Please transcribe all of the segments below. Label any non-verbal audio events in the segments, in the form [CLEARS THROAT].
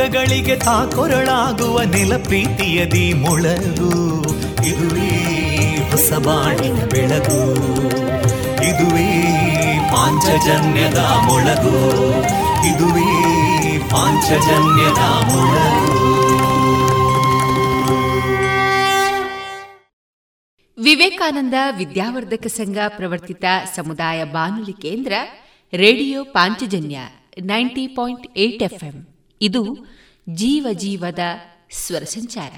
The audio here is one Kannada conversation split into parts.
ದುಃಖಗಳಿಗೆ ತಾಕೊರಳಾಗುವ ನೆಲ ಪ್ರೀತಿಯದಿ ಮೊಳಗು. ಇದುವೇ ಹೊಸಬಾಣಿನ ಬೆಳಗು. ಇದುವೇ ಪಾಂಚಜನ್ಯದ ಮೊಳಗು. ಇದುವೇ ಪಾಂಚಜನ್ಯದ ಮೊಳಗು. ವಿವೇಕಾನಂದ ವಿದ್ಯಾವರ್ಧಕ ಸಂಘ ಪ್ರವರ್ತಿತ ಸಮುದಾಯ ಬಾನುಲಿ ಕೇಂದ್ರ, radio Panchajanya, ninety point eight FM. ಇದು ಜೀವ ಜೀವದ ಸ್ವರ ಸಂಚಾರ.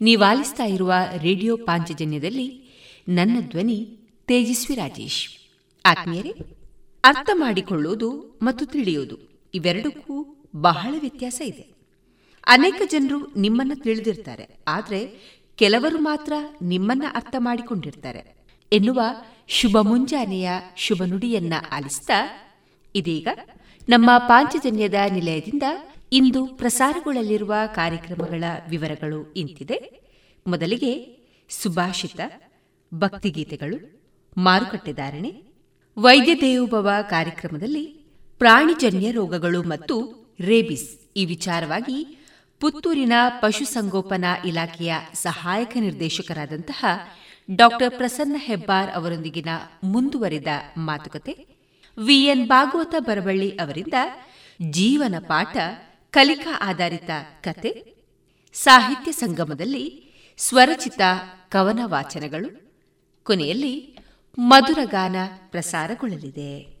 ನೀವಾಲಿಸ್ತಾ ಇರುವ ರೇಡಿಯೋ ಪಾಂಚಜನ್ಯದಲ್ಲಿ ನನ್ನ ಧ್ವನಿ ತೇಜಸ್ವಿ ರಾಜೇಶ್. ಆತ್ಮೀಯರೇ, ಅರ್ಥ ಮಾಡಿಕೊಳ್ಳುವುದು ಮತ್ತು ತಿಳಿಯುವುದು ಇವೆರಡಕ್ಕೂ ಬಹಳ ವ್ಯತ್ಯಾಸ ಇದೆ. ಅನೇಕ ಜನರು ನಿಮ್ಮನ್ನ ತಿಳಿದಿರ್ತಾರೆ, ಆದರೆ ಕೆಲವರು ಮಾತ್ರ ನಿಮ್ಮನ್ನ ಅರ್ಥ ಮಾಡಿಕೊಂಡಿರ್ತಾರೆ. ಎನ್ನುವ ಶುಭ ಮುಂಜಾನೆಯ ಶುಭ ನುಡಿಯನ್ನ ಆಲಿಸ್ತಾ ಇದೀಗ ನಮ್ಮ ಪಾಂಚಜನ್ಯದ ನಿಲಯದಿಂದ ಇಂದು ಪ್ರಸಾರಗೊಳ್ಳಲಿರುವ ಕಾರ್ಯಕ್ರಮಗಳ ವಿವರಗಳು ಇಂತಿದೆ. ಮೊದಲಿಗೆ ಸುಭಾಷಿತ, ಭಕ್ತಿಗೀತೆಗಳು ಮಾರುಕಟ್ಟೆದಾರಣೆ ವೈದ್ಯ ದೇವೋಭವ ಕಾರ್ಯಕ್ರಮದಲ್ಲಿ ಪ್ರಾಣಿಜನ್ಯ ರೋಗಗಳು ಮತ್ತು ರೇಬಿಸ್ ಈ ವಿಚಾರವಾಗಿ ಪುತ್ತೂರಿನ ಪಶುಸಂಗೋಪನಾ ಇಲಾಖೆಯ ಸಹಾಯಕ ನಿರ್ದೇಶಕರಾದಂತಹ ಡಾಕ್ಟರ್ ಪ್ರಸನ್ನ ಹೆಬ್ಬಾರ್ ಅವರೊಂದಿಗಿನ ಮುಂದುವರಿದ ಮಾತುಕತೆ. ವಿಎನ್ ಭಾಗವತ ಬರವಳ್ಳಿ ಅವರಿಂದ ಜೀವನ ಪಾಠ, ಕಲಿಕಾ ಆಧಾರಿತ ಕತೆ, ಸಾಹಿತ್ಯ ಸಂಗಮದಲ್ಲಿ ಸ್ವರಚಿತ ಕವನ ವಾಚನಗಳು, ಕೊನೆಯಲ್ಲಿ ಮಧುರಗಾನ ಪ್ರಸಾರಗೊಳ್ಳಲಿದೆ.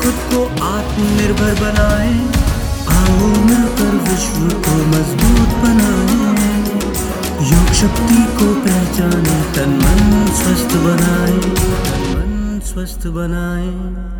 खुद को आत्मनिर्भर बनाए। आओ मिलकर विश्व को मज़बूत बनाए। योग शक्ति को पहचाने, तन मन स्वस्थ बनाए। तन मन स्वस्थ बनाए।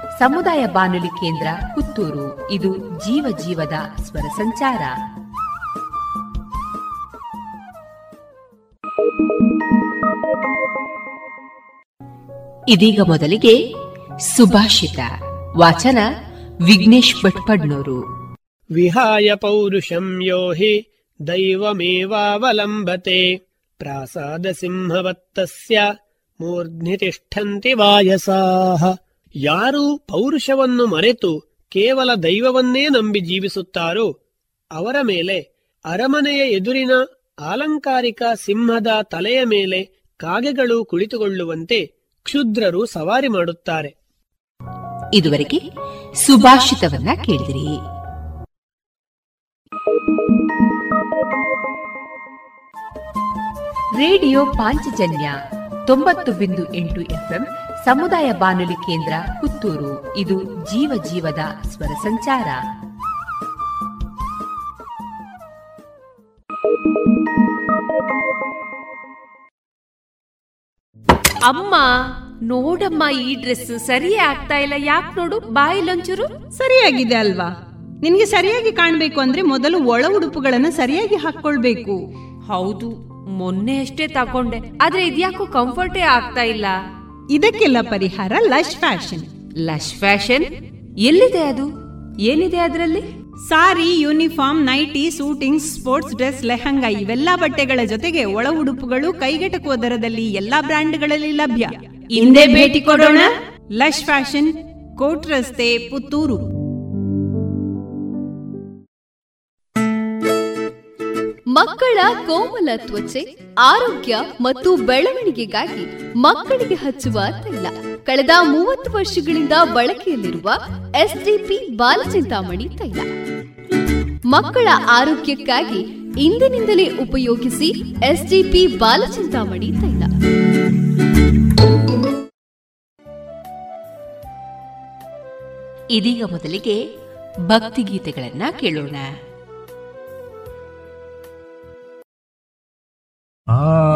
ಸಮುದಾಯ ಬಾನುಲಿ ಕೇಂದ್ರ ಪುತ್ತೂರು. ಇದು ಜೀವ ಜೀವದ ಸ್ವರ ಸಂಚಾರ. ಇದೀಗ ಮೊದಲಿಗೆ ಸುಭಾಷಿತ. ವಾಚನ ವಿಘ್ನೇಶ್ ಭಟ್ಪಡ್ನೂರು. ವಿಹಾಯ ಪೌರುಷಂ ಯೋ ಹಿ ದೈವಮೇವಾವಲಂಬತೆ. ಪ್ರಾಸಾದ ಸಿಂಹವತ್ತಸ್ಯ ಮೂರ್ಧ್ನಿ ತಿಷ್ಠಂತಿ ವಾಯಸಾಹ ಯಾರು ಪೌರುಷವನ್ನು ಮರೆತು ಕೇವಲ ದೈವವನ್ನೇ ನಂಬಿ ಜೀವಿಸುತ್ತಾರೋ ಅವರ ಮೇಲೆ ಅರಮನೆಯ ಎದುರಿನ ಆಲಂಕಾರಿಕ ಸಿಂಹದ ತಲೆಯ ಮೇಲೆ ಕಾಗೆಗಳು ಕುಳಿತುಕೊಳ್ಳುವಂತೆ ಕ್ಷುದ್ರರು ಸವಾರಿ ಮಾಡುತ್ತಾರೆ. ಇದುವರೆಗೆ ಸುಭಾಷಿತವನ್ನ ಕೇಳಿದಿರಿ. ರೇಡಿಯೋ ಪಾಂಚಜನ್ಯ ತೊಂಬತ್ತು ಬಿಂದು ಎಂಟು ಎಫ್ಎಂ ಸಮುದಾಯ ಬಾನುಲಿ ಕೇಂದ್ರ ಪುತ್ತೂರು. ಇದು ಜೀವ ಜೀವದ ಸ್ವರ ಸಂಚಾರ. ಅಮ್ಮ ನೋಡಮ್ಮ ಈ ಡ್ರೆಸ್ ಸರಿಯೇ ಆಗ್ತಾ ಇಲ್ಲ. ಯಾಕೆ ನೋಡು ಬಾಯಿಲೊಂಚೂರು ಸರಿಯಾಗಿದೆ ಅಲ್ವಾ? ನಿನ್ಗೆ ಸರಿಯಾಗಿ ಕಾಣ್ಬೇಕು ಅಂದ್ರೆ ಮೊದಲು ಒಳ ಉಡುಪುಗಳನ್ನ ಸರಿಯಾಗಿ ಹಾಕೊಳ್ಬೇಕು ಹೌದು ಮೊನ್ನೆ ಅಷ್ಟೇ ತಕೊಂಡೆ ಆದ್ರೆ ಇದ್ಯಾಕೋ ಕಂಫರ್ಟೇ ಆಗ್ತಾ ಇಲ್ಲ. ಇದಕ್ಕೆಲ್ಲ ಪರಿಹಾರ ಲಶ್ ಫ್ಯಾಷನ್. Lush fashion? ಎಲ್ಲಿದೆ ಅದು? ಏನಿದೆ ಅದರಲ್ಲಿ? Sari uniform nighty suiting sports dress lehenga ಇವೆಲ್ಲ ಬಟ್ಟೆಗಳ ಜೊತೆಗೆ ಒಳ ಉಡುಪುಗಳು ಕೈಗೆಟಕುವ ದರದಲ್ಲಿ ಎಲ್ಲಾ ಬ್ರ್ಯಾಂಡ್ಗಳಲ್ಲಿ ಲಭ್ಯ. ಹಿಂದೆ ಭೇಟಿ ಕೊಡೋಣ. ಲಶ್ ಫ್ಯಾಷನ್ ಕೋಟ್ ರಸ್ತೆ ಪುತ್ತೂರು. ಮಕ್ಕಳ ಕೋಮಲ ತ್ವಚೆ ಆರೋಗ್ಯ ಮತ್ತು ಬೆಳವಣಿಗೆಗಾಗಿ ಮಕ್ಕಳಿಗೆ ಹಚ್ಚುವ ತೈಲ. ಕಳೆದ ಮೂವತ್ತು ವರ್ಷಗಳಿಂದ ಬಳಕೆಯಲ್ಲಿರುವ ಎಸ್ಡಿಪಿ ಬಾಲಚಿಂತಾಮಣಿ ತೈಲ. ಮಕ್ಕಳ ಆರೋಗ್ಯಕ್ಕಾಗಿ ಇಂದಿನಿಂದಲೇ ಉಪಯೋಗಿಸಿ ಎಸ್ಡಿಪಿ ಬಾಲಚಿಂತಾಮಣಿ ತೈಲ. ಇದೀಗ ಮೊದಲಿಗೆ ಭಕ್ತಿಗೀತೆಗಳನ್ನ ಕೇಳೋಣ. ವೈಕುಂಠಕ್ಕೆ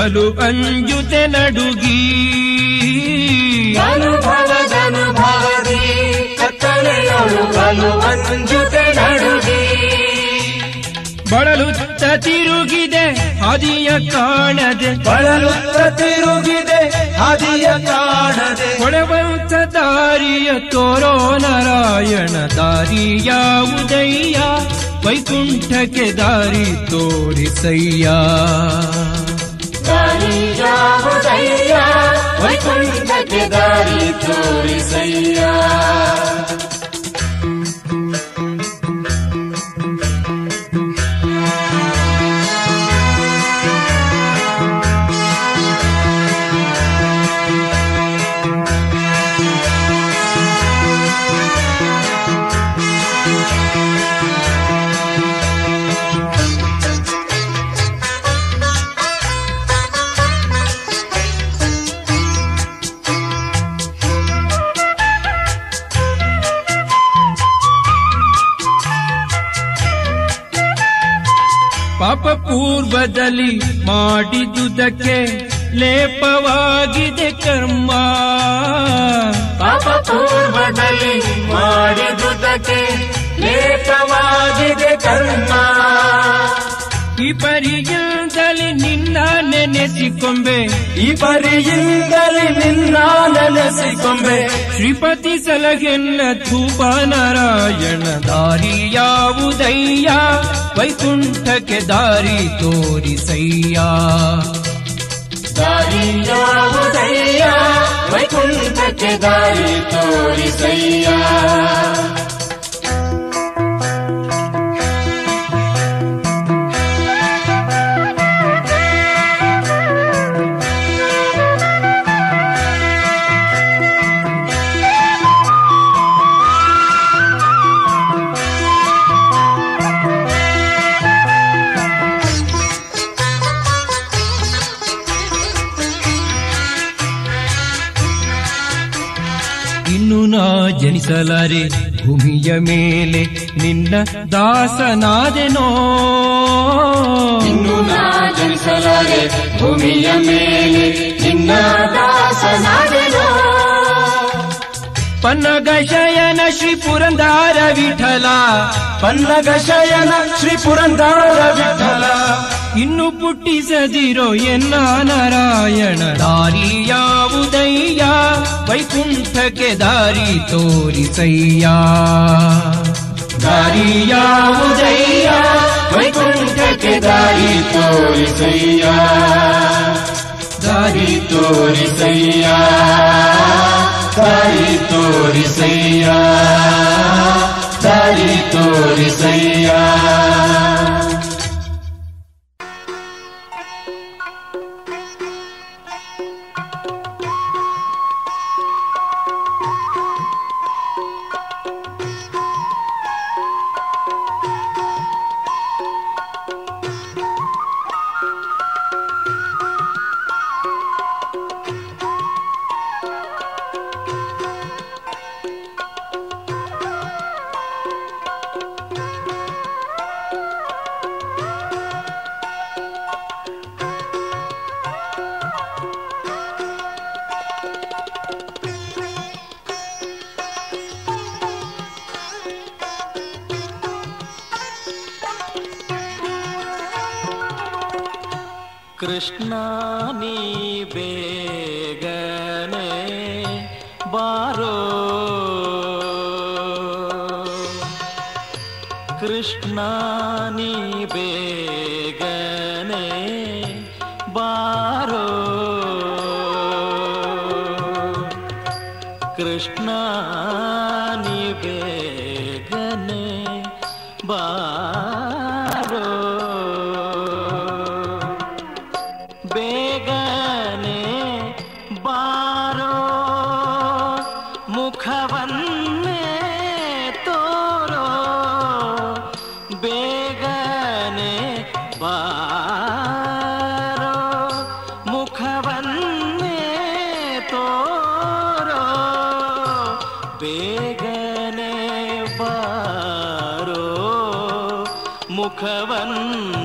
ಬಲು ಅಂಜುತೆ ನಡುಗಿ. ಅನುಭವದನುಭವದಿ ಕತ್ತಲೆಯೊಳು ಬಲು ಅಂಜುತೆ ನಡುಗಿ. ಬಳಲುತ್ತ ತಿರುಗಿದೆ ಹಾದಿಯ ಕಾಣದೆ. ಬಳಲುತ್ತ ತಿರುಗಿದೆ ಹಾದಿಯ ಕಾಣದೆ. ಕೊಳವಂತ ದಾರಿಯ ತೋರೋ ನಾರಾಯಣ ದಾರಿಯ ಉದಯ್ಯ ವೈಕುಂಠಕ್ಕೆ ದಾರಿ ತೋರಿಸಯ್ಯ. ವೈಕುಂಠಕ್ಕೆ ದಾರಿ ತೋರಿಸಯ್ಯ ಪೂರ್ವದಲ್ಲಿ ಮಾಡಿದುದಕ್ಕೆ ಲೇಪವಾಗಿದೆ ಕರ್ಮ. ಈ ಪರಿಯಿಂದಲೇ ನಿನ್ನ ನೆನೆಸಿಕೊಂಬೆ. ಈ ಪರಿಯಿಂದಲೇ ನಿನ್ನ ನೆನೆಸಿಕೊಂಬೆ. ಶ್ರೀಪತಿ ಸಲಗೆನ್ನ ಧೂಪ ನಾರಾಯಣ. ದಾರಿ ಯಾವುದಯ್ಯ? ವೈಕುಂಠಕ್ಕೆ ದಾರಿ ತೋರಿಸಯ್ಯ. ದಾರಿ ಯಾವುದಯ್ಯ ವೈಕುಂಠಕ್ಕೆ ದಾರಿ ತೋರಿಸಯ್ಯ. ನಾ ಜನಿಸಲಾರೆ. ಭೂಮಿಯ ಮೇಲೆ ನಿನ್ನ ದಾಸನಾದೆನೋ. ಇನ್ನು ನಾ ಜನಿಸಲಾರೆ. ಭೂಮಿಯ ಮೇಲೆ ನಿನ್ನ ದಾಸನಾದೆನೋ. ಪನ್ನಗ ಶಯನ ಶ್ರೀ ಪುರಂದಾರ ವಿಠಲ. ಪನ್ನಗ ಶಯನ ಶ್ರೀ ಪುರಂದಾರ ವಿಠಲ. ಇನ್ನು ಪುಟ್ಟಿಸದಿರೋ ಎನ್ನ ನಾರಾಯಣ. ದಾರಿ ಯಾವುದಯ್ಯ ವೈಕುಂಠಕ್ಕೆ ದಾರಿ ತೋರಿಸಯ್ಯ ದಾರಿ ಯಾವುದಯ್ಯ ವೈಕುಂಠಕ್ಕೆ ದಾರಿ ತೋರಿಸಯ್ಯ ದಾರಿ ತೋರಿಸಯ್ಯ ದಾರಿ ತೋರಿಸಯ್ಯ ದಾರಿ ತೋರಿಸಯ್ಯ ಕೃಷ್ಣ ಮುಖವನ್ನೇ ತೋರೋ ಬೇಗನೆ ಬಾರೋ ಮುಖವನ್ನೇ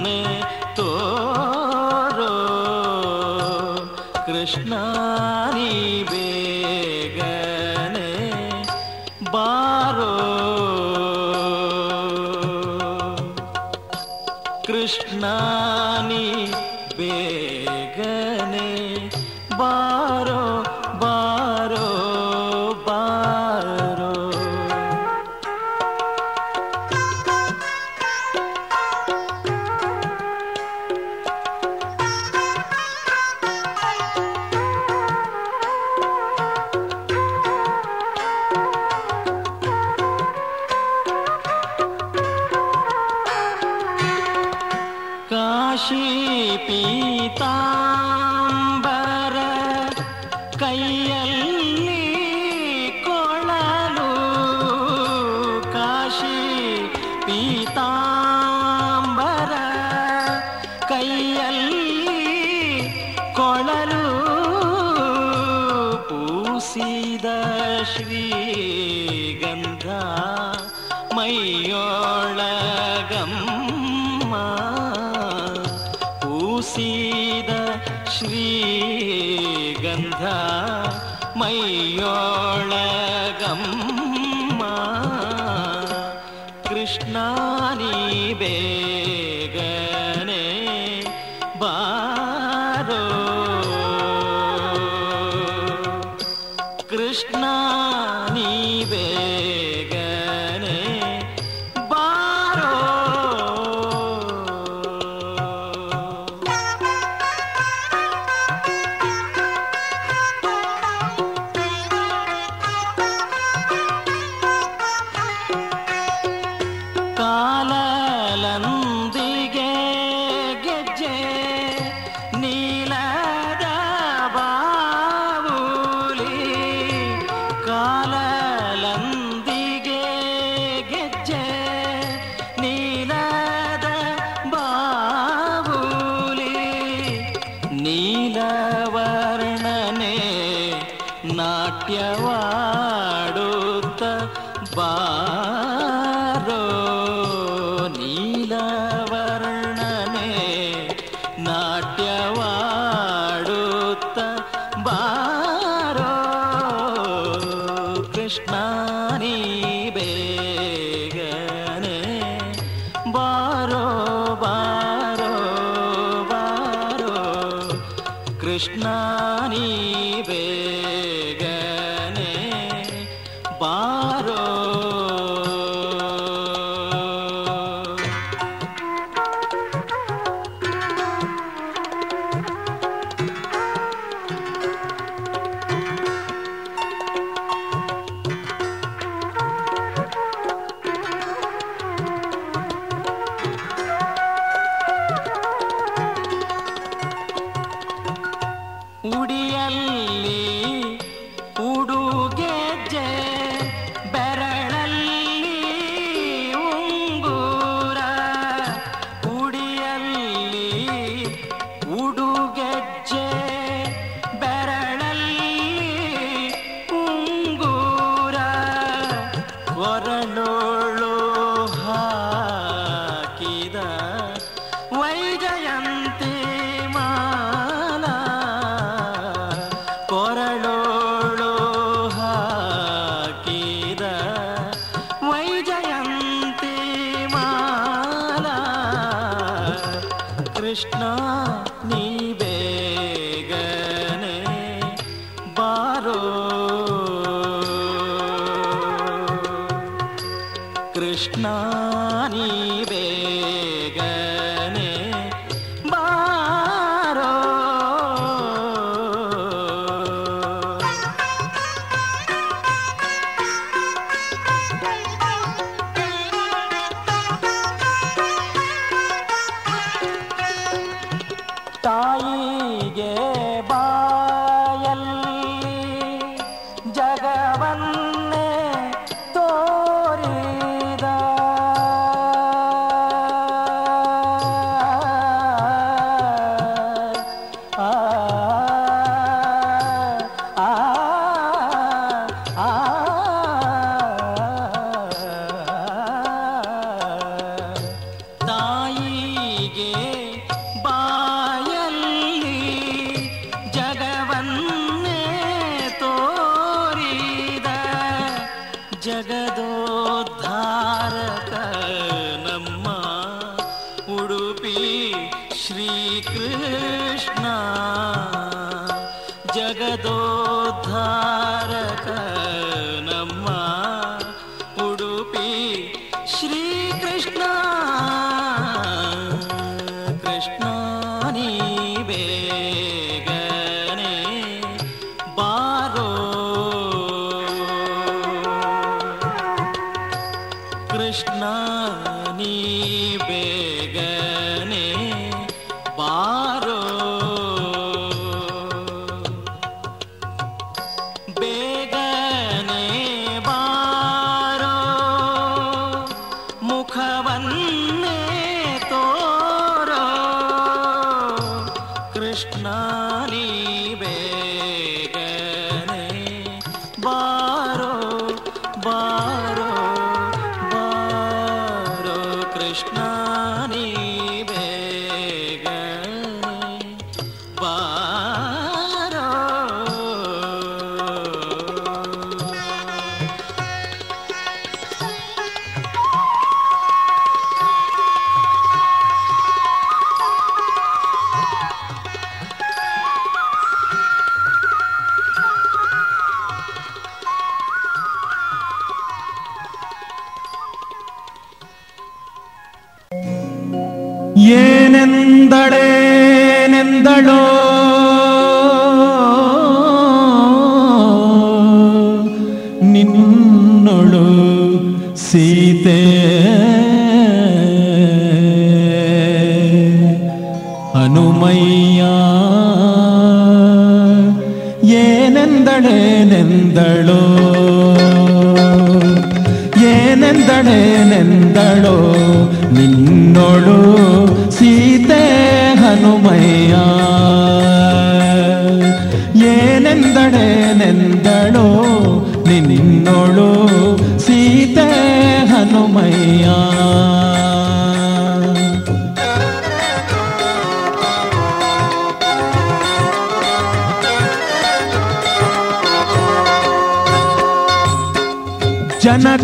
ಏನೆಂದಳೇನೆಂದಳೋ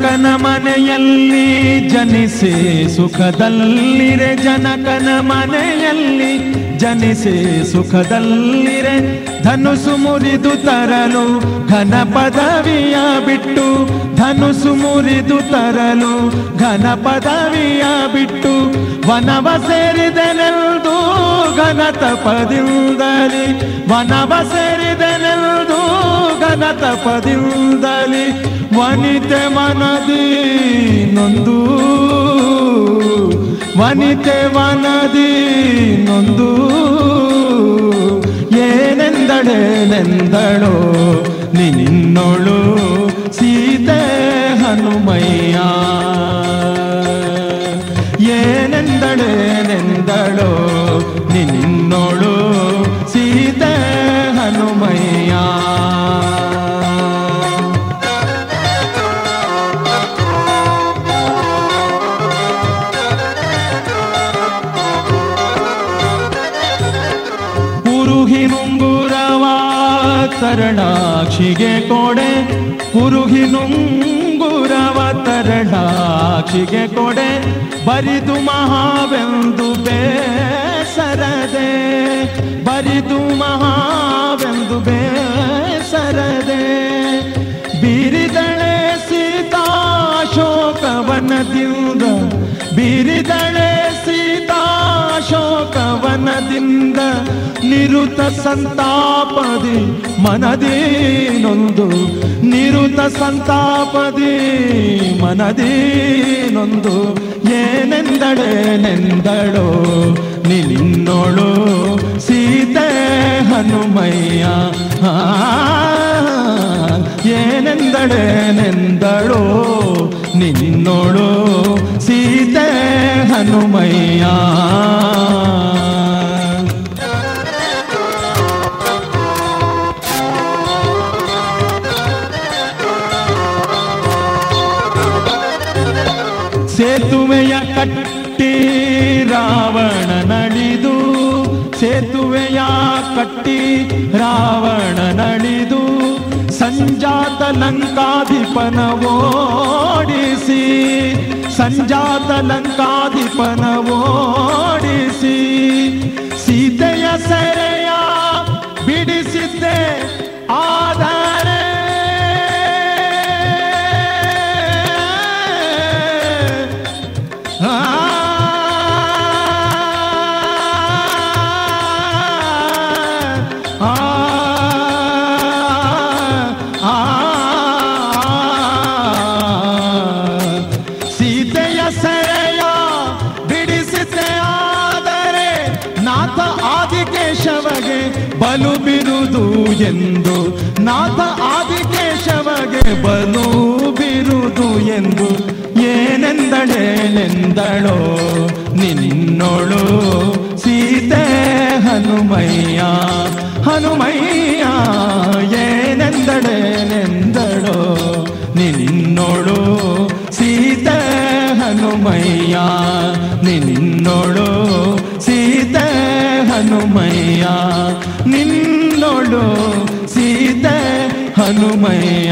ಜನಕನ ಮನೆಯಲ್ಲಿ ಜನಿಸಿ ಸುಖದಲ್ಲಿರೆ ಜನಕನ ಮನೆಯಲ್ಲಿ ಜನಿಸಿ ಸುಖದಲ್ಲಿರೆ. ಧನುಸು ಮುರಿದು ತರಲು ಘನ ಪದವಿಯ ಬಿಟ್ಟು, ಧನುಸು ಮುರಿದು ತರಲು ಘನ ಪದವಿಯ ಬಿಟ್ಟು, ವನವ ಸೇರಿದನೆಲ್ದು ಘನ ತಪದಿಂದಲಿ ವನವ ಸೇರಿದನೆಲ್ದು ಘನ ತಪದಿಂದಲಿ ವನಿತೆ ಮನದಿ ನೊಂದು, ವನಿತೆ ಮನದಿ ನೊಂದು ಏನೆಂದಳೇನೆಂದಳೋ ನಿನ್ನೊಳು ಸೀತೆ ಹನುಮಯ್ಯ ಏನೆಂದಳೇನೆಂದಳೋ ತರಣಾಕ್ಷಿಗೆ ಕೊಡೆ. ಪುರುಹಿನುಂಗುರವ ತರಣಾಕ್ಷಿಗೆ ಕೊಡೆ. ಬರಿದು ಮಹಾವೆಂದು ಬೇಸರದೆ. ಬರಿದು ಮಹಾವೆಂದು ಬೇಸರದೆ. ಬೀರಿದಳೆ ಸೀತಾ ಶೋಕವನದಿಂದ ಬೀರಿದಳೆ ಶೋಕವನದಿಂದ ನಿರುತ ಸಂತಾಪದಿ ಮನದೇನೊಂದು ನಿರುತ ಸಂತಾಪದಿ ಮನದೇನೊಂದು ಏನೆಂದಳೇನೆಂದಳೋ ನಿನ್ನೋಳು ಸೀತೆ ಹನುಮಯ್ಯ. ಏನೆಂದಳೇನೆಂದಳೋ ನಿನ್ನೋಳು ಸೀತೆ ಹನುಮಯ್ಯ. ಸೇತುವೆಯ ಕಟ್ಟಿ ರಾವಣ ನಳಿದು ಸೇತುವೆಯ ಕಟ್ಟಿ ರಾವಣ ನಳಿದು ಸಂಜಾತ ಲಂಕಾಧಿಪನ ಓಡಿಸಿ ಸೀತೆಯ ಸೆರೆಯ ಬಿಡಿಸಿದ್ದೆ ಆದರೆ ಬಿರುದು ಎಂದು ಏನೆಂದಳೇನೆಂದಳೋ ನಿನ್ನೋಳು ಸೀತೆ ಹನುಮಯ್ಯ. ಹನುಮಯ್ಯ, ಏನೆಂದಳೇನೆಂದಳೋ ನಿನ್ನೋಳು ಸೀತೆ ಹನುಮಯ್ಯ. ನಿನ್ನೋಳು ಸೀತೆ ಹನುಮಯ್ಯ. ನಿನ್ನೋಳು ಸೀತೆ ಹನುಮಯ್ಯ.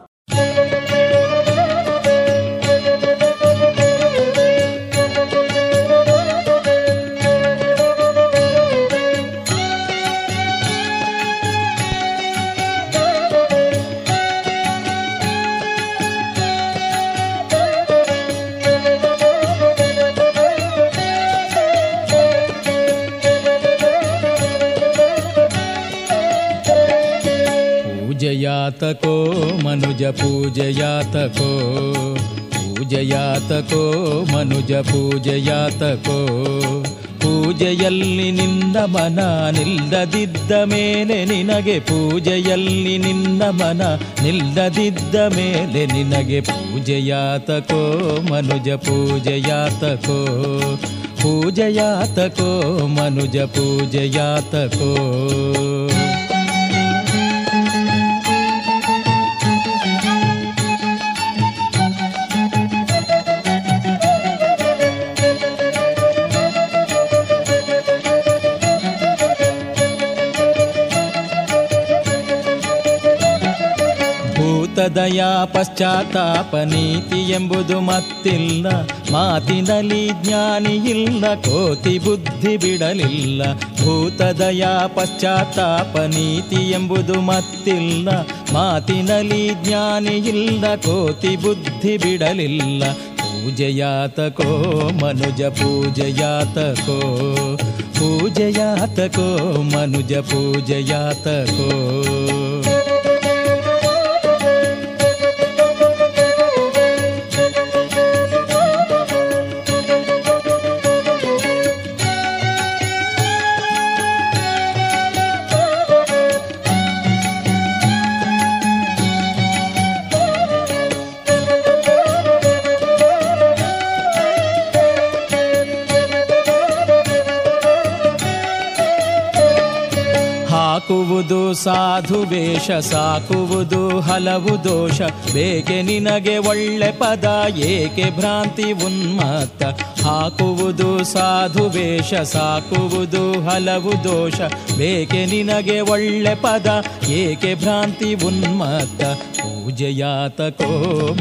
ಪೂಜಯಾತಕೋ, ಪೂಜೆಯಾತಕೋ, ಮನುಜ ಪೂಜೆಯಾತಕೋ. ಪೂಜೆಯಲ್ಲಿ ನಿನ್ನ ಮನ ನಿಲ್ಲದಿದ್ದ ಮೇಲೆ ನಿನಗೆ ಪೂಜೆಯಲ್ಲಿ ನಿನ್ನ ಮನ ನಿಲ್ಲದಿದ್ದ ಮೇಲೆ ನಿನಗೆ ಪೂಜೆಯಾತಕೋ, ಮನುಜ ಪೂಜೆಯಾತಕೋ. ಪೂಜೆಯಾತಕೋ, ಮನುಜ ಪೂಜೆಯಾತಕೋ. ಭೂತದಯ ಪಶ್ಚಾತ್ತಾಪ ನೀತಿ ಎಂಬುದು ಮತ್ತಿಲ್ಲ. ಮಾತಿನಲ್ಲಿ ಜ್ಞಾನಿ ಇಲ್ಲ, ಕೋತಿ ಬುದ್ಧಿ ಬಿಡಲಿಲ್ಲ. ಭೂತದಯ ಪಶ್ಚಾತ್ತಾಪ ನೀತಿ ಎಂಬುದು ಮತ್ತಿಲ್ಲ. ಮಾತಿನಲ್ಲಿ ಜ್ಞಾನಿ ಇಲ್ಲ, ಕೋತಿ ಬುದ್ಧಿ ಬಿಡಲಿಲ್ಲ. ಪೂಜೆಯಾತಕೋ, ಮನುಜ ಪೂಜೆಯಾತಕೋ. ಪೂಜೆಯಾತಕೋ, ಮನುಜ ಪೂಜೆಯಾತಕೋ. ಸಾಧು ವೇಷ ಸಾಕುವುದು ಹಲವು ದೋಷ. ಬೇಕೆ ನಿನಗೆ ಒಳ್ಳೆ ಪದ, ಏಕೆ ಭ್ರಾಂತಿ ಉನ್ಮತ್ತ? ಹಾಕುವುದು ಸಾಧು ವೇಷ ಸಾಕುವುದು ಹಲವು ದೋಷ. ಬೇಕೆ ನಿನಗೆ ಒಳ್ಳೆ ಪದ, ಏಕೆ ಭ್ರಾಂತಿ ಉನ್ಮತ್ತ? ಪೂಜೆಯಾತಕೋ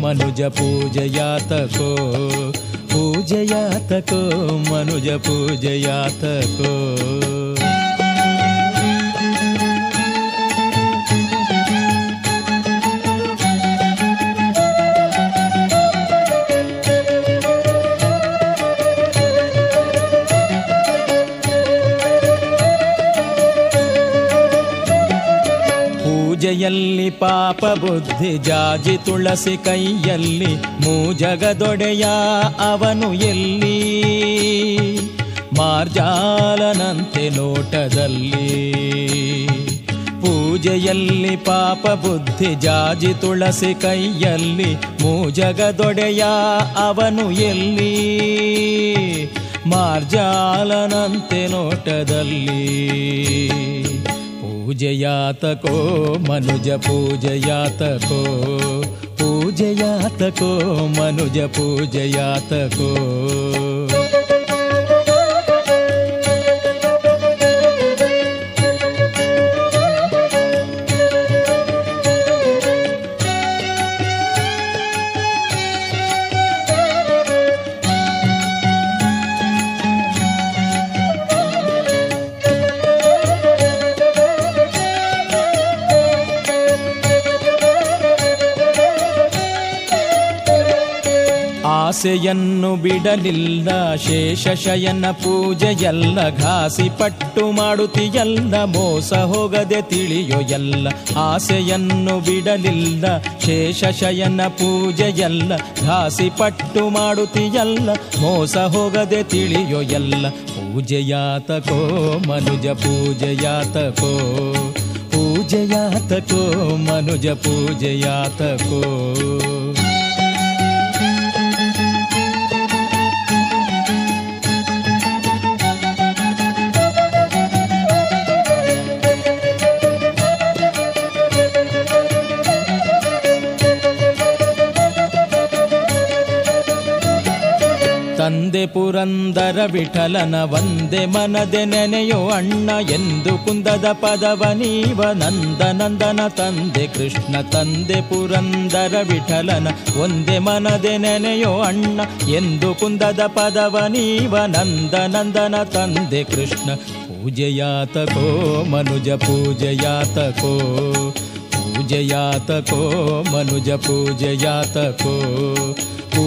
ಮನುಜ, ಪೂಜೆಯಾತಕೋ. ಪೂಜೆಯಾತಕೋ ಮನುಜ, ಪೂಜೆಯಾತಕೋ. ಪೂಜೆಯಲ್ಲಿ ಪಾಪ ಬುದ್ಧಿ ಜಾಜಿ ತುಳಸಿ ಕೈಯಲ್ಲಿ ಮೂಜಗದೊಡೆಯ ಅವನು ಎಲ್ಲಿ? ಮಾರ್ಜಾಲನಂತೆ ನೋಟದಲ್ಲಿ ಪೂಜೆಯಲ್ಲಿ ಪಾಪ ಬುದ್ಧಿ ಜಾಜಿ ತುಳಸಿ ಕೈಯಲ್ಲಿ ಮೂಜಗದೊಡೆಯ ಅವನು ಎಲ್ಲಿ? ಮಾರ್ಜಾಲನಂತೆ ನೋಟದಲ್ಲಿ ಪೂಜೆಯಾತಕೋ ಮನುಜ ಪೂಜೆಯಾತಕೋ ಪೂಜೆಯಾತಕೋ ಮನುಜ ಪೂಜೆಯಾತಕೋ ಆಸೆಯನ್ನು ಬಿಡಲಿಲ್ಲ ಶೇಷಶಯನ ಪೂಜೆಯಲ್ಲ, ಘಾಸಿ ಪಟ್ಟು ಮಾಡುತ್ತಿಯಲ್ಲ, ಮೋಸ ಹೋಗದೆ ತಿಳಿಯೋ ಎಲ್ಲ ಆಸೆಯನ್ನು ಬಿಡಲಿಲ್ಲ ಶೇಷಶಯನ ಪೂಜೆಯಲ್ಲ, ಘಾಸಿ ಪಟ್ಟು ಮಾಡುತ್ತಿಯಲ್ಲ, ಮೋಸ ಹೋಗದೆ ತಿಳಿಯೋ ಎಲ್ಲ ಪೂಜೆಯಾತಕೋ, ಮನುಜ ಪೂಜೆಯಾತಕೋ ಪೂಜೆಯಾತಕೋ, ಮನುಜ ಪೂಜೆಯಾತಕೋ. ತಂದೆ ಪುರಂದರ ವಿಠಲನ ಒಂದೆ ಮನದೆ ನೆನೆಯೋ ಅಣ್ಣ ಎಂದು ಕುಂದದ ಪದವ ನೀವ ನಂದ ನಂದನ ತಂದೆ ಕೃಷ್ಣ ತಂದೆ ಪುರಂದರ ವಿಠಲನ ಒಂದೆ ಮನದೆ ನೆನೆಯೋ ಅಣ್ಣ ಎಂದು ಕುಂದದ ಪದವ ನೀವ ನಂದ ನಂದನ ತಂದೆ ಕೃಷ್ಣ. ಮನುಜ ಪೂಜೆಯಾತಕೋ ಪೂಜೆಯಾತಕೋ ಮನುಜ ಪೂಜೆಯಾತಕೋ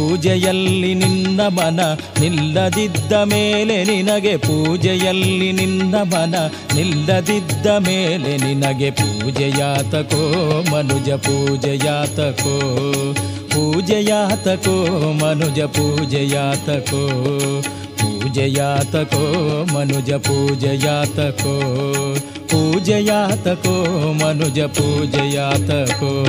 ಪೂಜೆಯಲ್ಲಿ ನಿನ್ನ ಮನ ನಿಲ್ಲದಿದ್ದ ಮೇಲೆ ನಿನಗೆ ಪೂಜೆಯಲ್ಲಿ ನಿನ್ನ ಮನ ನಿಲ್ಲದಿದ್ದ ಮೇಲೆ ನಿನಗೆ ಪೂಜೆಯಾತಕೋ, ಮನುಜ ಪೂಜೆಯಾತಕೋ ಪೂಜೆಯಾತಕೋ, ಮನುಜ ಪೂಜೆಯಾತಕೋ ಪೂಜೆಯಾತಕೋ, ಮನುಜ ಪೂಜೆಯಾತಕೋ ಪೂಜೆಯಾತಕೋ, ಮನುಜ ಪೂಜೆಯಾತಕೋ.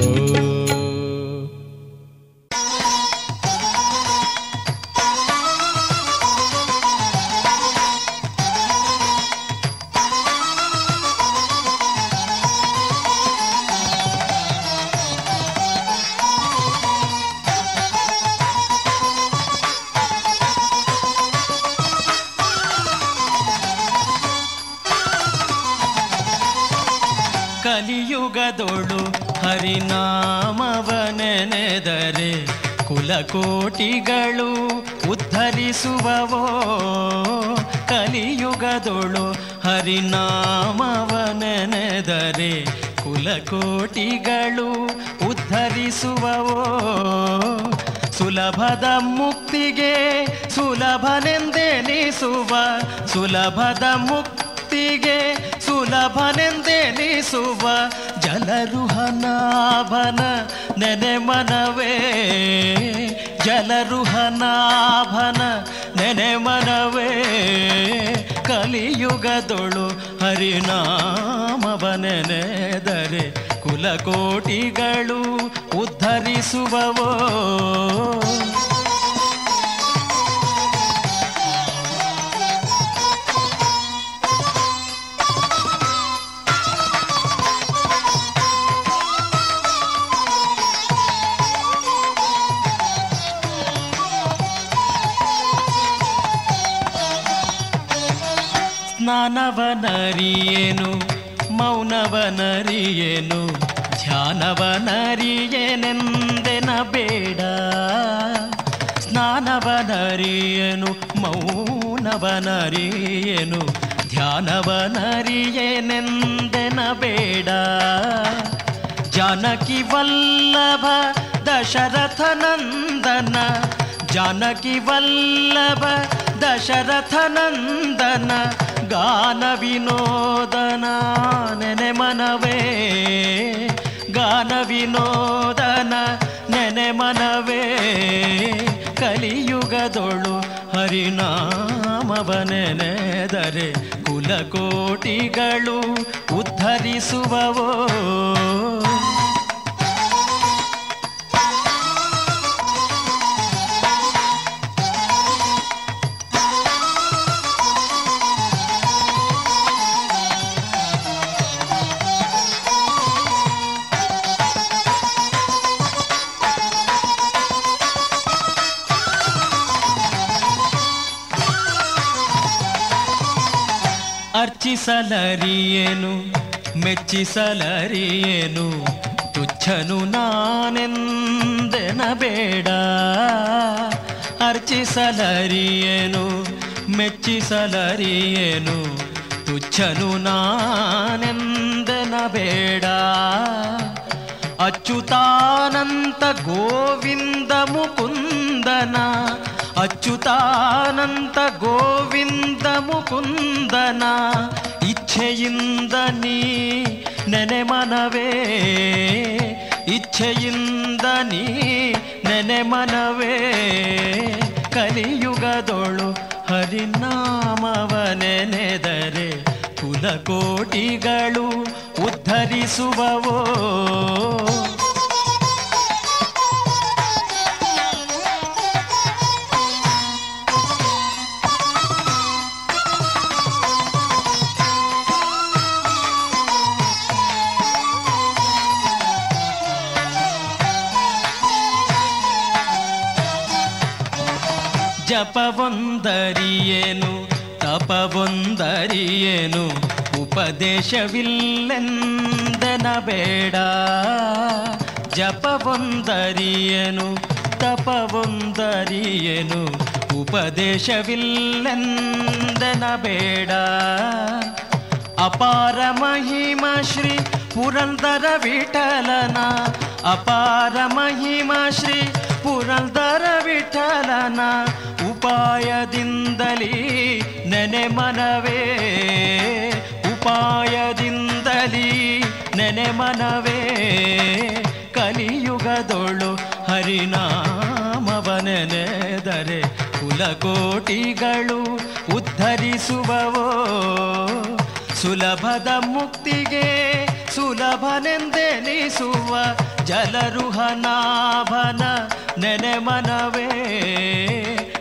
ಹರಿನಾಮವನೆನೆದರೆ ಕುಲಕೋಟಿಗಳು ಉದ್ಧರಿಸುವವೋ? ಕಲಿಯುಗದೊಳು ಹರಿನಾಮವನೆನೆದರೆ ಕುಲಕೋಟಿಗಳು ಉದ್ಧರಿಸುವವೋ? ಸುಲಭದ ಮುಕ್ತಿಗೆ ಸುಲಭನೆಂದೆನಿಸುವ? ಸುಲಭದ ಮುಕ್ತಿಗೆ ಸುಲಭನೆಂದೆನಿಸುವ? ಜಲರುಹನಾಭನ ನೆನೆ ಮನವೇ ಜಲರುಹನಾಭನ ನೆನೆ ಮನವೇ ಕಲಿಯುಗದೊಳು ಹರಿನಾಮವನೆನೆದರೆ ಕುಲಕೋಟಿಗಳು ಉದ್ಧರಿಸುವವೋ. ಸ್ನಾನವನರಿಯೇನು ಮೌನವನರಿಯೇನು? ಧ್ಯಾನವನರಿಯೇನೆಂದೆನ ಬೇಡ ಸ್ನಾನವನರಿಯೇನು ಮೌನವನರಿಯೇನು? ಧ್ಯಾನವನರಿಯೇನೆಂದೆನ ಬೇಡ ಜಾನಕಿ ವಲ್ಲಭ ದಶರಥ ನಂದನ ಜಾನಕಿ ವಲ್ಲಭ ದಶರಥ ನಂದನ ಗಾನ ವಿನೋದನ ನೆನೆ ಮನವೇ ಗಾನ ವಿನೋದನ ನೆನೆ ಮನವೇ ಕಲಿಯುಗದೊಳು ಹರಿನಾಮವನೆನೆದರೆ ಕುಲಕೋಟಿಗಳು ಉದ್ಧರಿಸುವವೋ. అచ్చి సలరియను మెచ్చి సలరియను తుచ్చను నానెందెనబేಡ అర్చి సలరియను మెచ్చి సలరియను తుచ్చను నానెందెనబేడ అచ్యుతానంత గోవిందము కుందనా ಅಚ್ಯುತಾನಂತ ಗೋವಿಂದ ಮುಕುಂದನ ಇಚ್ಛೆಯಿಂದ ನೀ ನೆನೆ ಮನವೇ. ಇಚ್ಛೆಯಿಂದ ನೀ ನೆನೆ ಮನವೇ. ಕಲಿಯುಗದೊಳು ಹರಿನಾಮವನೆನೆದರೆ ಕುಲಕೋಟಿಗಳು ಉದ್ಧರಿಸುವವೋ. ಜಪವೊಂದರಿಯೇನು? ತಪವೊಂದರಿಯೇನು? ಉಪದೇಶವಿಲ್ಲೆಂದನ ಬೇಡ ಜಪವೊಂದರಿಯೇನು? ತಪವೊಂದರಿಯೇನು? ಉಪದೇಶವಿಲ್ಲೆಂದನ ಬೇಡ ಅಪಾರ ಮಹಿಮ ಶ್ರೀ ಪುರಂದರ ವಿಠಲನ, ಅಪಾರ ಮಹಿಮ ಶ್ರೀ ಪುರಂದರ ವಿಠಲನ, ಉಪಾಯದಿಂದಲೀ ನೆನೆ ಮನವೇ, ಉಪಾಯದಿಂದಲೀ ನೆನೆ ಮನವೇ, ಕಲಿಯುಗದೊಳು ಹರಿನಾಮವನೆದರೆ ಕುಲಕೋಟಿಗಳು ಉದ್ಧರಿಸುವವೋ ಸುಲಭದ ಮುಕ್ತಿಗೆ ಸುಲಭನೆಂದೆನಿಸುವ ಜಲರುಹನಾಭನ ನೆನೆ ಮನವೇ.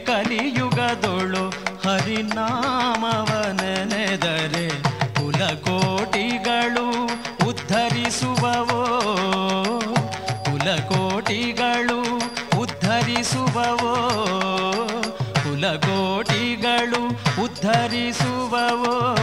ಕಲಿಯುಗದೊಳು ಹರಿನಾಮವನೆನೆದರೆ ಕುಲಕೋಟಿಗಳು ಉದ್ಧರಿಸುವವೋ. ಕುಲಕೋಟಿಗಳು ಉದ್ಧರಿಸುವವೋ. ಕುಲಕೋಟಿಗಳು ಉದ್ಧರಿಸುವವೋ.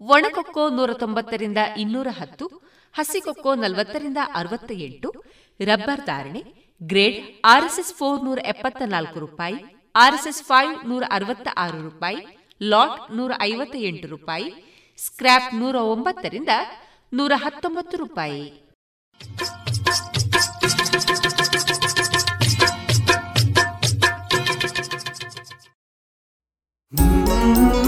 ಒಣಕೊಕ್ಕೋ ನೂರ ತೊಂಬತ್ತರಿಂದ ಇನ್ನೂರ ಹತ್ತು, ಹಸಿಕೊಕ್ಕೋ ನಲವತ್ತರಿಂದ ಅರವತ್ತ ಎಂಟು ರಬ್ಬರ್ ಧಾರಣೆ, ಗ್ರೇಡ್ ಆರ್ಎಸ್ಎಸ್ ಫೋರ್ ನೂರ ಎಪ್ಪತ್ತ ನಾಲ್ಕು ರೂಪಾಯಿ, ಆರ್ಎಸ್ಎಸ್ ಫೈವ್ ನೂರ ಅರವತ್ತ ಆರು ರೂಪಾಯಿ, ಲಾಟ್ ನೂರ ಐವತ್ತ ಎಂಟು ರೂಪಾಯಿ ಸ್ಕ್ರಾಪ್ ನೂರ ಒಂಬತ್ತರಿಂದ ನೂರ ಹತ್ತೊಂಬತ್ತು ರೂಪಾಯಿ. आओ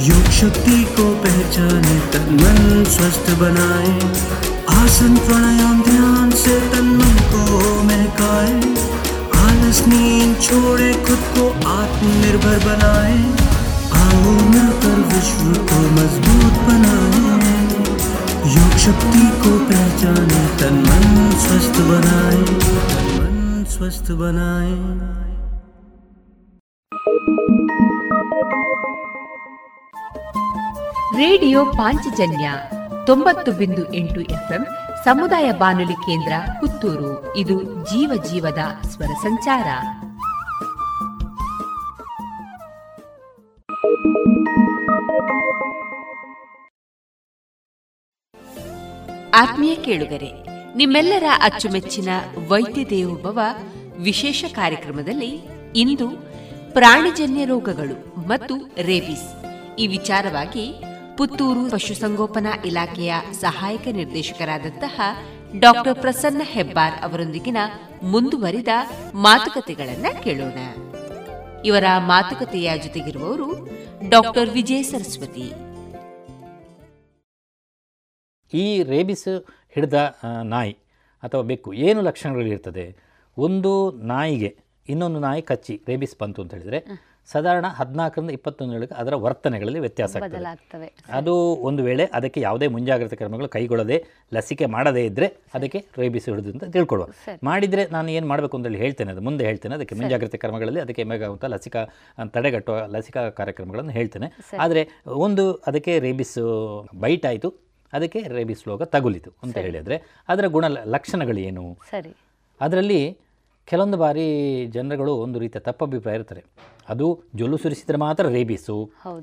योग शक्ति को पहचाने तन मन स्वस्थ बनाए। आसन प्राणायाम ध्यान से तन मन को महकाए। आलस, नींद छोड़े, खुद को आत्मनिर्भर बनाए। आओ मिलकर विश्व को मज़बूत बनाए। योग शक्ति को पहचाने तन मन स्वस्थ बनाए। मन स्वस्थ बनाए। ರೇಡಿಯೋ ಪಾಂಚಜನ್ಯ ತೊಂಬತ್ತು ಬಿಂದು ಎಂಟು ಎಫ್ಎಂ ಸಮುದಾಯ ಬಾನುಲಿ ಕೇಂದ್ರ ಪುತ್ತೂರು. ಇದು ಜೀವ ಜೀವದ ಸ್ವರ ಸಂಚಾರ. ಆತ್ಮೀಯ ಕೇಳುಗರೆ, ನಿಮ್ಮೆಲ್ಲರ ಅಚ್ಚುಮೆಚ್ಚಿನ ವೈದ್ಯ ದೇವೋಭವ ವಿಶೇಷ ಕಾರ್ಯಕ್ರಮದಲ್ಲಿ ಇಂದು ಪ್ರಾಣಿಜನ್ಯ ರೋಗಗಳು ಮತ್ತು ರೇಬಿಸ್. ಈ ವಿಚಾರವಾಗಿ ಪುತ್ತೂರು ಪಶುಸಂಗೋಪನಾ ಇಲಾಖೆಯ ಸಹಾಯಕ ನಿರ್ದೇಶಕರಾದಂತಹ ಡಾಕ್ಟರ್ ಪ್ರಸನ್ನ ಹೆಬ್ಬಾರ್ ಅವರೊಂದಿಗಿನ ಮುಂದುವರಿದ ಮಾತುಕತೆಗಳನ್ನ ಕೇಳೋಣ. ಇವರ ಮಾತುಕತೆಯ ಜೊತೆಗಿರುವವರು ಡಾಕ್ಟರ್ ವಿಜಯ ಸರಸ್ವತಿ. ಈ ರೇಬಿಸ್ ಹಿಡಿದ ನಾಯಿ ಅಥವಾ ಬೆಕ್ಕು ಏನು ಲಕ್ಷಣಗಳಿರ್ತದೆ ಒಂದು ನಾಯಿಗೆ ಇನ್ನೊಂದು ನಾಯಿ ಕಚ್ಚಿ ರೇಬಿಸ್ ಬಂತು ಅಂತ ಹೇಳಿದರೆ ಸಾಧಾರಣ ಹದಿನಾಲ್ಕರಿಂದ ಇಪ್ಪತ್ತೊಂದರೊಳಗೆ ಅದರ ವರ್ತನೆಗಳಲ್ಲಿ ವ್ಯತ್ಯಾಸ ಆಗ್ತದೆ. ಅದು ಒಂದು ವೇಳೆ ಅದಕ್ಕೆ ಯಾವುದೇ ಮುಂಜಾಗ್ರತೆ ಕ್ರಮಗಳು ಕೈಗೊಳ್ಳದೆ ಲಸಿಕೆ ಮಾಡದೇ ಇದ್ದರೆ ಅದಕ್ಕೆ ರೇಬಿಸ್ ಹಿಡಿದು ಅಂತ ತಿಳ್ಕೊಳ್ಳುವ. ಮಾಡಿದರೆ ನಾನು ಏನು ಮಾಡಬೇಕು ಅಂತೇಳಿ ಹೇಳ್ತೇನೆ ಅದು ಮುಂದೆ ಹೇಳ್ತೇನೆ ಅದಕ್ಕೆ ಮುಂಜಾಗ್ರತೆ ಕ್ರಮಗಳಲ್ಲಿ ಅದಕ್ಕೆ ಮೇಗಾಗುವಂಥ ಲಸಿಕಾ ತಡೆಗಟ್ಟುವ ಲಸಿಕಾ ಕಾರ್ಯಕ್ರಮಗಳನ್ನು ಹೇಳ್ತೇನೆ. ಆದರೆ ಒಂದು ಅದಕ್ಕೆ ರೇಬಿಸ್ ಬೈಟ್ ಆಯಿತು ಅದಕ್ಕೆ ರೇಬಿಸ್ ರೋಗ ತಗುಲಿತು ಅಂತ. ಹೇಳಿದರೆ ಅದರ ಗುಣ ಲಕ್ಷಣಗಳು ಏನು? ಸರಿ. ಅದರಲ್ಲಿ ಕೆಲವೊಂದು ಬಾರಿ ಜನರುಗಳು ಒಂದು ರೀತಿಯ ತಪ್ಪಭಿಪ್ರಾಯ ಇರ್ತಾರೆ. ಅದು ಜೊಲ್ಲು ಸುರಿಸಿದ್ರೆ ಮಾತ್ರ ರೇಬಿಸು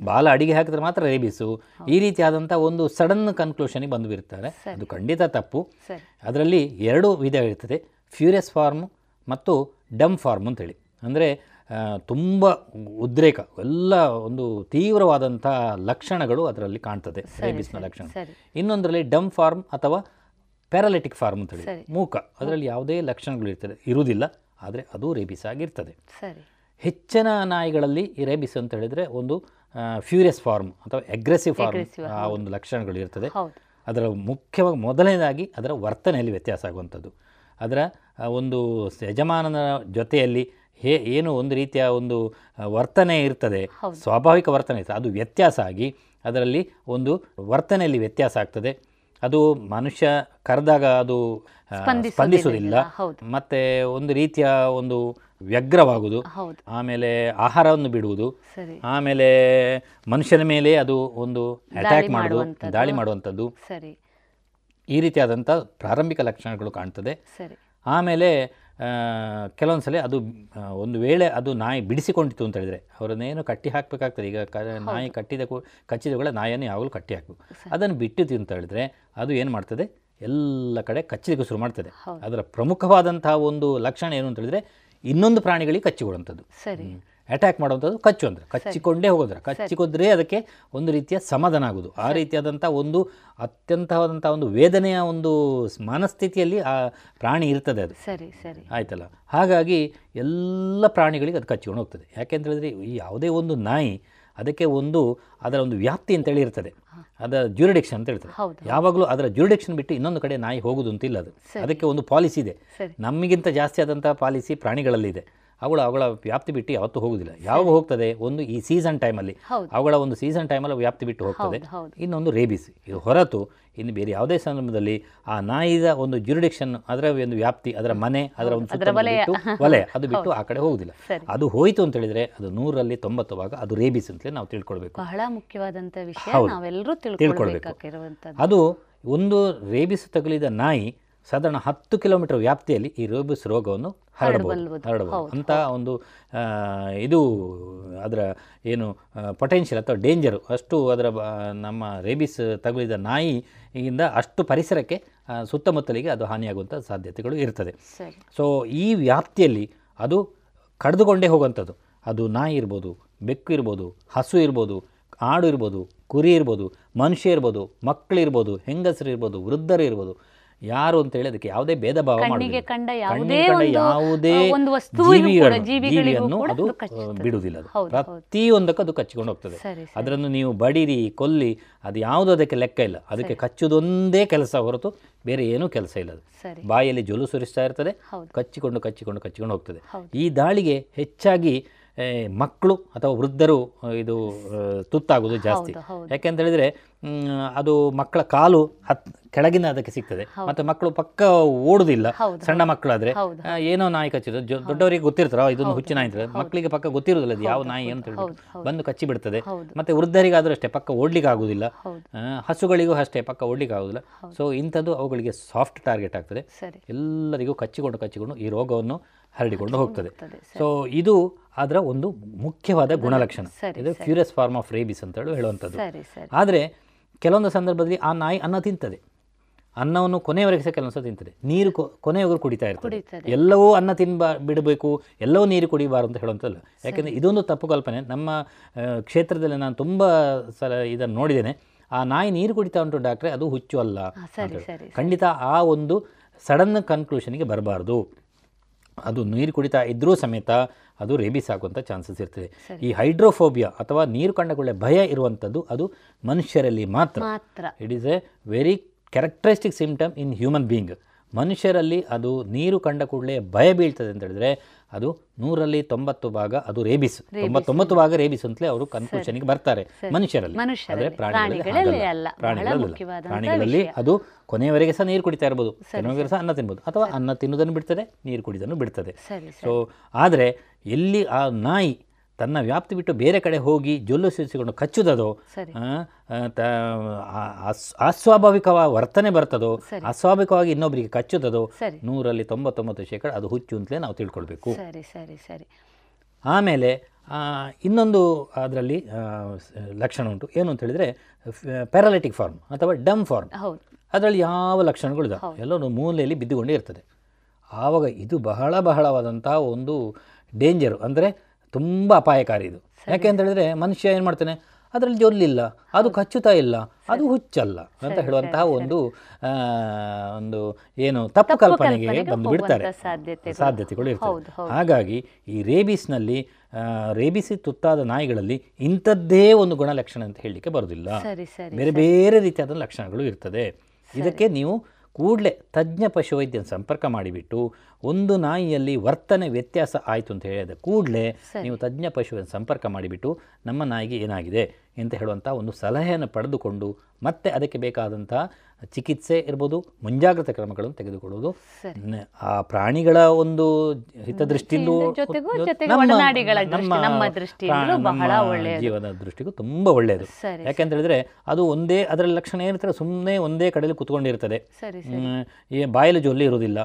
ಬಾಲ ಅಡಿಗೆ ಹಾಕಿದ್ರೆ ಮಾತ್ರ ರೇಬಿಸು ಈ ರೀತಿಯಾದಂಥ ಒಂದು ಸಡನ್ ಕನ್ಕ್ಲೂಷನಿಗೆ ಬಂದು ಬಿರ್ತಾರೆ ಅದು ಖಂಡಿತ ತಪ್ಪು. ಅದರಲ್ಲಿ ಎರಡು ವಿಧ ಇರ್ತದೆ ಫ್ಯೂರಿಯಸ್ ಫಾರ್ಮ್ ಮತ್ತು ಡಮ್ ಫಾರ್ಮ್ ಅಂತೇಳಿ. ಅಂದರೆ ತುಂಬ ಉದ್ರೇಕ ಎಲ್ಲ ಒಂದು ತೀವ್ರವಾದಂಥ ಲಕ್ಷಣಗಳು ಅದರಲ್ಲಿ ಕಾಣ್ತದೆ ರೇಬಿಸ್ನ ಲಕ್ಷಣ. ಇನ್ನೊಂದರಲ್ಲಿ ಡಮ್ ಫಾರ್ಮ್ ಅಥವಾ ಪ್ಯಾರಾಲಿಟಿಕ್ ಫಾರ್ಮ್ ಅಂತ ಹೇಳಿ ಮೂಕ ಅದರಲ್ಲಿ ಯಾವುದೇ ಲಕ್ಷಣಗಳು ಇರ್ತದೆ. ಇರುವುದಿಲ್ಲ ಆದರೆ ಅದು ರೇಬಿಸ್ ಆಗಿರ್ತದೆ. ಸರಿ. ಹೆಚ್ಚಿನ ನಾಯಿಗಳಲ್ಲಿ ಈ ರೇಬಿಸ್ ಅಂತ ಹೇಳಿದರೆ ಒಂದು ಫ್ಯೂರಿಯಸ್ ಫಾರ್ಮ್ ಅಥವಾ ಅಗ್ರೆಸಿವ್ ಫಾರ್ಮ್ ಆ ಒಂದು ಲಕ್ಷಣಗಳು ಇರ್ತದೆ. ಅದರ ಮುಖ್ಯವಾಗಿ ಮೊದಲನೇದಾಗಿ ಅದರ ವರ್ತನೆಯಲ್ಲಿ ವ್ಯತ್ಯಾಸ ಆಗುವಂಥದ್ದು. ಅದರ ಒಂದು ಯಜಮಾನನ ಜೊತೆಯಲ್ಲಿ ಹೇ ಏನು ಒಂದು ರೀತಿಯ ಒಂದು ವರ್ತನೆ ಇರ್ತದೆ. ಸ್ವಾಭಾವಿಕ ವರ್ತನೆ ಇರ್ತದೆ. ಅದು ವ್ಯತ್ಯಾಸ ಆಗಿ ಅದರಲ್ಲಿ ಒಂದು ವರ್ತನೆಯಲ್ಲಿ ವ್ಯತ್ಯಾಸ ಆಗ್ತದೆ. ಅದು ಮನುಷ್ಯ ಕರೆದಾಗ ಅದು ಸ್ಪಂದಿಸೋದಿಲ್ಲ, ಸ್ಪಂದಿಸುವುದಿಲ್ಲ. ಮತ್ತೆ ಒಂದು ರೀತಿಯ ಒಂದು ವ್ಯಗ್ರವಾಗುವುದು. ಆಮೇಲೆ ಆಹಾರವನ್ನು ಬಿಡುವುದು. ಆಮೇಲೆ ಮನುಷ್ಯನ ಮೇಲೆ ಅದು ಒಂದು ಅಟ್ಯಾಕ್ ಮಾಡುವುದು ದಾಳಿ ಮಾಡುವಂಥದ್ದು. ಈ ರೀತಿಯಾದಂಥ ಪ್ರಾರಂಭಿಕ ಲಕ್ಷಣಗಳು ಕಾಣ್ತದೆ. ಆಮೇಲೆ ಕೆಲವೊಂದು ಸಲ ಅದು ಒಂದು ವೇಳೆ ಅದು ನಾಯಿ ಬಿಡಿಸಿಕೊಂಡಿತ್ತು ಅಂತ ಹೇಳಿದರೆ ಅವರನ್ನೇನು ಕಟ್ಟಿ ಹಾಕಬೇಕಾಗ್ತದೆ. ಈಗ ಕ ನಾಯಿ ಕಟ್ಟಿದ ಕಚ್ಚಿದ ಕೂಡ ನಾಯಿಯನ್ನು ಯಾವಾಗಲೂ ಕಟ್ಟಿ ಹಾಕಬೇಕು. ಅದನ್ನು ಬಿಟ್ಟಿತ್ತು ಅಂತ ಹೇಳಿದ್ರೆ ಅದು ಏನು ಮಾಡ್ತದೆ? ಎಲ್ಲ ಕಡೆ ಕಚ್ಚಲಿಕ್ಕೆ ಶುರು ಮಾಡ್ತದೆ. ಅದರ ಪ್ರಮುಖವಾದಂತಹ ಒಂದು ಲಕ್ಷಣ ಏನು ಅಂತ ಹೇಳಿದ್ರೆ ಇನ್ನೊಂದು ಪ್ರಾಣಿಗಳಿಗೆ ಕಚ್ಚಿಕೊಡುವಂಥದ್ದು ಸರಿ. ಅಟ್ಯಾಕ್ ಮಾಡುವಂಥದ್ದು ಕಚ್ಚು ಅಂದರೆ ಕಚ್ಚಿಕೊಂಡೇ ಹೋಗೋದ್ರೆ ಕಚ್ಚಿಕೊಂಡ್ರೆ ಅದಕ್ಕೆ ಒಂದು ರೀತಿಯ ಸಮಾಧಾನ ಆಗೋದು. ಆ ರೀತಿಯಾದಂಥ ಒಂದು ಅತ್ಯಂತವಾದಂಥ ಒಂದು ವೇದನೆಯ ಒಂದು ಮನಸ್ಥಿತಿಯಲ್ಲಿ ಆ ಪ್ರಾಣಿ ಇರ್ತದೆ ಅದು. ಸರಿ ಸರಿ. ಆಯ್ತಲ್ಲ? ಹಾಗಾಗಿ ಎಲ್ಲ ಪ್ರಾಣಿಗಳಿಗೆ ಅದು ಕಚ್ಚಿಕೊಂಡು ಹೋಗ್ತದೆ. ಯಾಕೆಂತ ಹೇಳಿದ್ರೆ ಈ ಯಾವುದೇ ಒಂದು ನಾಯಿ ಅದಕ್ಕೆ ಒಂದು ಅದರ ಒಂದು ವ್ಯಾಪ್ತಿ ಅಂತೇಳಿ ಇರ್ತದೆ. ಅದರ ಜ್ಯೂರಿಡಿಕ್ಷನ್ ಅಂತ ಹೇಳ್ತಾರೆ. ಯಾವಾಗಲೂ ಅದರ ಜ್ಯೂರಿಡಿಕ್ಷನ್ ಬಿಟ್ಟು ಇನ್ನೊಂದು ಕಡೆ ನಾಯಿ ಹೋಗುದು ಅಂತಿಲ್ಲ ಅದು. ಅದಕ್ಕೆ ಒಂದು ಪಾಲಿಸಿ ಇದೆ. ನಮಗಿಂತ ಜಾಸ್ತಿ ಆದಂಥ ಪಾಲಿಸಿ ಪ್ರಾಣಿಗಳಲ್ಲಿ ಇದೆ ಅವುಗಳ ಅವುಗಳ ವ್ಯಾಪ್ತಿ ಬಿಟ್ಟು ಯಾವತ್ತೂ ಹೋಗುದಿಲ್ಲ ಯಾವಾಗ ಹೋಗ್ತದೆ? ಒಂದು ಈ ಸೀಸನ್ ಟೈಮಲ್ಲಿ. ಅವುಗಳ ಒಂದು ಸೀಸನ್ ಟೈಮಲ್ಲಿ ವ್ಯಾಪ್ತಿ ಬಿಟ್ಟು ಹೋಗ್ತದೆ. ಇನ್ನೊಂದು ರೇಬಿಸ್ ಇದು ಹೊರತು ಇನ್ನು ಬೇರೆ ಯಾವುದೇ ಸಂದರ್ಭದಲ್ಲಿ ಆ ನಾಯಿದ ಒಂದು ಜ್ಯೂರಿಡಿಕ್ಷನ್ ಅದರ ಒಂದು ವ್ಯಾಪ್ತಿ ಅದರ ಮನೆ ಅದರ ಒಂದು [LAUGHS] ವಲಯ. ಅದು ಬಿಟ್ಟು ಆ ಕಡೆ ಹೋಗುದಿಲ್ಲ ಅದು ಹೋಯಿತು ಅಂತ ಹೇಳಿದ್ರೆ ಅದು ನೂರಲ್ಲಿ ತೊಂಬತ್ತು ಭಾಗ ಅದು ರೇಬಿಸ್ ಅಂತಲೇ ನಾವು ತಿಳ್ಕೊಳ್ಬೇಕು. ಬಹಳ ಮುಖ್ಯವಾದಂತ ವಿಷಯ. ನಾವೆಲ್ಲರೂ ತಿಳ್ಕೊಳ್ಬೇಕು. ಅದು ಒಂದು ರೇಬಿಸ್ ತಗುಲಿದ ನಾಯಿ ಸಾಧಾರಣ ಹತ್ತು ಕಿಲೋಮೀಟರ್ ವ್ಯಾಪ್ತಿಯಲ್ಲಿ ಈ ರೇಬಿಸ್ ರೋಗವನ್ನು ಹರಡಬಹುದು ಹರಡಬಹುದು. ಅಂತ ಒಂದು ಇದು ಅದರ ಏನು ಪೊಟೆನ್ಷಿಯಲ್ ಅಥವಾ ಡೇಂಜರು ಅಷ್ಟು ಅದರ ನಮ್ಮ ರೇಬಿಸ್ ತಗುಲಿದ ನಾಯಿಯಿಂದ ಅಷ್ಟು ಪರಿಸರಕ್ಕೆ ಸುತ್ತಮುತ್ತಲಿಗೆ ಅದು ಹಾನಿಯಾಗುವಂಥ ಸಾಧ್ಯತೆಗಳು ಇರ್ತದೆ. ಸೊ ಈ ವ್ಯಾಪ್ತಿಯಲ್ಲಿ ಅದು ಕಡಿದುಕೊಂಡೇ ಹೋಗುವಂಥದ್ದು. ಅದು ನಾಯಿ ಇರ್ಬೋದು ಬೆಕ್ಕು ಇರ್ಬೋದು ಹಸು ಇರ್ಬೋದು ಆಡು ಇರ್ಬೋದು ಕುರಿ ಇರ್ಬೋದು ಮನುಷ್ಯ ಇರ್ಬೋದು ಮಕ್ಕಳಿರ್ಬೋದು ಹೆಂಗಸರು ಇರ್ಬೋದು ವೃದ್ಧರು ಇರ್ಬೋದು ಯಾರು ಅಂತೇಳಿ ಅದಕ್ಕೆ ಯಾವುದೇ ಭೇದ ಭಾವ ಕಣ್ಣಿಗೆ. ಕಂಡ ಯಾವುದೇ ಜೀವಿಯನ್ನು ಅದು. ಬಿಡುವುದಿಲ್ಲ ಅದು. ಪ್ರತಿಯೊಂದಕ್ಕೂ ಅದು ಕಚ್ಚಿಕೊಂಡು ಹೋಗ್ತದೆ. ಅದನ್ನು ನೀವು ಬಡಿರಿ ಕೊಲ್ಲಿ ಅದು ಯಾವುದು ಅದಕ್ಕೆ ಲೆಕ್ಕ ಇಲ್ಲ ಅದಕ್ಕೆ ಕಚ್ಚುದೊಂದೇ ಕೆಲಸ ಹೊರತು ಬೇರೆ ಏನೂ ಕೆಲಸ ಇಲ್ಲ ಅದು. ಬಾಯಲ್ಲಿ ಜೊಲು ಸುರಿಸ್ತಾ ಇರ್ತದೆ. ಕಚ್ಚಿಕೊಂಡು ಕಚ್ಚಿಕೊಂಡು ಕಚ್ಚಿಕೊಂಡು ಹೋಗ್ತದೆ ಈ ದಾಳಿಗೆ ಹೆಚ್ಚಾಗಿ ಮಕ್ಕಳು ಅಥವಾ ವೃದ್ಧರು ಇದು ತುತ್ತಾಗುವುದು ತುತ್ತಾಗೋದು ಜಾಸ್ತಿ. ಯಾಕೆಂತ ಹೇಳಿದ್ರೆ ಅದು ಮಕ್ಕಳ ಕಾಲು ಹತ್ ಕೆಳಗಿನ ಅದಕ್ಕೆ ಸಿಗ್ತದೆ. ಮತ್ತೆ ಮಕ್ಕಳು ಪಕ್ಕ ಓಡುದಿಲ್ಲ. ಸಣ್ಣ ಮಕ್ಕಳಾದ್ರೆ. ಏನೋ ನಾಯಿ ಕಚ್ಚಿದ್ರು ದೊಡ್ಡವರಿಗೆ ಗೊತ್ತಿರ್ತಾರ ಇದೊಂದು ಹುಚ್ಚು ನಾಯಿ ಅಂತ ಮಕ್ಕಳಿಗೆ ಪಕ್ಕ ಗೊತ್ತಿರೋದಿಲ್ಲ ಅದು ಯಾವ ನಾಯಿ ಅಂತ ಹೇಳಿ ಬಂದು ಕಚ್ಚಿ ಬಿಡ್ತದೆ. ಮತ್ತೆ ವೃದ್ಧರಿಗಾದ್ರೂ ಅಷ್ಟೇ ಪಕ್ಕ ಓಡ್ಲಿಕ್ಕೆ ಆಗುದಿಲ್ಲ. ಹಸುಗಳಿಗೂ ಅಷ್ಟೇ ಪಕ್ಕ ಓಡ್ಲಿಕ್ಕೆ ಆಗುದಿಲ್ಲ. ಸೊ ಇಂಥದ್ದು ಅವುಗಳಿಗೆ ಸಾಫ್ಟ್ ಟಾರ್ಗೆಟ್ ಆಗ್ತದೆ. ಎಲ್ಲರಿಗೂ ಕಚ್ಚಿಕೊಂಡು ಕಚ್ಚಿಕೊಂಡು ಈ ರೋಗವನ್ನು ಹರಡಿಕೊಂಡು ಹೋಗ್ತದೆ. ಸೊ ಇದು ಅದರ ಒಂದು ಮುಖ್ಯವಾದ ಗುಣಲಕ್ಷಣ. ಇದು curious furious form of rabies ಅಂತ ಹೇಳಿ ಹೇಳುವಂಥದ್ದು ಆದರೆ ಕೆಲವೊಂದು ಸಂದರ್ಭದಲ್ಲಿ ಆ ನಾಯಿ ಅನ್ನ ತಿಂತದೆ. ಅನ್ನವನ್ನು ಕೊನೆಯವರೆಗೆ ಸಹ ಕೆಲವೊಂದು ಸಹ ತಿಂತದೆ. ನೀರು ಕೊನೆಯವರೆಗೂ ಕುಡಿತಾ ಇರ್ತದೆ. ಎಲ್ಲವೂ ಅನ್ನ ತಿನ್ಬ ಬಿಡಬೇಕು ಎಲ್ಲವೂ ನೀರು ಕುಡಿಬಾರ್ದು ಅಂತ ಹೇಳುವಂಥಲ್ಲ ಯಾಕೆಂದರೆ ಇದೊಂದು ತಪ್ಪು ಕಲ್ಪನೆ. ನಮ್ಮ ಕ್ಷೇತ್ರದಲ್ಲಿ ನಾನು ತುಂಬ ಸಲ ಇದನ್ನು ನೋಡಿದ್ದೇನೆ. ಆ ನಾಯಿ ನೀರು ಕುಡಿತಾ ಉಂಟು ಡಾಕ್ಟ್ರೆ ಅದು ಹುಚ್ಚು ಅಲ್ಲ ಖಂಡಿತ ಆ ಒಂದು ಸಡನ್ ಕನ್ಕ್ಲೂಷನ್ಗೆ ಬರಬಾರ್ದು. ಅದು ನೀರು ಕುಡಿತಾ ಇದ್ದರೂ ಸಮೇತ ಅದು ರೇಬಿಸ್ ಆಗುವಂಥ ಚಾನ್ಸಸ್ ಇರ್ತದೆ. ಈ ಹೈಡ್ರೋಫೋಬಿಯಾ ಅಥವಾ ನೀರು ಕಂಡಗೊಳ್ಳೆ ಭಯ ಇರುವಂಥದ್ದು ಅದು ಮನುಷ್ಯರಲ್ಲಿ ಮಾತ್ರ. It is a very characteristic symptom in human being ಮನುಷ್ಯರಲ್ಲಿ ಅದು ನೀರು ಕಂಡ ಕೂಡಲೇ ಭಯ ಬೀಳ್ತದೆ ಅಂತ ಹೇಳಿದ್ರೆ ಅದು ನೂರಲ್ಲಿ ತೊಂಬತ್ತು ಭಾಗ ಅದು ರೇಬಿಸ್. ತೊಂಬತ್ತೊಂಬತ್ತು ಭಾಗ ರೇಬಿಸ್ ಅಂತಲೇ ಅವರು ಕನ್ಫ್ಯೂಷನ್ಗೆ ಬರ್ತಾರೆ ಮನುಷ್ಯರಲ್ಲಿ. ಆದರೆ ಪ್ರಾಣಿಗಳಲ್ಲಿ ಪ್ರಾಣಿಗಳಲ್ಲಿ. ಅದು ಕೊನೆಯವರೆಗೆ ಸಹ ನೀರು ಕುಡಿತಾ ಇರ್ಬೋದು. ಕೊನೆಯವರೆಗೆ ಸಹ ಅನ್ನ ತಿನ್ಬೋದು. ಅಥವಾ ಅನ್ನ ತಿನ್ನೋದನ್ನು ಬಿಡ್ತದೆ ನೀರು ಕುಡಿದನ್ನು ಬಿಡ್ತದೆ. ಸೊ ಆದರೆ ಎಲ್ಲಿ ಆ ನಾಯಿ ತನ್ನ ವ್ಯಾಪ್ತಿ ಬಿಟ್ಟು ಬೇರೆ ಕಡೆ ಹೋಗಿ ಜೊಲ್ಲು ಸೇರಿಸಿಕೊಂಡು ಕಚ್ಚುದದೋ ಸರಿ. ಆ, ಆ, ಅಸ್- ಅಸ್ವಾಭಾವಿಕ ವರ್ತನೆ ಬರ್ತದೋ. ಅಸ್ವಾಭಾವಿಕವಾಗಿ ಇನ್ನೊಬ್ಬರಿಗೆ ಕಚ್ಚುತ್ತದೋ. ನೂರಲ್ಲಿ ತೊಂಬತ್ತೊಂಬತ್ತು ಶೇಕಡ ಅದು ಹುಚ್ಚು ಅಂತಲೇ ನಾವು ತಿಳ್ಕೊಳ್ಬೇಕು. ಸರಿ ಸರಿ ಸರಿ. ಆಮೇಲೆ ಇನ್ನೊಂದು ಅದರಲ್ಲಿ ಲಕ್ಷಣ ಉಂಟು. ಏನು ಅಂತ ಹೇಳಿದರೆ ಪ್ಯಾರಾಲಿಟಿಕ್ ಫಾರ್ಮ್ ಅಥವಾ ಡಮ್ ಫಾರ್ಮ್. ಅದರಲ್ಲಿ ಯಾವ ಲಕ್ಷಣಗಳು ಇದಾವೆ? ಎಲ್ಲೋ ಮೂಲೆಯಲ್ಲಿ ಬಿದ್ದುಕೊಂಡೇ ಇರ್ತದೆ. ಆವಾಗ ಇದು ಬಹಳ ಬಹಳವಾದಂಥ ಒಂದು ಡೇಂಜರು ಅಂದರೆ ತುಂಬ ಅಪಾಯಕಾರಿ ಇದು. ಯಾಕೆ ಅಂತ ಹೇಳಿದ್ರೆ ಮನುಷ್ಯ ಏನು ಮಾಡ್ತಾನೆ? ಅದರಲ್ಲಿ ಜೊಲ್ಲಿಲ್ಲ ಅದು ಕಚ್ಚುತ್ತಾ ಇಲ್ಲ ಅದು ಹುಚ್ಚಲ್ಲ ಅಂತ ಹೇಳುವಂತಹ ಒಂದು ಒಂದು ಏನು ತಪ್ಪು ಕಲ್ಪನೆಗೆ ಬಂದು ಬಿಡ್ತಾರೆ. ಸಾಧ್ಯತೆಗಳು. ಇರ್ತವೆ. ಹಾಗಾಗಿ ಈ ರೇಬಿಸ್ನಲ್ಲಿ ರೇಬಿಸಿ ತುತ್ತಾದ ನಾಯಿಗಳಲ್ಲಿ ಇಂಥದ್ದೇ ಒಂದು ಗುಣಲಕ್ಷಣ ಅಂತ ಹೇಳಲಿಕ್ಕೆ ಬರೋದಿಲ್ಲ. ಬೇರೆ ಬೇರೆ ರೀತಿಯಾದ ಲಕ್ಷಣಗಳು ಇರ್ತದೆ. ಇದಕ್ಕೆ ನೀವು ಕೂಡಲೇ ತಜ್ಞ ಪಶುವೈದ್ಯನ ಸಂಪರ್ಕ ಮಾಡಿಬಿಟ್ಟು ಒಂದು ನಾಯಿಯಲ್ಲಿ ವರ್ತನೆ ವ್ಯತ್ಯಾಸ ಆಯಿತು ಅಂತ ಹೇಳಿದ ಕೂಡಲೇ ನೀವು ತಜ್ಞ ಪಶುವನ್ನು ಸಂಪರ್ಕ ಮಾಡಿಬಿಟ್ಟು ನಮ್ಮ ನಾಯಿಗೆ ಏನಾಗಿದೆ ಅಂತ ಹೇಳುವಂಥ ಒಂದು ಸಲಹೆಯನ್ನು ಪಡೆದುಕೊಂಡು ಮತ್ತೆ ಅದಕ್ಕೆ ಬೇಕಾದಂಥ ಚಿಕಿತ್ಸೆ ಇರ್ಬೋದು ಮುಂಜಾಗ್ರತಾ ಕ್ರಮಗಳನ್ನು ತೆಗೆದುಕೊಳ್ಳುವುದು. ಆ ಪ್ರಾಣಿಗಳ ಒಂದು ಹಿತದೃಷ್ಟಿಯಲ್ಲೂ. ಜೀವನ ದೃಷ್ಟಿಗೂ ತುಂಬಾ ಒಳ್ಳೆಯದು. ಯಾಕೆಂತ ಹೇಳಿದ್ರೆ ಅದು ಒಂದೇ ಅದರ ಲಕ್ಷಣ ಏನಿರ್ತಾರೆ ಸುಮ್ಮನೆ ಒಂದೇ ಕಡೆಯಲ್ಲಿ ಕುತ್ಕೊಂಡಿರ್ತದೆ. ಈ ಬಾಯಲ್ಲಿ ಜೊಲ್ಲಿ ಇರೋದಿಲ್ಲ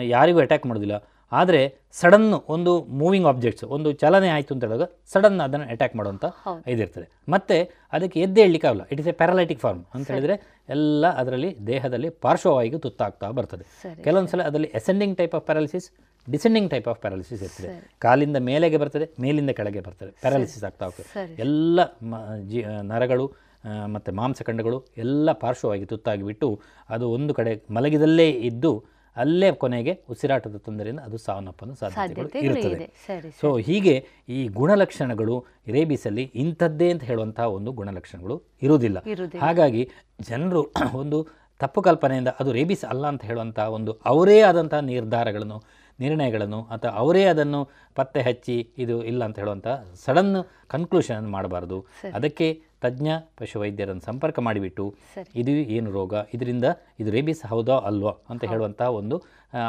ಯಾರಿಗೂ ಅಟ್ಯಾಕ್ ಮಾಡೋದಿಲ್ಲ ಆದರೆ ಸಡನ್ ಒಂದು ಮೂವಿಂಗ್ ಆಬ್ಜೆಕ್ಟ್ಸ್ ಒಂದು ಚಲನೆ ಆಯಿತು ಅಂತ ಹೇಳಿದಾಗ ಸಡನ್ ಅದನ್ನು ಅಟ್ಯಾಕ್ ಮಾಡುವಂಥ. ಇದಿರ್ತದೆ ಮತ್ತು ಅದಕ್ಕೆ ಎದ್ದೇ ಹೇಳಲಿಕ್ಕಾಗಲ್ಲ it is a paralytic form ಅಂತ ಹೇಳಿದರೆ ಎಲ್ಲ ಅದರಲ್ಲಿ ದೇಹದಲ್ಲಿ ಪಾರ್ಶ್ವವಾಯಿಗೆ ತುತ್ತಾಗ್ತಾ ಬರ್ತದೆ. ಕೆಲವೊಂದು ಸಲ ಅದರಲ್ಲಿ ascending type of paralysis descending type of paralysis ಇರ್ತದೆ. ಕಾಲಿಂದ ಮೇಲೆಗೆ ಬರ್ತದೆ ಮೇಲಿಂದ ಕೆಳಗೆ ಬರ್ತದೆ. ಪ್ಯಾರಾಲಿಸಿಸ್ ಆಗ್ತಾ ಹೋಗ್ತದೆ. ಎಲ್ಲ ಮ ಜಿ ನರಗಳು ಮತ್ತು ಮಾಂಸಖಂಡಗಳು ಎಲ್ಲ ಪಾರ್ಶ್ವವಾಗಿ ತುತ್ತಾಗಿಬಿಟ್ಟು ಅದು ಒಂದು ಕಡೆ ಮಲಗಿದಲ್ಲೇ ಇದ್ದು ಅಲ್ಲೇ ಕೊನೆಗೆ ಉಸಿರಾಟದ ತೊಂದರೆಯಿಂದ ಅದು ಸಾವನ್ನಪ್ಪನ್ನು ಸಾಧ್ಯತೆಗಳು ಇರುತ್ತದೆ. ಸೊ ಹೀಗೆ ಈ ಗುಣಲಕ್ಷಣಗಳು ರೇಬಿಸಲ್ಲಿ ಇಂಥದ್ದೇ ಅಂತ ಹೇಳುವಂತಹ ಒಂದು ಗುಣಲಕ್ಷಣಗಳು ಇರುವುದಿಲ್ಲ. ಹಾಗಾಗಿ ಜನರು [CLEARS THROAT] ಒಂದು ತಪ್ಪು ಕಲ್ಪನೆಯಿಂದ ಅದು ರೇಬಿಸ್ ಅಲ್ಲ ಅಂತ ಹೇಳುವಂತಹ ಒಂದು ಅವರೇ ಆದಂಥ ನಿರ್ಧಾರಗಳನ್ನು ನಿರ್ಣಯಗಳನ್ನು ಅಥವಾ ಅವರೇ ಅದನ್ನು ಪತ್ತೆ ಹಚ್ಚಿ ಇದು ಇಲ್ಲ ಅಂತ ಹೇಳುವಂಥ ಸಡನ್ ಕನ್ಕ್ಲೂಷನ್ ಮಾಡಬಾರ್ದು. ಅದಕ್ಕೆ ತಜ್ಞ ಪಶುವೈದ್ಯರನ್ನು ಸಂಪರ್ಕ ಮಾಡಿಬಿಟ್ಟು ಇದು ಏನು ರೋಗ ಇದರಿಂದ ಇದು ರೇಬಿಸ್ ಹೌದಾ ಅಲ್ವಾ ಅಂತ ಹೇಳುವಂಥ ಒಂದು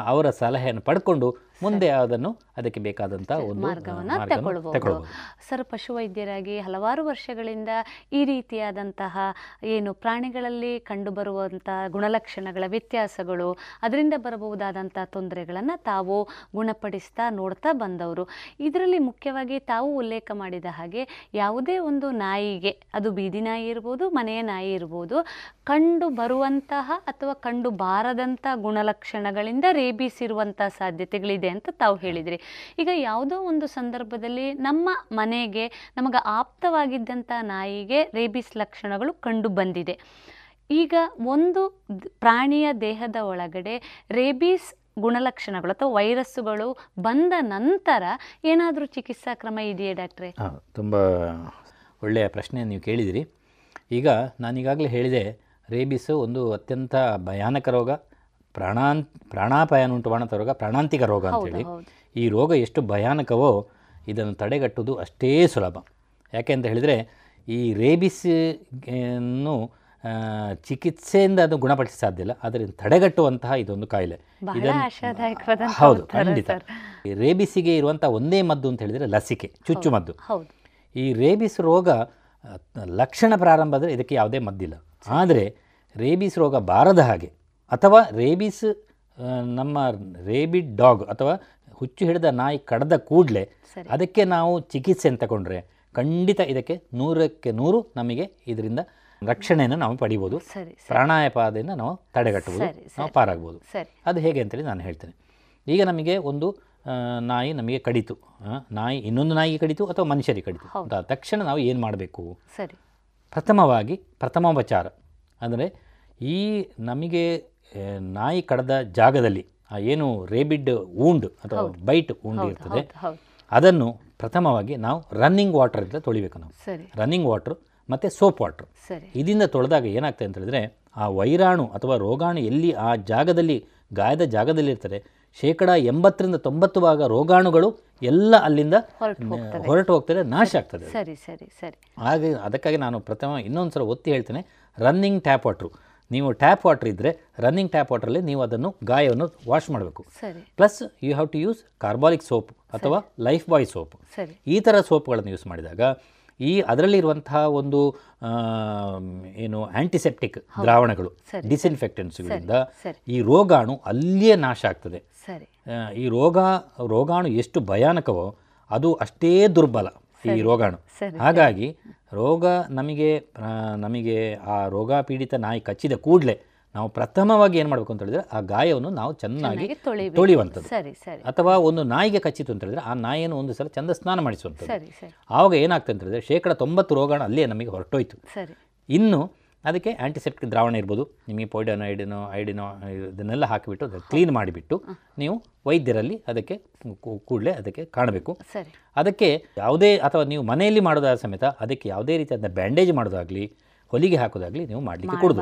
ಅವರ ಸಲಹೆಯನ್ನು ಪಡ್ಕೊಂಡು ಮುಂದೆ ಅದನ್ನು ಅದಕ್ಕೆ ಬೇಕಾದಂಥ ಒಂದು ಮಾರ್ಗವನ್ನ ತಗೊಳ್ಬಹುದು ಸರ್ ಪಶುವೈದ್ಯರಾಗಿ ಹಲವಾರು ವರ್ಷಗಳಿಂದ ಈ ರೀತಿಯಾದಂತಹ ಏನು ಪ್ರಾಣಿಗಳಲ್ಲಿ ಕಂಡುಬರುವಂತಹ ಗುಣಲಕ್ಷಣಗಳ ವ್ಯತ್ಯಾಸಗಳು ಅದರಿಂದ ಬರಬಹುದಾದಂತಹ ತೊಂದರೆಗಳನ್ನು ತಾವು ಗುಣಪಡಿಸ್ತಾ ನೋಡ್ತಾ ಬಂದವರು. ಇದರಲ್ಲಿ ಮುಖ್ಯವಾಗಿ ತಾವು ಉಲ್ಲೇಖ ಮಾಡಿದ ಹಾಗೆ ಯಾವುದೇ ಒಂದು ನಾಯಿಗೆ ಅದು ಬೀದಿ ನಾಯಿ ಇರ್ಬೋದು ಮನೆಯ ನಾಯಿ ಇರ್ಬೋದು ಕಂಡು ಬರುವಂತಹ ಅಥವಾ ಕಂಡು ಬಾರದಂತಹ ಗುಣಲಕ್ಷಣಗಳಿಂದ ರೇಬೀಸ್ ಇರುವಂಥ ಸಾಧ್ಯತೆಗಳಿದೆ. ಅಂತ ತಾವು ಹೇಳಿದ್ರಿ. ಈಗ ಯಾವುದೋ ಒಂದು ಸಂದರ್ಭದಲ್ಲಿ ನಮ್ಮ ಮನೆಗೆ ನಮಗೆ ಆಪ್ತವಾಗಿದ್ದಂಥ ನಾಯಿಗೆ ರೇಬಿಸ್ ಲಕ್ಷಣಗಳು ಕಂಡು ಬಂದಿದೆ. ಈಗ ಒಂದು ಪ್ರಾಣಿಯ ದೇಹದ ಒಳಗಡೆ ರೇಬಿಸ್ ಗುಣಲಕ್ಷಣಗಳು ಅಥವಾ ವೈರಸ್ಸುಗಳು ಬಂದ ನಂತರ ಏನಾದರೂ ಚಿಕಿತ್ಸಾ ಕ್ರಮ ಇದೆಯೇ ಡಾಕ್ಟ್ರೆ? ತುಂಬ ಒಳ್ಳೆಯ ಪ್ರಶ್ನೆ ನೀವು ಕೇಳಿದಿರಿ. ಈಗ ನಾನೀಗಾಗಲೇ ಹೇಳಿದೆ, ರೇಬಿಸ್ ಒಂದು ಅತ್ಯಂತ ಭಯಾನಕ ರೋಗ. ಪ್ರಾಣಾನ್ ಪ್ರಾಣಾಪಾಯನುಂಟು ಮಾಡುವಂಥ ರೋಗ ಪ್ರಾಣಾಂತಿಕ ರೋಗ ಅಂತೇಳಿ. ಈ ರೋಗ ಎಷ್ಟು ಭಯಾನಕವೋ ಇದನ್ನು ತಡೆಗಟ್ಟುವುದು ಅಷ್ಟೇ ಸುಲಭ. ಯಾಕೆ ಅಂತ ಹೇಳಿದರೆ ಈ ರೇಬಿಸ್ ಅನ್ನು ಚಿಕಿತ್ಸೆಯಿಂದ ಅದು ಗುಣಪಡಿಸ ಸಾಧ್ಯ ಇಲ್ಲ. ಆದರೆ ತಡೆಗಟ್ಟುವಂತಹ ಇದೊಂದು ಕಾಯಿಲೆ. ಹೌದು ಖಂಡಿತ. ರೇಬಿಸಿಗೆ ಇರುವಂಥ ಒಂದೇ ಮದ್ದು ಅಂತ ಹೇಳಿದರೆ ಲಸಿಕೆ ಚುಚ್ಚು ಮದ್ದು. ಈ ರೇಬಿಸ್ ರೋಗ ಲಕ್ಷಣ ಪ್ರಾರಂಭ ಆದರೆ ಇದಕ್ಕೆ ಯಾವುದೇ ಮದ್ದಿಲ್ಲ. ಆದರೆ ರೇಬಿಸ್ ರೋಗ ಬಾರದ ಹಾಗೆ ಅಥವಾ ರೇಬಿಸ್ ನಮ್ಮ ರೇಬಿಡ್ ಡಾಗ್ ಅಥವಾ ಹುಚ್ಚು ಹಿಡಿದ ನಾಯಿ ಕಡದ ಕೂಡಲೇ ಅದಕ್ಕೆ ನಾವು ಚಿಕಿತ್ಸೆ ಅಂತ ತಗೊಂಡ್ರೆ ಖಂಡಿತ ಇದಕ್ಕೆ ನೂರಕ್ಕೆ ನೂರು ನಮಗೆ ಇದರಿಂದ ರಕ್ಷಣೆಯನ್ನು ನಾವು ಪಡಿಬೋದು. ಸರಿ. ನಾವು ತಡೆಗಟ್ಟಬಹುದು ನಾವು. ಪಾರಾಗ್ಬೋದು. ಅದು ಹೇಗೆ ಅಂತೇಳಿ ನಾನು ಹೇಳ್ತೇನೆ. ಈಗ ನಮಗೆ ಒಂದು ನಾಯಿ ನಮಗೆ ಕಡಿತು ನಾಯಿ ಇನ್ನೊಂದು ನಾಯಿಗೆ ಕಡಿತು ಅಥವಾ ಮನುಷ್ಯರಿಗೆ ಕಡಿತು. ಅಂತ ತಕ್ಷಣ ನಾವು ಏನು ಮಾಡಬೇಕು? ಸರಿ. ಪ್ರಥಮವಾಗಿ ಪ್ರಥಮೋಪಚಾರ. ಅಂದರೆ ಈ ನಮಗೆ ನಾಯಿ ಕಡದ ಜಾಗದಲ್ಲಿ ಆ ಏನು ರೇಬಿಡ್ ಊಂಡ್ ಅಥವಾ ಬೈಟ್ ಊಂಡ್ ಇರ್ತದೆ. ಅದನ್ನು ಪ್ರಥಮವಾಗಿ ನಾವು ರನ್ನಿಂಗ್ ವಾಟರಿಂದ ತೊಳಿಬೇಕು ನಾವು. ರನ್ನಿಂಗ್ ವಾಟರ್ ಮತ್ತು ಸೋಪ್ ವಾಟರ್ ಸರಿ. ಇದರಿಂದ ತೊಳೆದಾಗ ಏನಾಗ್ತದೆ ಅಂತ ಹೇಳಿದ್ರೆ ಆ ವೈರಾಣು ಅಥವಾ ರೋಗಾಣು ಎಲ್ಲಿ ಆ ಜಾಗದಲ್ಲಿ ಗಾಯದ ಜಾಗದಲ್ಲಿ ಇರ್ತದೆ ಶೇಕಡ ಎಂಬತ್ತರಿಂದ ತೊಂಬತ್ತು ಭಾಗ ರೋಗಾಣುಗಳು ಎಲ್ಲ ಅಲ್ಲಿಂದ ಹೊರಟು ಹೋಗ್ತದೆ. ಹೊರಟು ಹೋಗ್ತದೆ ನಾಶ ಆಗ್ತದೆ ಸರಿ ಸರಿ ಸರಿ. ಹಾಗೆ ಅದಕ್ಕಾಗಿ ನಾನು ಪ್ರಥಮ ಇನ್ನೊಂದು ಸಲ ಒತ್ತಿ ಹೇಳ್ತೇನೆ ರನ್ನಿಂಗ್ ಟ್ಯಾಪ್ ವಾಟ್ರು ನೀವು ಟ್ಯಾಪ್ ವಾಟರ್ ಇದ್ದರೆ ರನ್ನಿಂಗ್ ಟ್ಯಾಪ್ ವಾಟರಲ್ಲಿ ನೀವು ಅದನ್ನು ಗಾಯವನ್ನು ವಾಶ್ ಮಾಡಬೇಕು. Plus you have to use carbolic soap ಅಥವಾ ಲೈಫ್ ಬಾಯ್ ಸೋಪ್ ಈ ಥರ ಸೋಪ್ಗಳನ್ನು ಯೂಸ್ ಮಾಡಿದಾಗ ಈ ಅದರಲ್ಲಿರುವಂತಹ ಒಂದು ಏನು ಆಂಟಿಸೆಪ್ಟಿಕ್ ದ್ರಾವಣಗಳು ಸರಿ. ಡಿಸ್ಇನ್ಫೆಕ್ಟೆನ್ಸ್ಗಳಿಂದ ಈ ರೋಗಾಣು ಅಲ್ಲಿಯೇ ನಾಶ ಆಗ್ತದೆ. ಈ ರೋಗ ರೋಗಾಣು ಎಷ್ಟು ಭಯಾನಕವೋ ಅದು ಅಷ್ಟೇ ದುರ್ಬಲ ಈ ರೋಗಾಣು. ಹಾಗಾಗಿ ರೋಗ ನಮಗೆ ನಮಗೆ ಆ ರೋಗ ಪೀಡಿತ ನಾಯಿ ಕಚ್ಚಿದ ಕೂಡಲೇ ನಾವು ಪ್ರಥಮವಾಗಿ ಏನು ಮಾಡಬೇಕು ಅಂತ ಹೇಳಿದ್ರೆ ಆ ಗಾಯವನ್ನು ನಾವು ಚೆನ್ನಾಗಿ. ತೊಳೆಯುವಂಥದ್ದು. ಸರಿ ಸರಿ. ಅಥವಾ ಒಂದು ನಾಯಿಗೆ ಕಚ್ಚಿತು ಅಂತ ಹೇಳಿದ್ರೆ ಆ ನಾಯಿಯನ್ನು ಒಂದು ಸಲ ಚಂದ ಸ್ನಾನ ಮಾಡಿಸುವಂಥದ್ದು. ಆವಾಗ ಏನಾಗ್ತದೆ ಅಂತ ಹೇಳಿದ್ರೆ ಶೇಕಡ ತೊಂಬತ್ತು ರೋಗಾಣು ಅಲ್ಲೇ ನಮಗೆ ಹೊರಟೋಯ್ತು. ಸರಿ. ಇನ್ನು ಅದಕ್ಕೆ ಆ್ಯಂಟಿಸೆಪ್ಟಿಕ್ ದ್ರಾವಣ ಇರ್ಬೋದು. ನಿಮಗೆ ಪೌಡರ್ನೋ ಐಡಿನೋ ಐಡಿನೋ ಇದನ್ನೆಲ್ಲ ಹಾಕಿಬಿಟ್ಟು ಅದನ್ನು ಕ್ಲೀನ್ ಮಾಡಿಬಿಟ್ಟು ನೀವು ವೈದ್ಯರಲ್ಲಿ ಅದಕ್ಕೆ ಕೂಡಲೇ ಅದಕ್ಕೆ ಕಾಣಬೇಕು. ಸರಿ. ಅದಕ್ಕೆ ಯಾವುದೇ ಅಥವಾ ನೀವು ಮನೆಯಲ್ಲಿ ಮಾಡೋದಾದ ಸಮೇತ ಅದಕ್ಕೆ ಯಾವುದೇ ರೀತಿಯಾದ ಬ್ಯಾಂಡೇಜ್ ಮಾಡೋದಾಗಲಿ ಹೊಲಿಗೆ ಹಾಕೋದಾಗಲಿ ನೀವು ಮಾಡಲಿಕ್ಕೆ ಕೊಡೋದು.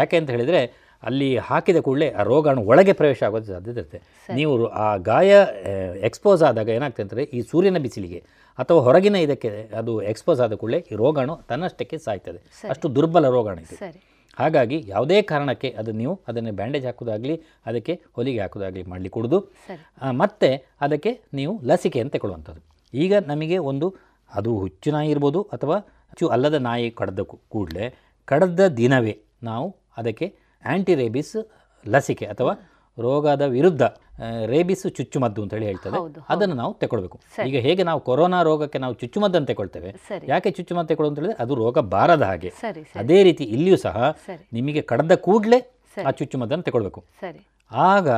ಯಾಕೆ ಅಂತ ಹೇಳಿದರೆ ಅಲ್ಲಿ ಹಾಕಿದ ಕೂಡಲೇ ಆ ರೋಗಾಣು ಒಳಗೆ ಪ್ರವೇಶ ಆಗೋದು ಸಾಧ್ಯತೆ ಇರುತ್ತೆ. ನೀವು ಆ ಗಾಯ ಎಕ್ಸ್ಪೋಸ್ ಆದಾಗ ಏನಾಗ್ತದೆ ಅಂದರೆ ಈ ಸೂರ್ಯನ ಬಿಸಿಲಿಗೆ ಅಥವಾ ಹೊರಗಿನ ಇದಕ್ಕೆ ಅದು ಎಕ್ಸ್ಪೋಸ್ ಆದ ಕೂಡಲೇ ಈ ರೋಗಾಣು ತನ್ನಷ್ಟಕ್ಕೆ ಸಾಯ್ತದೆ. ಅಷ್ಟು ದುರ್ಬಲ ರೋಗಾಣು ಇದೆ. ಹಾಗಾಗಿ ಯಾವುದೇ ಕಾರಣಕ್ಕೆ ಅದು ನೀವು ಅದನ್ನು ಬ್ಯಾಂಡೇಜ್ ಹಾಕೋದಾಗಲಿ ಅದಕ್ಕೆ ಹೊಲಿಗೆ ಹಾಕೋದಾಗಲಿ ಮಾಡಲಿ ಕೊಡೋದು ಮತ್ತು ಅದಕ್ಕೆ ನೀವು ಲಸಿಕೆಯನ್ನು ತಗೊಳ್ಳುವಂಥದ್ದು ಈಗ ನಮಗೆ ಒಂದು ಅದು ಹುಚ್ಚು ನಾಯಿ ಇರ್ಬೋದು ಅಥವಾ ಹುಚ್ಚು ಅಲ್ಲದ ನಾಯಿ ಕಡ್ದ ಕೂಡಲೇ ಕಡದ ದಿನವೇ ನಾವು ಅದಕ್ಕೆ ಆ್ಯಂಟಿ ರೇಬಿಸ್ ಲಸಿಕೆ ಅಥವಾ ರೋಗದ ವಿರುದ್ಧ ರೇಬಿಸ್ ಚುಚ್ಚುಮದ್ದು ಅಂತ ಹೇಳಿ ಹೇಳ್ತದೆ. ಅದನ್ನು ನಾವು ತಗೊಳ್ಬೇಕು ಈಗ ಹೇಗೆ ನಾವು ಕೊರೋನಾ ರೋಗಕ್ಕೆ ನಾವು ಚುಚ್ಚುಮದ್ದನ್ನು ತಗೊಳ್ತೇವೆ ಸರಿ. ಯಾಕೆ ಚುಚ್ಚುಮದ್ದು ತಗೊಳ್ಳೋದು ಅಂತ ಹೇಳಿದ್ರೆ ಅದು ರೋಗ ಬಾರದ ಹಾಗೆ. ಅದೇ ರೀತಿ ಇಲ್ಲಿಯೂ ಸಹ ನಿಮಗೆ ಕಡದ ಕೂಡಲೇ ಆ ಚುಚ್ಚುಮದ್ದನ್ನು ತಗೊಳ್ಬೇಕು ಆಗ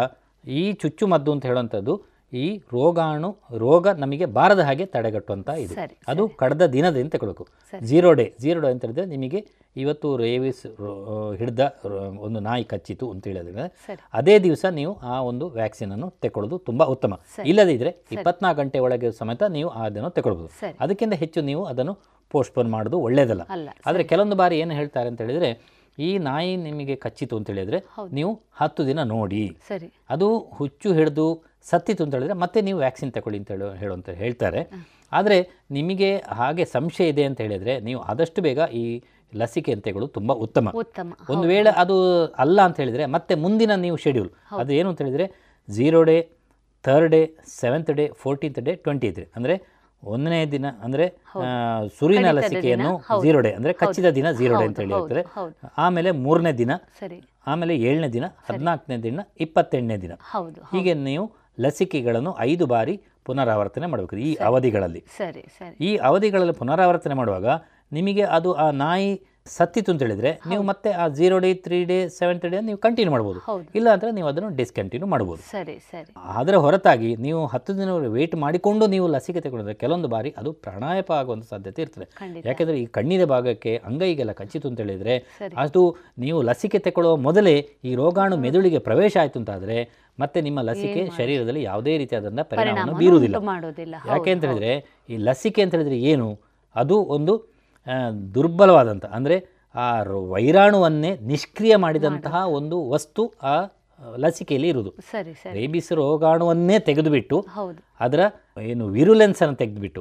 ಈ ಚುಚ್ಚುಮದ್ದು ಅಂತ ಹೇಳುವಂಥದ್ದು ಈ ರೋಗಾಣು ರೋಗ ನಮಗೆ ಬಾರದ ಹಾಗೆ ತಡೆಗಟ್ಟುವಂಥ ಇದು. ಅದು ಕಡದ ದಿನದಿಂದ ತಗೊಳ್ಬೇಕು zero zero day zero day ಅಂತ ಹೇಳಿದ್ರೆ ನಿಮಗೆ ಇವತ್ತು ರೇವಿಸ್ ಹಿಡ್ದ ಒಂದು ನಾಯಿ ಕಚ್ಚಿತು ಅಂತ ಹೇಳಿದ್ರೆ ಅದೇ ದಿವಸ ನೀವು ಆ ಒಂದು ವ್ಯಾಕ್ಸಿನನ್ನು ತಗೊಳ್ಳೋದು ತುಂಬ ಉತ್ತಮ. ಇಲ್ಲದಿದ್ದರೆ ಇಪ್ಪತ್ನಾಲ್ಕು ಗಂಟೆ ಒಳಗೆ ಸಮೇತ ನೀವು ಅದನ್ನು ತಗೊಳ್ಬೋದು. ಅದಕ್ಕಿಂತ ಹೆಚ್ಚು ನೀವು ಅದನ್ನು ಪೋಸ್ಟ್ಪೋನ್ ಮಾಡೋದು ಒಳ್ಳೆಯದಲ್ಲ ಆದರೆ ಕೆಲವೊಂದು ಬಾರಿ ಏನು ಹೇಳ್ತಾರೆ ಅಂತ ಹೇಳಿದರೆ ಈ ನಾಯಿ ನಿಮಗೆ ಕಚ್ಚಿತು ಅಂತ ಹೇಳಿದ್ರೆ ನೀವು ಹತ್ತು ದಿನ ನೋಡಿ. ಸರಿ. ಅದು ಹುಚ್ಚು ಹಿಡಿದು ಸತ್ತಿತು ಅಂತ ಹೇಳಿದ್ರೆ ಮತ್ತೆ ನೀವು ವ್ಯಾಕ್ಸಿನ್ ತಗೊಳ್ಳಿ ಅಂತ ಹೇಳೋ ಹೇಳುವಂತ ಹೇಳ್ತಾರೆ. ಆದರೆ ನಿಮಗೆ ಹಾಗೆ ಸಂಶಯ ಇದೆ ಅಂತ ಹೇಳಿದ್ರೆ ನೀವು ಆದಷ್ಟು ಬೇಗ ಈ ಲಸಿಕೆ ಅಂತೆಗಳು ತುಂಬ ಉತ್ತಮ. ಉತ್ತಮ. ಒಂದು ವೇಳೆ ಅದು ಅಲ್ಲ ಅಂತ ಹೇಳಿದ್ರೆ ಮತ್ತೆ ಮುಂದಿನ ನೀವು ಶೆಡ್ಯೂಲ್ ಅದು ಏನು ಅಂತ ಹೇಳಿದರೆ zero day third day seventh day fourteenth day twenty day ಅಂದರೆ ಒಂದನೇ ದಿನ ಅಂದ್ರೆ ಸುರಿನ ಲಸಿಕೆಯನ್ನು ಜೀರೋ ಝೀರೋ ಡೇ ಅಂದ್ರೆ ಕಚ್ಚಿದ ದಿನ ಝೀರೋ ಡೇ ಅಂತ ಹೇಳಿ ಹೇಳ್ತಾರೆ ಆಮೇಲೆ ಮೂರನೇ ದಿನ ಸರಿ. ಆಮೇಲೆ ಏಳನೇ ದಿನ ಹದಿನಾಲ್ಕನೇ ದಿನ ಇಪ್ಪತ್ತೆಂಟನೇ ದಿನ. ಹೌದು ಹೀಗೆ ನೀವು ಲಸಿಕೆಗಳನ್ನು ಐದು ಬಾರಿ ಪುನರಾವರ್ತನೆ ಮಾಡಬೇಕು ಈ ಅವಧಿಗಳಲ್ಲಿ. ಈ ಅವಧಿಗಳಲ್ಲಿ ಪುನರಾವರ್ತನೆ ಮಾಡುವಾಗ ನಿಮಗೆ ಅದು ಆ ನಾಯಿ ಸತ್ತಿತು ಅಂತ ಹೇಳಿದ್ರೆ ನೀವು ಮತ್ತೆ ಆ zero day three day seventh day ನೀವು ಕಂಟಿನ್ಯೂ ಮಾಡ್ಬೋದು. ಹೌದು. ಇಲ್ಲ ಅಂದ್ರೆ ನೀವು ಅದನ್ನು ಡಿಸ್ಕಂಟಿನ್ಯೂ ಮಾಡ್ಬೋದು. ಸರಿ ಸರಿ. ಅದರ ಹೊರತಾಗಿ ನೀವು ಹತ್ತು ದಿನವರೆಗೆ ವೇಟ್ ಮಾಡಿಕೊಂಡು ನೀವು ಲಸಿಕೆ ತಗೊಂಡ್ರೆ ಕೆಲವೊಂದು ಬಾರಿ ಅದು ಪ್ರಾಣಾಯಪ ಆಗುವಂಥ ಸಾಧ್ಯತೆ ಇರ್ತದೆ. ಯಾಕೆಂದ್ರೆ ಈ ಕಣ್ಣಿನ ಭಾಗಕ್ಕೆ ಅಂಗೈಗೆಲ್ಲ ಕಚ್ಚಿತು ಅಂತ ಹೇಳಿದ್ರೆ. ಅದು ನೀವು ಲಸಿಕೆ ತಗೊಳ್ಳುವ ಮೊದಲೇ ಈ ರೋಗಾಣು ಮೆದುಳಿಗೆ ಪ್ರವೇಶ ಆಯಿತು ಅಂತಾದರೆ ಮತ್ತೆ ನಿಮ್ಮ ಲಸಿಕೆ ಶರೀರದಲ್ಲಿ ಯಾವುದೇ ರೀತಿಯಾದಂಥ ಪರಿಣಾಮವನ್ನು ಬೀರುವುದಿಲ್ಲ. ಯಾಕೆ ಅಂತ ಹೇಳಿದ್ರೆ ಈ ಲಸಿಕೆ ಅಂತ ಹೇಳಿದ್ರೆ ಏನು? ಅದು ಒಂದು ದುರ್ಬಲವಾದಂಥ ಅಂದರೆ ಆ ವೈರಾಣುವನ್ನೇ ನಿಷ್ಕ್ರಿಯ ಮಾಡಿದಂತಹ ಒಂದು ವಸ್ತು ಆ ಲಸಿಕೆಯಲ್ಲಿ ಇರುವುದು. ರೇಬಿಸ್ ರೋಗಾಣುವನ್ನೇ ತೆಗೆದುಬಿಟ್ಟು ಅದರ ಏನು ವಿರುಲೆನ್ಸ್ ಅನ್ನು ತೆಗೆದುಬಿಟ್ಟು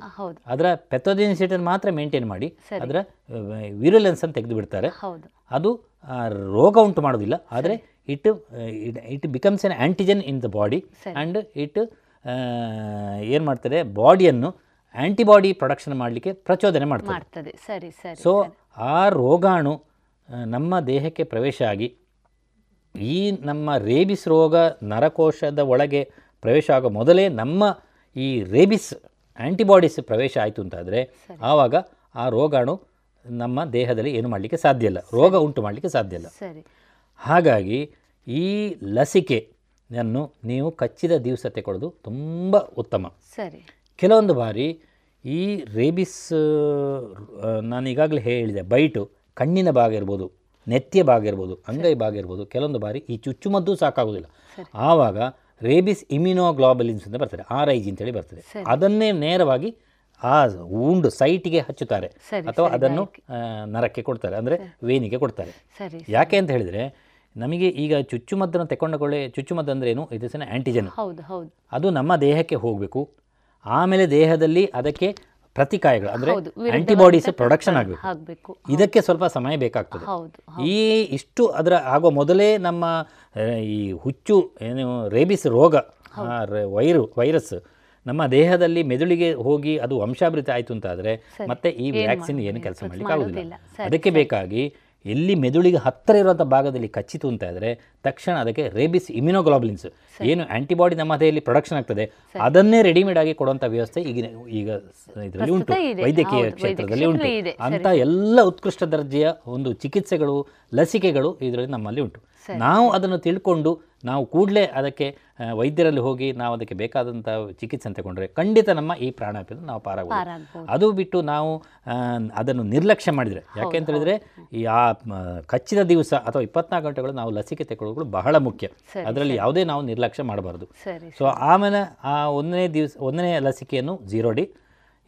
ಅದರ ಪೆಥೋಜೆನಿಸಿಟಿಯನ್ನು ಮಾತ್ರ ಮೇಂಟೈನ್ ಮಾಡಿ. ಅದರ ವಿರುಲೆನ್ಸ್ ಅನ್ನು ತೆಗೆದು ಬಿಡ್ತಾರೆ ಹೌದು. ಅದು ರೋಗ ಉಂಟು ಮಾಡೋದಿಲ್ಲ ಆದರೆ it it becomes an antigen in the body. And it ಏನು ಮಾಡ್ತಾರೆ ಬಾಡಿಯನ್ನು ಆ್ಯಂಟಿಬಾಡಿ ಪ್ರೊಡಕ್ಷನ್ ಮಾಡಲಿಕ್ಕೆ ಪ್ರಚೋದನೆ ಮಾಡ್ತದೆ. ಸರಿ ಸರಿ ಸೊ ಆ ರೋಗಾಣು ನಮ್ಮ ದೇಹಕ್ಕೆ ಪ್ರವೇಶ ಆಗಿ ಈ ನಮ್ಮ ರೇಬಿಸ್ ರೋಗ ನರಕೋಶದ ಒಳಗೆ ಪ್ರವೇಶ ಆಗೋ ಮೊದಲೇ ನಮ್ಮ ಈ ರೇಬಿಸ್ ಆ್ಯಂಟಿಬಾಡೀಸ್ ಪ್ರವೇಶ ಆಯಿತು ಅಂತಾದರೆ ಆವಾಗ ಆ ರೋಗಾಣು ನಮ್ಮ ದೇಹದಲ್ಲಿ ಏನು ಮಾಡಲಿಕ್ಕೆ ಸಾಧ್ಯ ಇಲ್ಲ. ರೋಗ ಉಂಟು ಮಾಡಲಿಕ್ಕೆ ಸಾಧ್ಯ ಇಲ್ಲ. ಸರಿ. ಹಾಗಾಗಿ ಈ ಲಸಿಕೆಯನ್ನು ನೀವು ಕಚ್ಚಿದ ದಿವಸ ತಗೊಳ್ಳೋದು ತುಂಬ ಉತ್ತಮ. ಸರಿ. ಕೆಲವೊಂದು ಬಾರಿ ಈ ರೇಬಿಸ್ ನಾನು ಈಗಾಗಲೇ ಹೇಳಿದೆ ಬೈಟು ಕಣ್ಣಿನ ಭಾಗ ಇರ್ಬೋದು ನೆತ್ತಿಯ ಭಾಗ ಇರ್ಬೋದು ಅಂಗೈ ಭಾಗ ಇರ್ಬೋದು ಕೆಲವೊಂದು ಬಾರಿ ಈ ಚುಚ್ಚುಮದ್ದು ಸಾಕಾಗೋದಿಲ್ಲ. ಆವಾಗ ರೇಬಿಸ್ ಇಮ್ಯುನೋಗ್ಲೋಬಲಿನ್ಸ್ ಅಂತ ಬರ್ತದೆ ಆರ್ ಐ ಜಿ ಅಂತೇಳಿ ಬರ್ತದೆ. ಅದನ್ನೇ ನೇರವಾಗಿ ಆ ಉಂಡು ಸೈಟಿಗೆ ಹಚ್ಚುತ್ತಾರೆ ಅಥವಾ ಅದನ್ನು ನರಕ್ಕೆ ಕೊಡ್ತಾರೆ ಅಂದರೆ ವೇನಿಗೆ ಕೊಡ್ತಾರೆ. ಯಾಕೆ ಅಂತ ಹೇಳಿದರೆ ನಮಗೆ ಈಗ ಚುಚ್ಚುಮದ್ದನ್ನು ತಗೊಂಡಕೊಳ್ಳೆ ಚುಚ್ಚುಮದ್ದು ಅಂದರೆ ಏನು? ಇದು ಆ್ಯಂಟಿಜನ್ ಅದು ನಮ್ಮ ದೇಹಕ್ಕೆ ಹೋಗಬೇಕು ಆಮೇಲೆ ದೇಹದಲ್ಲಿ ಅದಕ್ಕೆ ಪ್ರತಿಕಾಯಗಳು ಅಂದರೆ ಆಂಟಿಬಾಡೀಸ್ ಪ್ರೊಡಕ್ಷನ್ ಆಗಬೇಕು. ಇದಕ್ಕೆ ಸ್ವಲ್ಪ ಸಮಯ ಬೇಕಾಗ್ತದೆ. ಈ ಇಷ್ಟು ಅದರ ಆಗೋ ಮೊದಲೇ ನಮ್ಮ ಈ ಹುಚ್ಚು ಏನು ರೇಬಿಸ್ ರೋಗ ವೈರು ವೈರಸ್ ನಮ್ಮ ದೇಹದಲ್ಲಿ ಮೆದುಳಿಗೆ ಹೋಗಿ ಅದು ವಂಶಾಭೃತಿ ಆಯಿತು ಅಂತಾದರೆ. ಮತ್ತೆ ಈ ವ್ಯಾಕ್ಸಿನ್ ಏನು ಕೆಲಸ ಮಾಡ್ಲಿಕ್ಕೆ ಮಾಡಲಿಕ್ಕೆ ಆಗೋದಿಲ್ಲ. ಅದಕ್ಕೆ ಬೇಕಾಗಿ ಎಲ್ಲಿ ಮೆದುಳಿಗೆ ಹತ್ತಿರ ಇರುವಂಥ ಭಾಗದಲ್ಲಿ ಕಚ್ಚಿತು ಅಂತ ಇದ್ರೆ ತಕ್ಷಣ ಅದಕ್ಕೆ ರೇಬಿಸ್ ಇಮ್ಯುನೋಗ್ಲೋಬ್ಲಿನ್ಸ್. ಏನು ಆಂಟಿಬಾಡಿ ನಮ್ಮ ದೇಹದಲ್ಲಿ ಪ್ರೊಡಕ್ಷನ್ ಆಗ್ತದೆ. ಅದನ್ನೇ ರೆಡಿಮೇಡ್ ಆಗಿ ಕೊಡುವಂಥ ವ್ಯವಸ್ಥೆ ಈಗಿನ ಈಗ ಇದರಲ್ಲಿ ಉಂಟು. ವೈದ್ಯಕೀಯ ಕ್ಷೇತ್ರದಲ್ಲಿ ಉಂಟು. ಅಂಥ ಅಂತ ಎಲ್ಲ ಉತ್ಕೃಷ್ಟ ದರ್ಜೆಯ ಒಂದು ಚಿಕಿತ್ಸೆಗಳು ಲಸಿಕೆಗಳು ಇದರಲ್ಲಿ ನಮ್ಮಲ್ಲಿ ಉಂಟು. ನಾವು ಅದನ್ನು ತಿಳ್ಕೊಂಡು ನಾವು ಕೂಡಲೇ ಅದಕ್ಕೆ ವೈದ್ಯರಲ್ಲಿ ಹೋಗಿ ನಾವು ಅದಕ್ಕೆ ಬೇಕಾದಂಥ ಚಿಕಿತ್ಸೆ ತಗೊಂಡ್ರೆ ಖಂಡಿತ ನಮ್ಮ ಈ ಪ್ರಾಣಾಪಿಯನ್ನು ನಾವು ಪಾರಾಗಬಹುದು. ಅದು ಬಿಟ್ಟು ನಾವು ಅದನ್ನು ನಿರ್ಲಕ್ಷ್ಯ ಮಾಡಿದರೆ ಯಾಕೆ ಅಂತ ಹೇಳಿದರೆ ಈ ಆ ಕಚ್ಚಿದ ದಿವಸ ಅಥವಾ ಇಪ್ಪತ್ನಾಲ್ಕು ಗಂಟೆಗಳು ನಾವು ಲಸಿಕೆ ತಗೊಳ್ಳೋದು ಬಹಳ ಮುಖ್ಯ. ಅದರಲ್ಲಿ ಯಾವುದೇ ನಾವು ನಿರ್ಲಕ್ಷ್ಯ ಮಾಡಬಾರ್ದು. ಸೊ ಆಮೇಲೆ ಆ ಒಂದನೇ ದಿವಸ ಒಂದನೇ ಲಸಿಕೆಯನ್ನು ಜೀರೋ ಡಿ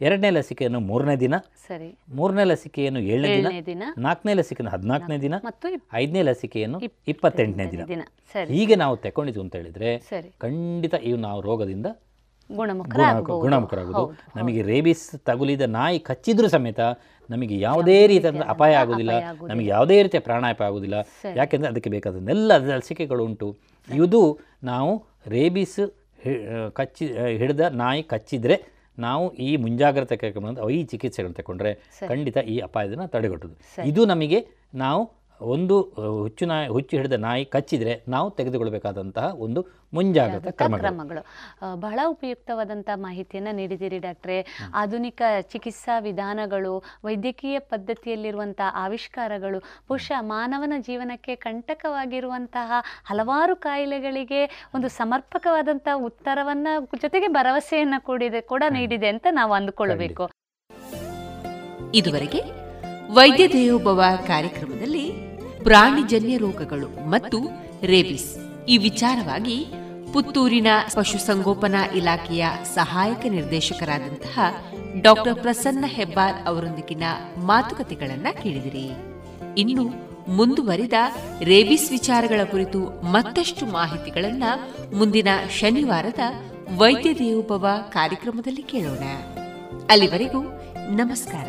ಎರಡನೇ ಲಸಿಕೆಯನ್ನು ಮೂರನೇ ದಿನ ಸರಿ. ಮೂರನೇ ಲಸಿಕೆಯನ್ನು ಏಳನೇ ದಿನ ನಾಲ್ಕನೇ ಲಸಿಕೆಯನ್ನು ಹದಿನಾಲ್ಕನೇ ದಿನ ಮತ್ತು ಐದನೇ ಲಸಿಕೆಯನ್ನು ಇಪ್ಪತ್ತೆಂಟನೇ ದಿನ. ಹೀಗೆ ನಾವು ತಗೊಂಡಿದ್ದು ಅಂತ ಹೇಳಿದ್ರೆ ಖಂಡಿತ ಇವು ನಾವು ರೋಗದಿಂದ ಗುಣಮುಖರಾಗುವುದು ನಮಗೆ ರೇಬಿಸ್ ತಗುಲಿದ ನಾಯಿ ಕಚ್ಚಿದ್ರೂ ಸಮೇತ ನಮಗೆ ಯಾವುದೇ ರೀತಿಯ ಅಪಾಯ ಆಗೋದಿಲ್ಲ ನಮಗೆ ಯಾವುದೇ ರೀತಿಯ ಪ್ರಾಣಾಪಾಯ ಆಗುವುದಿಲ್ಲ ಯಾಕೆಂದ್ರೆ ಅದಕ್ಕೆ ಬೇಕಾದನ್ನೆಲ್ಲ ಲಸಿಕೆಗಳು ಉಂಟು. ಇದು ನಾವು ರೇಬಿಸ್ ಕಚ್ಚಿ ಹಿಡಿದ ನಾಯಿ ಕಚ್ಚಿದರೆ ನಾವು ಈ ಮುಂಜಾಗ್ರತೆ ಕಾರ್ಯಕ್ರಮ ಈ ಚಿಕಿತ್ಸೆಗಳನ್ನು ತಗೊಂಡ್ರೆ ಖಂಡಿತ ಈ ಅಪಾಯದನ್ನು ತಡೆಗಟ್ಟುದು. ಇದು ನಮಗೆ ನಾವು ಒಂದು ಹುಚ್ಚು ನಾಯಿ ಹುಚ್ಚು ಹಿಡಿದ ನಾಯಿ ಕಚ್ಚಿದ್ರೆ ನಾವು ತೆಗೆದುಕೊಳ್ಬೇಕಾದಂತಹ ಒಂದು ಮುಂಜಾಗ್ರತಾ ಕ್ರಮಗಳು. ಕ್ರಮಗಳು. ಬಹಳ ಉಪಯುಕ್ತವಾದಂತಹ ಮಾಹಿತಿಯನ್ನು ನೀಡಿದ್ದೀರಿ ಡಾಕ್ಟ್ರೆ. ಆಧುನಿಕ ಚಿಕಿತ್ಸಾ ವಿಧಾನಗಳು ವೈದ್ಯಕೀಯ ಪದ್ಧತಿಯಲ್ಲಿರುವಂತಹ ಆವಿಷ್ಕಾರಗಳು ಬಹುಶಃ ಮಾನವನ ಜೀವನಕ್ಕೆ ಕಂಟಕವಾಗಿರುವಂತಹ ಹಲವಾರು ಕಾಯಿಲೆಗಳಿಗೆ ಒಂದು ಸಮರ್ಪಕವಾದಂತಹ ಉತ್ತರವನ್ನು ಜೊತೆಗೆ ಭರವಸೆಯನ್ನ ಕೂಡಿದೆ ಕೂಡ ನೀಡಿದೆ ಅಂತ ನಾವು ಅಂದುಕೊಳ್ಳಬೇಕು ಇದುವರೆಗೆ ವೈದ್ಯ ದೇವೋಭವ ಕಾರ್ಯಕ್ರಮದಲ್ಲಿ ಪ್ರಾಣಿಜನ್ಯ ರೋಗಗಳು ಮತ್ತು ರೇಬಿಸ್. ಈ ವಿಚಾರವಾಗಿ ಪುತ್ತೂರಿನ ಪಶುಸಂಗೋಪನಾ ಇಲಾಖೆಯ ಸಹಾಯಕ ನಿರ್ದೇಶಕರಾದಂತಹ ಡಾಕ್ಟರ್ ಪ್ರಸನ್ನ ಹೆಬ್ಬಾರ್ ಅವರೊಂದಿಗಿನ ಮಾತುಕತೆಗಳನ್ನು ಕೇಳಿದಿರಿ. ಇನ್ನು ಮುಂದುವರಿದ ರೇಬಿಸ್ ವಿಚಾರಗಳ ಕುರಿತು ಮತ್ತಷ್ಟು ಮಾಹಿತಿಗಳನ್ನ ಮುಂದಿನ ಶನಿವಾರದ ವೈದ್ಯ ದೇವೋಭವ ಕಾರ್ಯಕ್ರಮದಲ್ಲಿ ಕೇಳೋಣ. ಅಲ್ಲಿವರೆಗೂ ನಮಸ್ಕಾರ.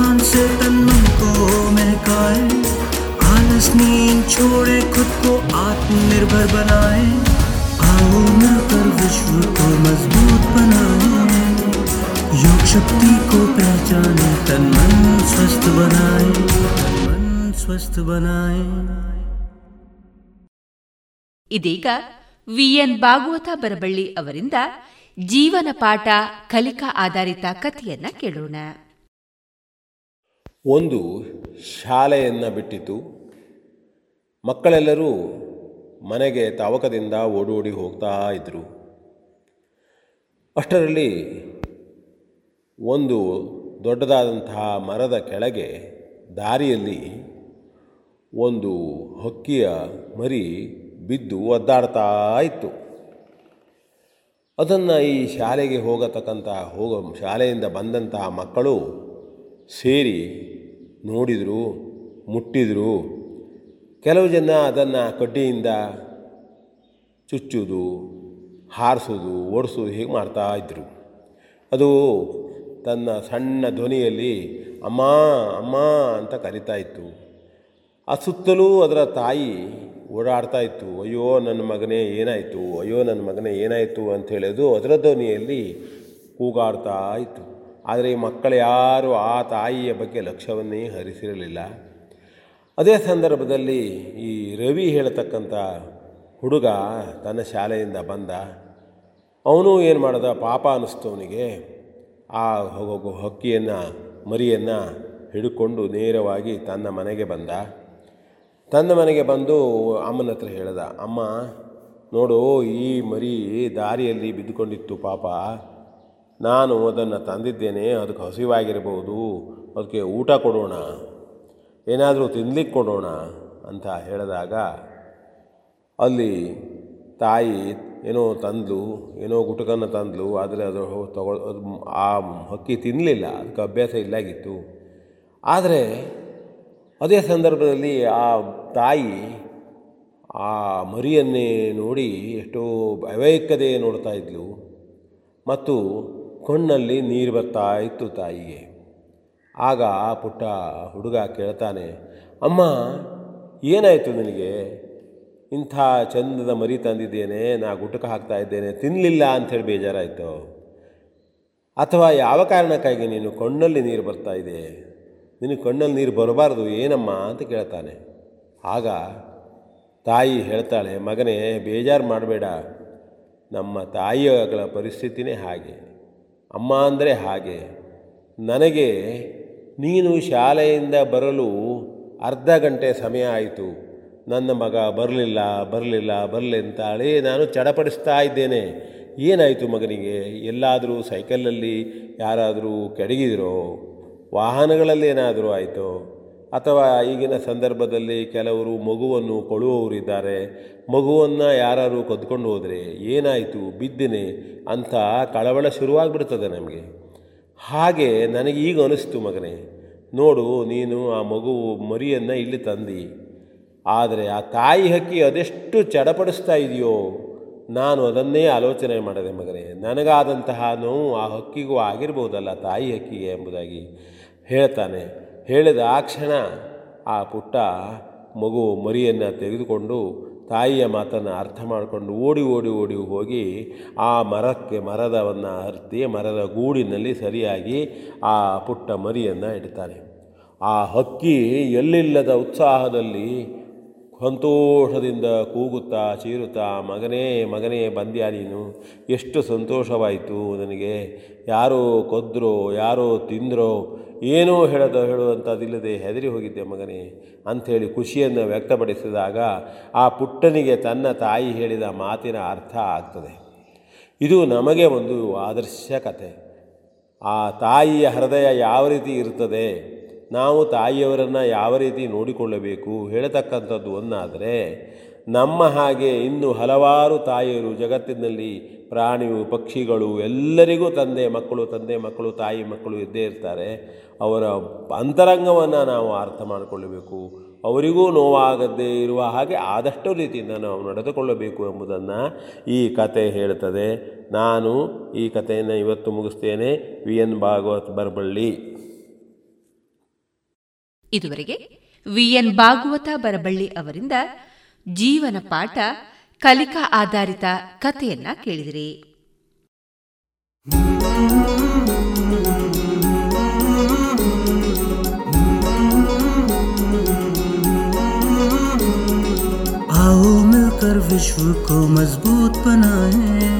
से तन मन को महकाए आलस नींद छोड़े खुद को आत्मनिर्भर बनाए आओ मिलकर विश्व को मजबूत बनाए योग शक्ति को पहचाने तन मन स्वस्थ बनाए तन मन स्वस्थ बनाए ಇದೀಗ ವಿಎನ್ ಭಾಗವತ ಬರಬಳ್ಳಿ ಅವರಿಂದ ಜೀವನ ಪಾಠ ಕಲಿಕಾ ಆಧಾರಿತ ಕಥೆಯನ್ನ ಕೇಳೋಣ ಒಂದು ಶಾಲೆಯನ್ನು ಬಿಟ್ಟಿತು. ಮಕ್ಕಳೆಲ್ಲರೂ ಮನೆಗೆ ತಾವಕದಿಂದ ಓಡೋಡಿ ಹೋಗ್ತಾ ಇದ್ದರು ಅಷ್ಟರಲ್ಲಿ ಒಂದು ದೊಡ್ಡದಾದಂತಹ ಮರದ ಕೆಳಗೆ ದಾರಿಯಲ್ಲಿ ಒಂದು ಹಕ್ಕಿಯ ಮರಿ ಬಿದ್ದು ಒದ್ದಾಡ್ತಾ ಇತ್ತು. ಅದನ್ನು ಈ ಶಾಲೆಗೆ ಹೋಗತಕ್ಕಂತಹ ಹೋಗ ಶಾಲೆಯಿಂದ ಬಂದಂತಹ ಮಕ್ಕಳು ಸೇರಿ ನೋಡಿದರು, ಮುಟ್ಟಿದರು. ಕೆಲವು ಜನ ಅದನ್ನು ಕಡ್ಡಿಯಿಂದ ಚುಚ್ಚುವುದು ಹಾರಿಸೋದು, ಓಡಿಸೋದು ಹೀಗೆ ಮಾಡ್ತಾ ಇದ್ದರು ಅದು ತನ್ನ ಸಣ್ಣ ಧ್ವನಿಯಲ್ಲಿ ಅಮ್ಮ ಅಮ್ಮ ಅಂತ ಕರಿತಾ ಇತ್ತು. ಆ ಸುತ್ತಲೂ ಅದರ ತಾಯಿ ಓಡಾಡ್ತಾ ಇತ್ತು. ಅಯ್ಯೋ, ನನ್ನ ಮಗನೇ ಏನಾಯಿತು? ಅಯ್ಯೋ, ನನ್ನ ಮಗನೇ ಏನಾಯಿತು ಅಂತ ಹೇಳೋದು ಅದರ ಧ್ವನಿಯಲ್ಲಿ ಕೂಗಾಡ್ತಾ ಇತ್ತು. ಆದರೆ ಈ ಮಕ್ಕಳು ಯಾರು ಆ ತಾಯಿಯ ಬಗ್ಗೆ ಲಕ್ಷ್ಯವನ್ನೇ ಹರಿಸಿರಲಿಲ್ಲ. ಅದೇ ಸಂದರ್ಭದಲ್ಲಿ ಈ ರವಿ ಹೇಳತಕ್ಕಂಥ ಹುಡುಗ ತನ್ನ ಶಾಲೆಯಿಂದ ಬಂದ. ಅವನು ಏನು ಮಾಡ್ದ? ಪಾಪ ಅನ್ನಿಸ್ತು ಅವನಿಗೆ. ಆ ಹೋಗೋ ಹಕ್ಕಿಯನ್ನು, ಮರಿಯನ್ನು ಹಿಡ್ಕೊಂಡು ನೇರವಾಗಿ ತನ್ನ ಮನೆಗೆ ಬಂದ. ತನ್ನ ಮನೆಗೆ ಬಂದು ಅಮ್ಮನ ಹತ್ರ ಹೇಳ್ದ, ಅಮ್ಮ, ನೋಡು, ಈ ಮರಿ ದಾರಿಯಲ್ಲಿ ಬಿದ್ದುಕೊಂಡಿತ್ತು ಪಾಪ. ನಾನು ಅದನ್ನು ತಂದಿದ್ದೇನೆ, ಅದಕ್ಕೆ ಹಸಿವಾಗಿರ್ಬೋದು ಅದಕ್ಕೆ ಊಟ ಕೊಡೋಣ, ಏನಾದರೂ ತಿನ್ಲಿಕ್ಕೆ ಕೊಡೋಣ ಅಂತ ಹೇಳಿದಾಗ, ಅಲ್ಲಿ ತಾಯಿ ಏನೋ ತಂದ್ಲು, ಏನೋ ಗುಟಕನ್ನು ತಂದ್ಲು, ಆದರೆ ಅದು ತಗೊಳ ಆ ಹಕ್ಕಿ ತಿನ್ನಲಿಲ್ಲ ಅದಕ್ಕೆ ಅಭ್ಯಾಸ ಇಲ್ಲಾಗಿತ್ತು. ಆದರೆ ಅದೇ ಸಂದರ್ಭದಲ್ಲಿ ಆ ತಾಯಿ ಆ ಮರಿಯನ್ನೇ ನೋಡಿ ಎಷ್ಟೋ ಅವೈಕ್ಕದೆ ನೋಡ್ತಾ ಇದ್ಲು. ಮತ್ತು ಕಣ್ಣಲ್ಲಿ ನೀರು ಬರ್ತಾ ಇತ್ತು ತಾಯಿಗೆ. ಆಗ ಆ ಪುಟ್ಟ ಹುಡುಗ ಕೇಳ್ತಾನೆ, ಅಮ್ಮ, ಏನಾಯಿತು ನಿನಗೆ? ಇಂಥ ಚಂದದ ಮರಿ ತಂದಿದ್ದೇನೆ, ನಾ ಗುಟಕ ಹಾಕ್ತಾ ಇದ್ದೇನೆ ತಿನ್ನಲಿಲ್ಲ ಅಂಥೇಳಿ ಬೇಜಾರಾಯಿತು. ಅಥವಾ ಯಾವ ಕಾರಣಕ್ಕಾಗಿ ನೀನು ಕಣ್ಣಲ್ಲಿ ನೀರು ಬರ್ತಾ ಇದೆ? ನಿನಗೆ ಕಣ್ಣಲ್ಲಿ ನೀರು ಬರಬಾರ್ದು, ಏನಮ್ಮ? ಅಂತ ಕೇಳ್ತಾನೆ. ಆಗ ತಾಯಿ ಹೇಳ್ತಾಳೆ, ಮಗನೇ, ಬೇಜಾರು ಮಾಡಬೇಡ. ನಮ್ಮ ತಾಯಿಯಗಳ ಪರಿಸ್ಥಿತಿನೇ ಹಾಗೆ. ಅಮ್ಮ ಅಂದರೆ ಹಾಗೆ. ನನಗೆ ನೀನು ಶಾಲೆಯಿಂದ ಬರಲು ಅರ್ಧ ಗಂಟೆ ಸಮಯ ಆಯಿತು. ನನ್ನ ಮಗ ಬರಲಿಲ್ಲ ಬರಲಿಲ್ಲ, ಬರಲಿ ಅಂತಾಳೆ ನಾನು ಚಡಪಡಿಸ್ತಾ ಇದ್ದೇನೆ. ಏನಾಯಿತು ಮಗನಿಗೆ? ಎಲ್ಲಾದರೂ ಸೈಕಲಲ್ಲಿ ಯಾರಾದರೂ ಕೆಡಗಿದಿರೋ ವಾಹನಗಳಲ್ಲಿ ಏನಾದರೂ ಆಯಿತೋ? ಅಥವಾ ಈಗಿನ ಸಂದರ್ಭದಲ್ಲಿ ಕೆಲವರು ಮಗುವನ್ನು ಕೊಡುವವರಿದ್ದಾರೆ. ಮಗುವನ್ನು ಯಾರು ಕದ್ಕೊಂಡು ಹೋದರೆ ಏನಾಯಿತು, ಬಿದ್ದಿನಿ ಅಂತ ಕಳವಳ ಶುರುವಾಗಿಬಿಡ್ತದೆ ನಮಗೆ. ಹಾಗೆ ನನಗೆ ಈಗ ಅನಿಸ್ತು ಮಗನೇ, ನೋಡು ನೀನು ಆ ಮಗು ಮರಿಯನ್ನು ಇಲ್ಲಿ ತಂದಿ. ಆದರೆ ಆ ತಾಯಿ ಹಕ್ಕಿ ಅದೆಷ್ಟು ಚಡಪಡಿಸ್ತಾ ಇದೆಯೋ, ನಾನು ಅದನ್ನೇ ಆಲೋಚನೆ ಮಾಡಿದೆ ಮಗನೇ. ನನಗಾದಂತಹ ನೋವು ಆ ಹಕ್ಕಿಗೂ ಆಗಿರ್ಬೋದಲ್ಲ ತಾಯಿ ಹಕ್ಕಿಗೆ ಎಂಬುದಾಗಿ ಹೇಳ್ತಾನೆ. ಹೇಳಿದ ಆ ಕ್ಷಣ ಆ ಪುಟ್ಟ ಮಗು ಮರಿಯನ್ನು ತೆಗೆದುಕೊಂಡು ತಾಯಿಯ ಮಾತನ್ನು ಅರ್ಥ ಮಾಡಿಕೊಂಡು ಓಡಿ ಓಡಿ ಓಡಿ ಹೋಗಿ ಆ ಮರಕ್ಕೆ ಮರದವನ್ನು ಹರ್ತಿ ಮರದ ಗೂಡಿನಲ್ಲಿ ಸರಿಯಾಗಿ ಆ ಪುಟ್ಟ ಮರಿಯನ್ನು ಇಡ್ತಾನೆ. ಆ ಹಕ್ಕಿ ಎಲ್ಲಿಲ್ಲದ ಉತ್ಸಾಹದಲ್ಲಿ ಸಂತೋಷದಿಂದ ಕೂಗುತ್ತಾ ಚೀರುತ್ತಾ, ಮಗನೇ ಮಗನೇ, ಬಂದ್ಯಾ ನೀನು? ಎಷ್ಟು ಸಂತೋಷವಾಯಿತು ನನಗೆ? ಯಾರೋ ಕೊದ್ರೋ, ಯಾರೋ ತಿಂದ್ರೋ? ಏನೋ ಹೇಳದ ಹೇಳುವಂಥದ್ದಿಲ್ಲದೆ ಹೆದರಿ ಹೋಗಿದ್ದೆ ಮಗನೇ ಅಂಥೇಳಿ ಖುಷಿಯನ್ನು ವ್ಯಕ್ತಪಡಿಸಿದಾಗ ಆ ಪುಟ್ಟನಿಗೆ ತನ್ನ ತಾಯಿ ಹೇಳಿದ ಮಾತಿನ ಅರ್ಥ ಆಗ್ತದೆ. ಇದು ನಮಗೆ ಒಂದು ಆದರ್ಶ ಕತೆ ಆ ತಾಯಿಯ ಹೃದಯ ಯಾವ ರೀತಿ ಇರ್ತದೆ ನಾವು ತಾಯಿಯವರನ್ನು ಯಾವ ರೀತಿ ನೋಡಿಕೊಳ್ಳಬೇಕು ಹೇಳತಕ್ಕಂಥದ್ದು ಒಂದಾದರೆ, ನಮ್ಮ ಹಾಗೆ ಇನ್ನು ಹಲವಾರು ತಾಯಿಯರು ಜಗತ್ತಿನಲ್ಲಿ ಪ್ರಾಣಿಯು, ಪಕ್ಷಿಗಳು ಎಲ್ಲರಿಗೂ ತಂದೆ, ಮಕ್ಕಳು ತಂದೆ, ಮಕ್ಕಳು, ತಾಯಿ, ಮಕ್ಕಳು ಇದ್ದೇ ಇರ್ತಾರೆ. ಅವರ ಅಂತರಂಗವನ್ನು ನಾವು ಅರ್ಥ ಮಾಡಿಕೊಳ್ಳಬೇಕು. ಅವರಿಗೂ ನೋವಾಗದೇ ಇರುವ ಹಾಗೆ ಆದಷ್ಟು ರೀತಿಯಿಂದ ನಾವು ನಡೆದುಕೊಳ್ಳಬೇಕು ಎಂಬುದನ್ನು ಈ ಕತೆ ಹೇಳ್ತದೆ. ನಾನು ಈ ಕಥೆಯನ್ನು ಇವತ್ತು ಮುಗಿಸ್ತೇನೆ. V N Bhagavat Baraballi. ಇದುವರೆಗೆ ವಿಎನ್ ಭಾಗವತ ಬರಬಳ್ಳಿ ಅವರಿಂದ ಜೀವನ ಪಾಠ ಕಲಿಕಾ ಆಧಾರಿತ ಕಥೆಯನ್ನ ಕೇಳಿದಿರಿ आओ मिलकर विश्व को मजबूत बनाए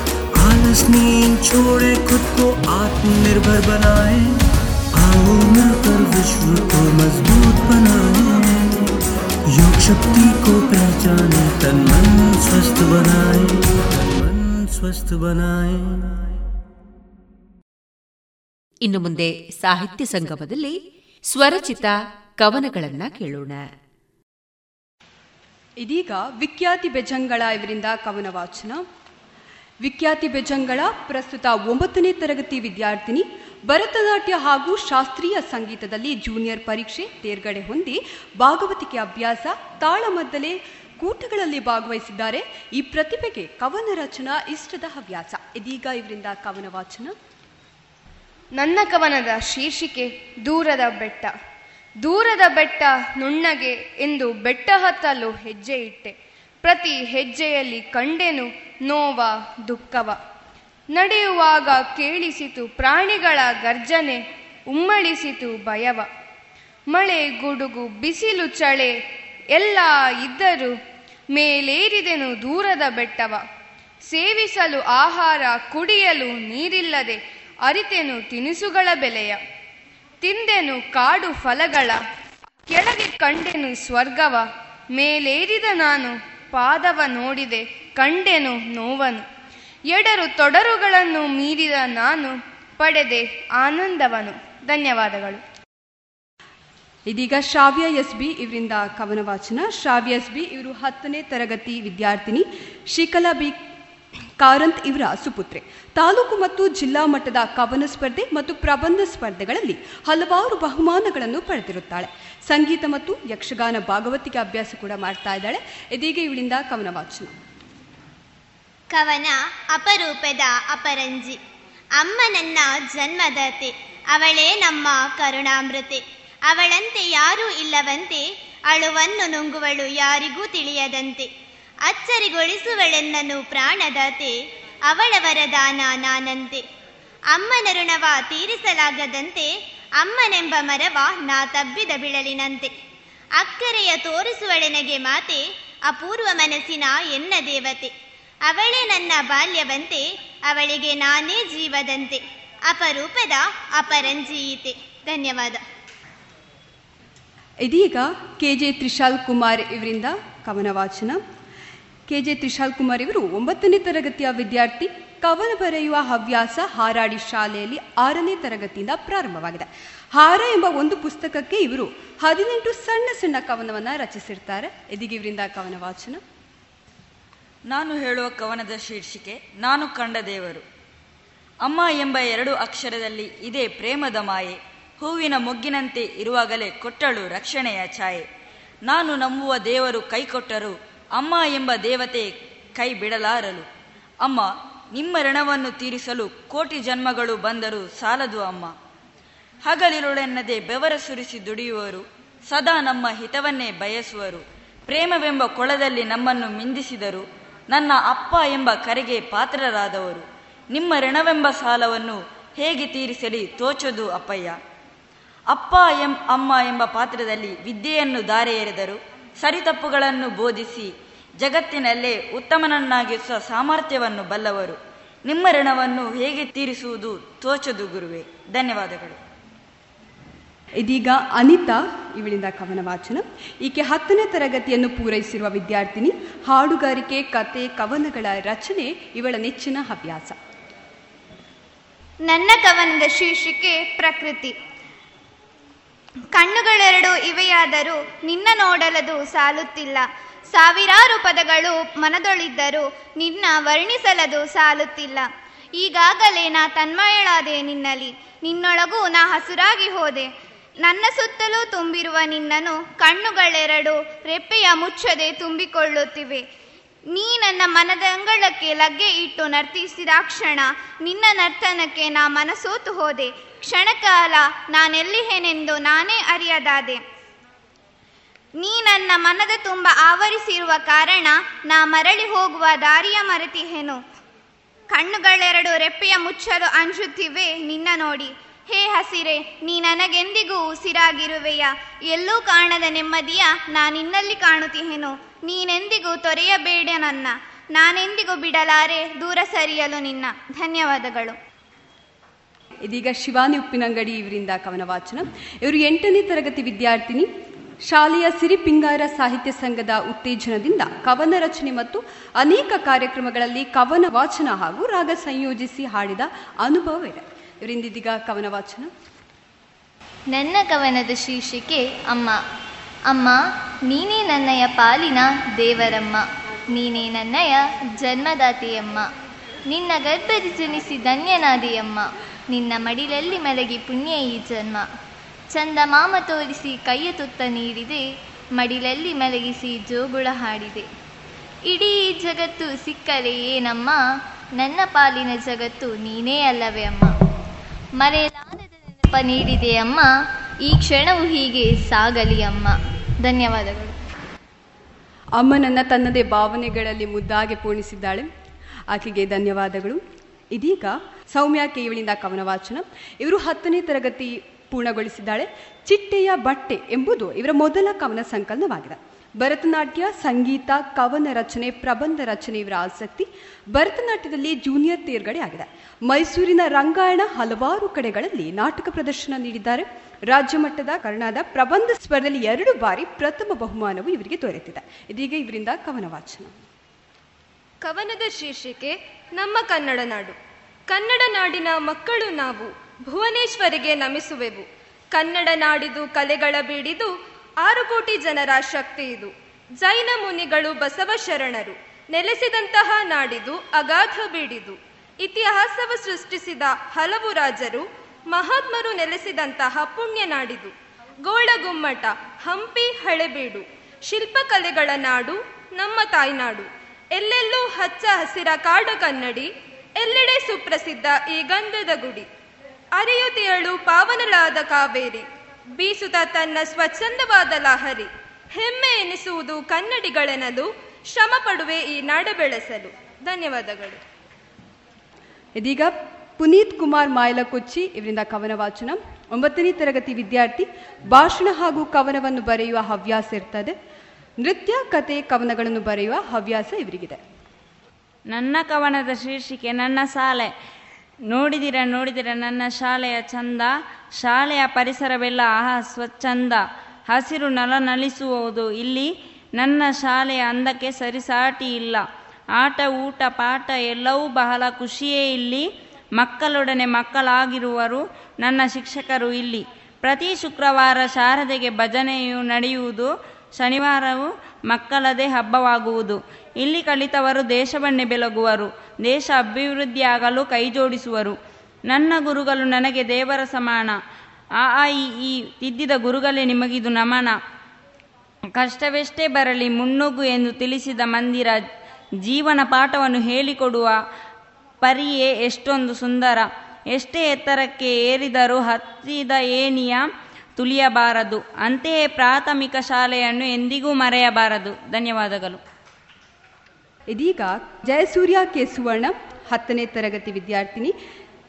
आलस नींद छोड़े खुद को आत्मनिर्भर बनाए आओ मिलकर विश्व को मजबूत बनाए योग शक्ति को पहचाने तन मन स्वस्थ बनाए तन मन स्वस्थ बनाए ಇನ್ನು ಮುಂದೆ ಸಾಹಿತ್ಯ ಸಂಗಮದಲ್ಲಿ ಸ್ವರಚಿತ ಕವನಗಳನ್ನ ಕೇಳೋಣ ಇದೀಗ ವಿಖ್ಯಾತಿ ಬೆಜಂಗಳ ಇವರಿಂದ ಕವನ ವಾಚನ ವಿಖ್ಯಾತಿ ಬೆಜಂಗಳ ಪ್ರಸ್ತುತ ಒಂಬತ್ತನೇ ತರಗತಿ ವಿದ್ಯಾರ್ಥಿನಿ, ಭರತನಾಟ್ಯ ಹಾಗೂ ಶಾಸ್ತ್ರೀಯ ಸಂಗೀತದಲ್ಲಿ ಜೂನಿಯರ್ ಪರೀಕ್ಷೆ ತೇರ್ಗಡೆ ಹೊಂದಿ ಭಾಗವತಿಕೆ ಅಭ್ಯಾಸ, ತಾಳಮದ್ದಲೆ ಕೂಟಗಳಲ್ಲಿ ಭಾಗವಹಿಸಿದ್ದಾರೆ. ಈ ಪ್ರತಿಭೆಗೆ ಕವನ ರಚನಾ ಇಷ್ಟದ ಹವ್ಯಾಸ. ಇದೀಗ ಇವರಿಂದ ಕವನ ವಾಚನ. ನನ್ನ ಕವನದ ಶೀರ್ಷಿಕೆ ದೂರದ ಬೆಟ್ಟ. ದೂರದ ಬೆಟ್ಟ ನುಣ್ಣಗೆ ಎಂದು ಬೆಟ್ಟ ಹತ್ತಲು ಹೆಜ್ಜೆ ಇಟ್ಟೆ. ಪ್ರತಿ ಹೆಜ್ಜೆಯಲ್ಲಿ ಕಂಡೆನು ನೋವ ದುಃಖವ. ನಡೆಯುವಾಗ ಕೇಳಿಸಿತು ಪ್ರಾಣಿಗಳ ಗರ್ಜನೆ, ಉಮ್ಮಳಿಸಿತು ಭಯವ. ಮಳೆ ಗುಡುಗು ಬಿಸಿಲು ಚಳೆ ಎಲ್ಲ ಇದ್ದರೂ ಮೇಲೇರಿದೆನು ದೂರದ ಬೆಟ್ಟವ. ಸೇವಿಸಲು ಆಹಾರ, ಕುಡಿಯಲು ನೀರಿಲ್ಲದೆ ಅರಿತೆನು ತಿನಿಸುಗಳ ಬೆಲೆಯ. ತಿಂದೆನು ಕಾಡು ಫಲಗಳ, ಕೆಳಗೆ ಕಂಡೆನು ಸ್ವರ್ಗವ. ಮೇಲೇರಿದ ನಾನು ಪಾದವ ನೋಡಿದೆ, ಕಂಡೆನು ನೋವನು. ಎಡರು ತೊಡರುಗಳನ್ನು ಮೀರಿದ ನಾನು ಪಡೆದೆ ಆನಂದವನು. ಧನ್ಯವಾದಗಳು. ಇದೀಗ ಶ್ರಾವ್ಯ ಎಸ್ ಬಿ ಇವರಿಂದ ಕವನ ವಾಚನ ಶ್ರಾವ್ಯ ಎಸ್ ಬಿ ಇವರು ಹತ್ತನೇ ತರಗತಿ ವಿದ್ಯಾರ್ಥಿನಿ. ಶಿಕಲಾ ಬಿ ಕಾರಂತ್ ಇವರ ಸುಪುತ್ರೆ. ತಾಲೂಕು ಮತ್ತು ಜಿಲ್ಲಾ ಮಟ್ಟದ ಕವನ ಸ್ಪರ್ಧೆ ಮತ್ತು ಪ್ರಬಂಧ ಸ್ಪರ್ಧೆಗಳಲ್ಲಿ ಹಲವಾರು ಬಹುಮಾನಗಳನ್ನು ಪಡೆದಿರುತ್ತಾಳೆ. ಸಂಗೀತ ಮತ್ತು ಯಕ್ಷಗಾನ ಭಾಗವತಿಗೆ ಅಭ್ಯಾಸ ಕೂಡ ಮಾಡ್ತಾ ಇದ್ದಾಳೆ. ಇದೀಗ ಇವಳಿಂದ ಕವನ ವಾಚನ. ಕವನ ಅಪರೂಪದ ಅಪರಂಜಿ. ಅಮ್ಮ ನನ್ನ ಜನ್ಮದಾತೆ, ಅವಳೇ ನಮ್ಮ ಕರುಣಾಮೃತೆ. ಅವಳಂತೆ ಯಾರೂ ಇಲ್ಲವಂತೆ, ಅಳುವನ್ನು ನುಂಗುವಳು ಯಾರಿಗೂ ತಿಳಿಯದಂತೆ. ಅಚ್ಚರಿಗೊಳಿಸುವಳೆನ್ನನು ಪ್ರಾಣದಾತೆ ಅವಳ ವರದಾನ ನಾನಂತೆ. ಅಮ್ಮನ ಋಣವ ತೀರಿಸಲಾಗದಂತೆ ಅಮ್ಮನೆಂಬ ಮರವ ನಾ ತಬ್ಬಿದ ಬಿಳಲಿನಂತೆ. ಅಕ್ಕರೆಯ ತೋರಿಸುವಳೆನಗೆ ಮಾತೆ, ಅಪೂರ್ವ ಮನಸ್ಸಿನ ಎನ್ನ ದೇವತೆ. ಅವಳೇ ನನ್ನ ಬಾಲ್ಯವಂತೆ, ಅವಳಿಗೆ ನಾನೇ ಜೀವದಂತೆ. ಅಪರೂಪದ ಅಪರಂಜೀಯಿತೆ. ಧನ್ಯವಾದ. ಇದೀಗ ಕೆ ಜೆ ತ್ರಿಶಾಲ್ ಕುಮಾರ್ ಇವರಿಂದ ಕವನ ವಾಚನ ಕೆ ಜೆ ತ್ರಿಶಾಲ್ ಕುಮಾರ್ ಇವರು ಒಂಬತ್ತನೇ ತರಗತಿಯ ವಿದ್ಯಾರ್ಥಿ. ಕವನ ಬರೆಯುವ ಹವ್ಯಾಸ ಹಾರಾಡಿ ಶಾಲೆಯಲ್ಲಿ ಆರನೇ ತರಗತಿಯಿಂದ ಪ್ರಾರಂಭವಾಗಿದೆ. ಹಾರ ಎಂಬ ಒಂದು ಪುಸ್ತಕಕ್ಕೆ ಇವರು ಹದಿನೆಂಟು ಸಣ್ಣ ಸಣ್ಣ ಕವನವನ್ನು ರಚಿಸಿರ್ತಾರೆ. ಇದೀಗ ಇವರಿಂದ ಕವನ ವಾಚನ. ನಾನು ಹೇಳುವ ಕವನದ ಶೀರ್ಷಿಕೆ, ನಾನು ಕಂಡ ದೇವರು ಅಮ್ಮ ಎಂಬ ಎರಡು ಅಕ್ಷರದಲ್ಲಿ ಇದೇ ಪ್ರೇಮದ ಮಾಯೆ. ಹೂವಿನ ಮೊಗ್ಗಿನಂತೆ ಇರುವಾಗಲೇ ಕೊಟ್ಟಳು ರಕ್ಷಣೆಯ ಛಾಯೆ. ನಾನು ನಂಬುವ ದೇವರು ಕೈ ಕೊಟ್ಟರು ಅಮ್ಮ ಎಂಬ ದೇವತೆ ಕೈ ಬಿಡಲಾರಲು. ಅಮ್ಮ, ನಿಮ್ಮ ಋಣವನ್ನು ತೀರಿಸಲು ಕೋಟಿ ಜನ್ಮಗಳು ಬಂದರೂ ಸಾಲದು ಅಮ್ಮ. ಹಗಲಿರುಳೆನ್ನದೆ ಬೆವರ ಸುರಿಸಿ ದುಡಿಯುವರು, ಸದಾ ನಮ್ಮ ಹಿತವನ್ನೇ ಬಯಸುವರು. ಪ್ರೇಮವೆಂಬ ಕೊಳದಲ್ಲಿ ನಮ್ಮನ್ನು ಮಿಂದಿಸಿದರು, ನನ್ನ ಅಪ್ಪ ಎಂಬ ಕರೆಗೆ ಪಾತ್ರರಾದವರು. ನಿಮ್ಮ ಋಣವೆಂಬ ಸಾಲವನ್ನು ಹೇಗೆ ತೀರಿಸಲಿ ತೋಚದು ಅಪ್ಪಯ್ಯ. ಅಪ್ಪ ಎಂ, ಅಮ್ಮ ಎಂಬ ಪಾತ್ರದಲ್ಲಿ ವಿದ್ಯೆಯನ್ನು ದಾರೆ ಎರೆದರು ಸರಿತಪ್ಪುಗಳನ್ನು ಬೋಧಿಸಿ ಜಗತ್ತಿನಲ್ಲೇ ಉತ್ತಮನನ್ನಾಗಿಸುವ ಸಾಮರ್ಥ್ಯವನ್ನು ಬಲ್ಲವರು. ನಿಮ್ಮ ಋಣವನ್ನು ಹೇಗೆ ತೀರಿಸುವುದು ತೋಚದು ಗುರುವೆ. ಧನ್ಯವಾದಗಳು. ಇದೀಗ ಅನಿತಾ ಇವಳಿಂದ ಕವನ ವಾಚನ ಈಕೆ ಹತ್ತನೇ ತರಗತಿಯನ್ನು ಪೂರೈಸಿರುವ ವಿದ್ಯಾರ್ಥಿನಿ ಹಾಡುಗಾರಿಕೆ ಕತೆ ಕವನಗಳ ರಚನೆ ಇವಳ ನೆಚ್ಚಿನ ಹವ್ಯಾಸ. ನನ್ನ ಕವನದ ಶೀರ್ಷಿಕೆ ಪ್ರಕೃತಿ. ಕಣ್ಣುಗಳೆರಡು ಇವೆಯಾದರೂ ನಿನ್ನ ನೋಡಲದು ಸಾಲುತ್ತಿಲ್ಲ. ಸಾವಿರಾರು ಪದಗಳು ಮನದೊಳಿದ್ದರೂ ನಿನ್ನ ವರ್ಣಿಸಲದು ಸಾಲುತ್ತಿಲ್ಲ. ಈಗಾಗಲೇ ನಾ ತನ್ಮಯಳಾದೆ ನಿನ್ನಲಿ ನಿನ್ನೊಳಗೂ ನಾ ಹಸುರಾಗಿ ಹೋದೆ. ನನ್ನ ಸುತ್ತಲೂ ತುಂಬಿರುವ ನಿನ್ನನು ಕಣ್ಣುಗಳೆರಡು ರೆಪ್ಪೆಯ ಮುಚ್ಚದೆ ತುಂಬಿಕೊಳ್ಳುತ್ತಿವೆ. ನೀ ನನ್ನ ಮನದ ಅಂಗಳಕ್ಕೆ ಲಗ್ಗೆ ಇಟ್ಟು ನರ್ತಿಸಿದ ಕ್ಷಣ ನಿನ್ನ ನರ್ತನಕ್ಕೆ ನಾ ಮನಸೋತು ಹೋದೆ. ಕ್ಷಣಕಾಲ ನಾನೆಲ್ಲಿಹೇನೆಂದು ನಾನೇ ಅರಿಯದಾದೆ. ನೀ ನನ್ನ ಮನದ ತುಂಬ ಆವರಿಸಿರುವ ಕಾರಣ ನಾ ಮರಳಿ ಹೋಗುವ ದಾರಿಯ ಮರೆತಿಹೇನು. ಕಣ್ಣುಗಳೆರಡು ರೆಪ್ಪೆಯ ಮುಚ್ಚಲು ಅಂಜುತ್ತಿವೆ ನಿನ್ನ ನೋಡಿ. ಹೇ ಹಸಿರೆ, ನೀ ನನಗೆಂದಿಗೂ ಉಸಿರಾಗಿರುವೆಯ? ಎಲ್ಲೂ ಕಾಣದ ನೆಮ್ಮದಿಯ ನಾ ನಿನ್ನಲ್ಲಿ ಕಾಣುತ್ತಿಹೆನು. ನೀನೆಂದಿಗೂ ತೊರೆಯಬೇಡ ನನ್ನ. ನಾನೆಂದಿಗೂ ಬಿಡಲಾರೆ ದೂರ ಸರಿಯಲು ನಿನ್ನ. ಧನ್ಯವಾದಗಳು. ಇದೀಗ ಶಿವಾನಿ ಉಪ್ಪಿನಂಗಡಿ ಇವರಿಂದ ಕವನ ವಾಚನ ಇವರು ಎಂಟನೇ ತರಗತಿ ವಿದ್ಯಾರ್ಥಿನಿ. ಶಾಲೆಯ ಸಿರಿಪಿಂಗಾರ ಸಾಹಿತ್ಯ ಸಂಘದ ಉತ್ತೇಜನದಿಂದ ಕವನ ರಚನೆ ಮತ್ತು ಅನೇಕ ಕಾರ್ಯಕ್ರಮಗಳಲ್ಲಿ ಕವನ ವಾಚನ ಹಾಗೂ ರಾಗ ಸಂಯೋಜಿಸಿ ಹಾಡಿದ ಅನುಭವವಿದೆ. ಇವರಿಂದ ಇದೀಗ ಕವನ ವಾಚನ ನನ್ನ ಕವನದ ಶೀರ್ಷಿಕೆ ಅಮ್ಮ. ಅಮ್ಮ, ನೀನೇ ನನ್ನಯ ಪಾಲಿನ ದೇವರಮ್ಮ. ನೀನೇ ನನ್ನಯ ಜನ್ಮದಾತೆಯಮ್ಮ. ನಿನ್ನ ಗರ್ಭದಿ ಜನಿಸಿ ಧನ್ಯನಾದೆಯಮ್ಮ. ನಿನ್ನ ಮಡಿಲಲ್ಲಿ ಮಲಗಿ ಪುಣ್ಯ ಈ ಜನ್ಮ. ಚಂದ ಮಾಮ ತೋರಿಸಿ ಕೈಯ ತುತ್ತ ನೀಡಿದೆ ಮಡಿಲಲ್ಲಿ ಮಲಗಿಸಿ ಜೋಗುಳ ಹಾಡಿದೆ. ಇಡೀ ಜಗತ್ತು ಸಿಕ್ಕರೆ ಏನಮ್ಮ? ನನ್ನ ಪಾಲಿನ ಜಗತ್ತು ನೀನೇ ಅಲ್ಲವೇ ಅಮ್ಮ. ಮರೆಯಲಾರದ ನೆನಪ ನೀಡಿದೆ ಅಮ್ಮ. ಈ ಕ್ಷಣವು ಹೀಗೆ ಸಾಗಲಿ ಅಮ್ಮ. ಧನ್ಯವಾದಗಳು. ಅಮ್ಮನನ್ನ ತನ್ನದೇ ಭಾವನೆಗಳಲ್ಲಿ ಮುದ್ದಾಗಿ ಪೂರ್ಣಿಸಿದ್ದಾಳೆ. ಆಕೆಗೆ ಧನ್ಯವಾದಗಳು. ಇದೀಗ ಸೌಮ್ಯ ಕೇವಳಿಂದ ಕವನ ವಾಚನ ಇವರು ಹತ್ತನೇ ತರಗತಿ ಪೂರ್ಣಗೊಳಿಸಿದ್ದಾಳೆ. ಚಿಟ್ಟೆಯ ಬಟ್ಟೆ ಎಂಬುದು ಇವರ ಮೊದಲ ಕವನ ಸಂಕಲನವಾಗಿದೆ. ಭರತನಾಟ್ಯ, ಸಂಗೀತ, ಕವನ ರಚನೆ, ಪ್ರಬಂಧ ರಚನೆ ಇವರ ಆಸಕ್ತಿ ಭರತನಾಟ್ಯದಲ್ಲಿ ಜೂನಿಯರ್ ತೇರ್ಗಡೆ ಆಗಿದೆ. ಮೈಸೂರಿನ ರಂಗಾಯಣ ಹಲವಾರು ಕಡೆಗಳಲ್ಲಿ ನಾಟಕ ಪ್ರದರ್ಶನ ನೀಡಿದ್ದಾರೆ. ರಾಜ್ಯ ಮಟ್ಟದ ಕರ್ನಾದ ಪ್ರಬಂಧ ಸ್ಪರ್ಧೆಯಲ್ಲಿ ಎರಡು ಬಾರಿ ಪ್ರಥಮ ಬಹುಮಾನವು ಇವರಿಗೆ ದೊರೆತಿದೆ. ಇದೀಗ ಇವರಿಂದ ಕವನ ವಾಚನ. ಕವನದ ಶೀರ್ಷಿಕೆ, ನಮ್ಮ ಕನ್ನಡ ನಾಡು. ಕನ್ನಡ ನಾಡಿನ ಮಕ್ಕಳು ನಾವು, ಭುವನೇಶ್ವರಿಗೆ ನಮಿಸುವೆವು. ಕನ್ನಡ ನಾಡಿದು ಕಲೆಗಳ ಬೀಡಿದು ಆರು ಕೋಟಿ ಜನರ ಶಕ್ತಿ ಇದು. ಜೈನ ಮುನಿಗಳು ಬಸವ ಶರಣರು. ನೆಲೆಸಿದಂತಹ ನಾಡಿದು ಅಗಾಧ ಬೀಡಿದು. ಇತಿಹಾಸವ ಸೃಷ್ಟಿಸಿದ ಹಲವು ರಾಜರು, ಮಹಾತ್ಮರು ನೆಲೆಸಿದಂತಹ ಪುಣ್ಯ ನಾಡಿದು. ಗೋಳಗುಮ್ಮಟ ಹಂಪಿ, ಹಳೆಬೀಡು. ಶಿಲ್ಪಕಲೆಗಳ ನಾಡು, ನಮ್ಮ ತಾಯ್ನಾಡು. ಎಲ್ಲೆಲ್ಲೂ ಹಚ್ಚ ಹಸಿರ ಕಾಡು ಕನ್ನಡಿ, ಎಲ್ಲೆಡೆ ಸುಪ್ರಸಿದ್ಧ ಈ ಗಂಧದ ಗುಡಿ. ಅರಿಯುತಿಯಳು ಪಾವನಳಾದ ಕಾವೇರಿ. ಬೀಸುತ್ತ ತನ್ನ ಸ್ವಚ್ಛಂದವಾದ ಲಹರಿ ಹೆಮ್ಮೆ ಎನಿಸುವುದು ಕನ್ನಡಿಗಳೆನಲು ಶ್ರಮ ಪಡುವೆ ಈ ನಾಡ ಬೆಳೆಸಲು. ಧನ್ಯವಾದಗಳು. ಇದೀಗ ಪುನೀತ್ ಕುಮಾರ್ ಮಾಯಲಕೊಚ್ಚಿ ಇವರಿಂದ ಕವನ ವಾಚನ ಒಂಬತ್ತನೇ ತರಗತಿ ವಿದ್ಯಾರ್ಥಿ ಭಾಷಣ ಹಾಗೂ ಕವನವನ್ನು ಬರೆಯುವ ಹವ್ಯಾಸ ಇರ್ತದೆ. ನೃತ್ಯ ಕತೆ ಕವನಗಳನ್ನು ಬರೆಯುವ ಹವ್ಯಾಸ ಇವರಿಗಿದೆ. ನನ್ನ ಕವನದ ಶೀರ್ಷಿಕೆ ನನ್ನ ಶಾಲೆ ನೋಡಿದಿರ ನೋಡಿದಿರ, ನನ್ನ ಶಾಲೆಯ ಚಂದ, ಶಾಲೆಯ ಪರಿಸರವೆಲ್ಲ ಆಹಾ ಸ್ವಚ್ಛಂದ. ಹಸಿರು ನಲ ನಲಿಸುವುದು. ಇಲ್ಲಿ ನನ್ನ ಶಾಲೆಯ ಅಂದಕ್ಕೆ ಸರಿಸಾಟಿ ಇಲ್ಲ. ಆಟ, ಊಟ, ಪಾಠ ಎಲ್ಲವೂ ಬಹಳ ಖುಷಿಯೇ ಇಲ್ಲಿ. ಮಕ್ಕಳೊಡನೆ ಮಕ್ಕಳಾಗಿರುವರು ನನ್ನ ಶಿಕ್ಷಕರು ಇಲ್ಲಿ. ಪ್ರತಿ ಶುಕ್ರವಾರ ಶಾರದೆಗೆ ಭಜನೆಯು ನಡೆಯುವುದು. ಶನಿವಾರವು ಮಕ್ಕಳದೇ ಹಬ್ಬವಾಗುವುದು. ಇಲ್ಲಿ ಕಲಿತವರು ದೇಶವನ್ನೇ ಬೆಳಗುವರು ದೇಶ ಅಭಿವೃದ್ಧಿಯಾಗಲು ಕೈಜೋಡಿಸುವರು. ನನ್ನ ಗುರುಗಳು ನನಗೆ ದೇವರ ಸಮಾನ. ಆ ಆ, ಈ ತಿದ್ದಿದ ಗುರುಗಳೇ ನಿಮಗಿದು ನಮನ. ಕಷ್ಟವೆಷ್ಟೇ ಬರಲಿ, ಮುನ್ನುಗ್ಗು ಎಂದು ತಿಳಿಸಿದ ಮಂದಿರ ಜೀವನ ಪಾಠವನ್ನು ಹೇಳಿಕೊಡುವ ಪರಿಯೇ ಎಷ್ಟೊಂದು ಸುಂದರ. ಎಷ್ಟೇ ಎತ್ತರಕ್ಕೆ ಏರಿದರೂ ಹತ್ತಿದ ಏನಿಯ ತುಳಿಯಬಾರದು. ಅಂತೆಯೇ ಪ್ರಾಥಮಿಕ ಶಾಲೆಯನ್ನು ಎಂದಿಗೂ ಮರೆಯಬಾರದು. ಧನ್ಯವಾದಗಳು. ಇದೀಗ ಜಯಸೂರ್ಯ ಕೆ ಸುವರ್ಣ ಹತ್ತನೇ ತರಗತಿ ವಿದ್ಯಾರ್ಥಿನಿ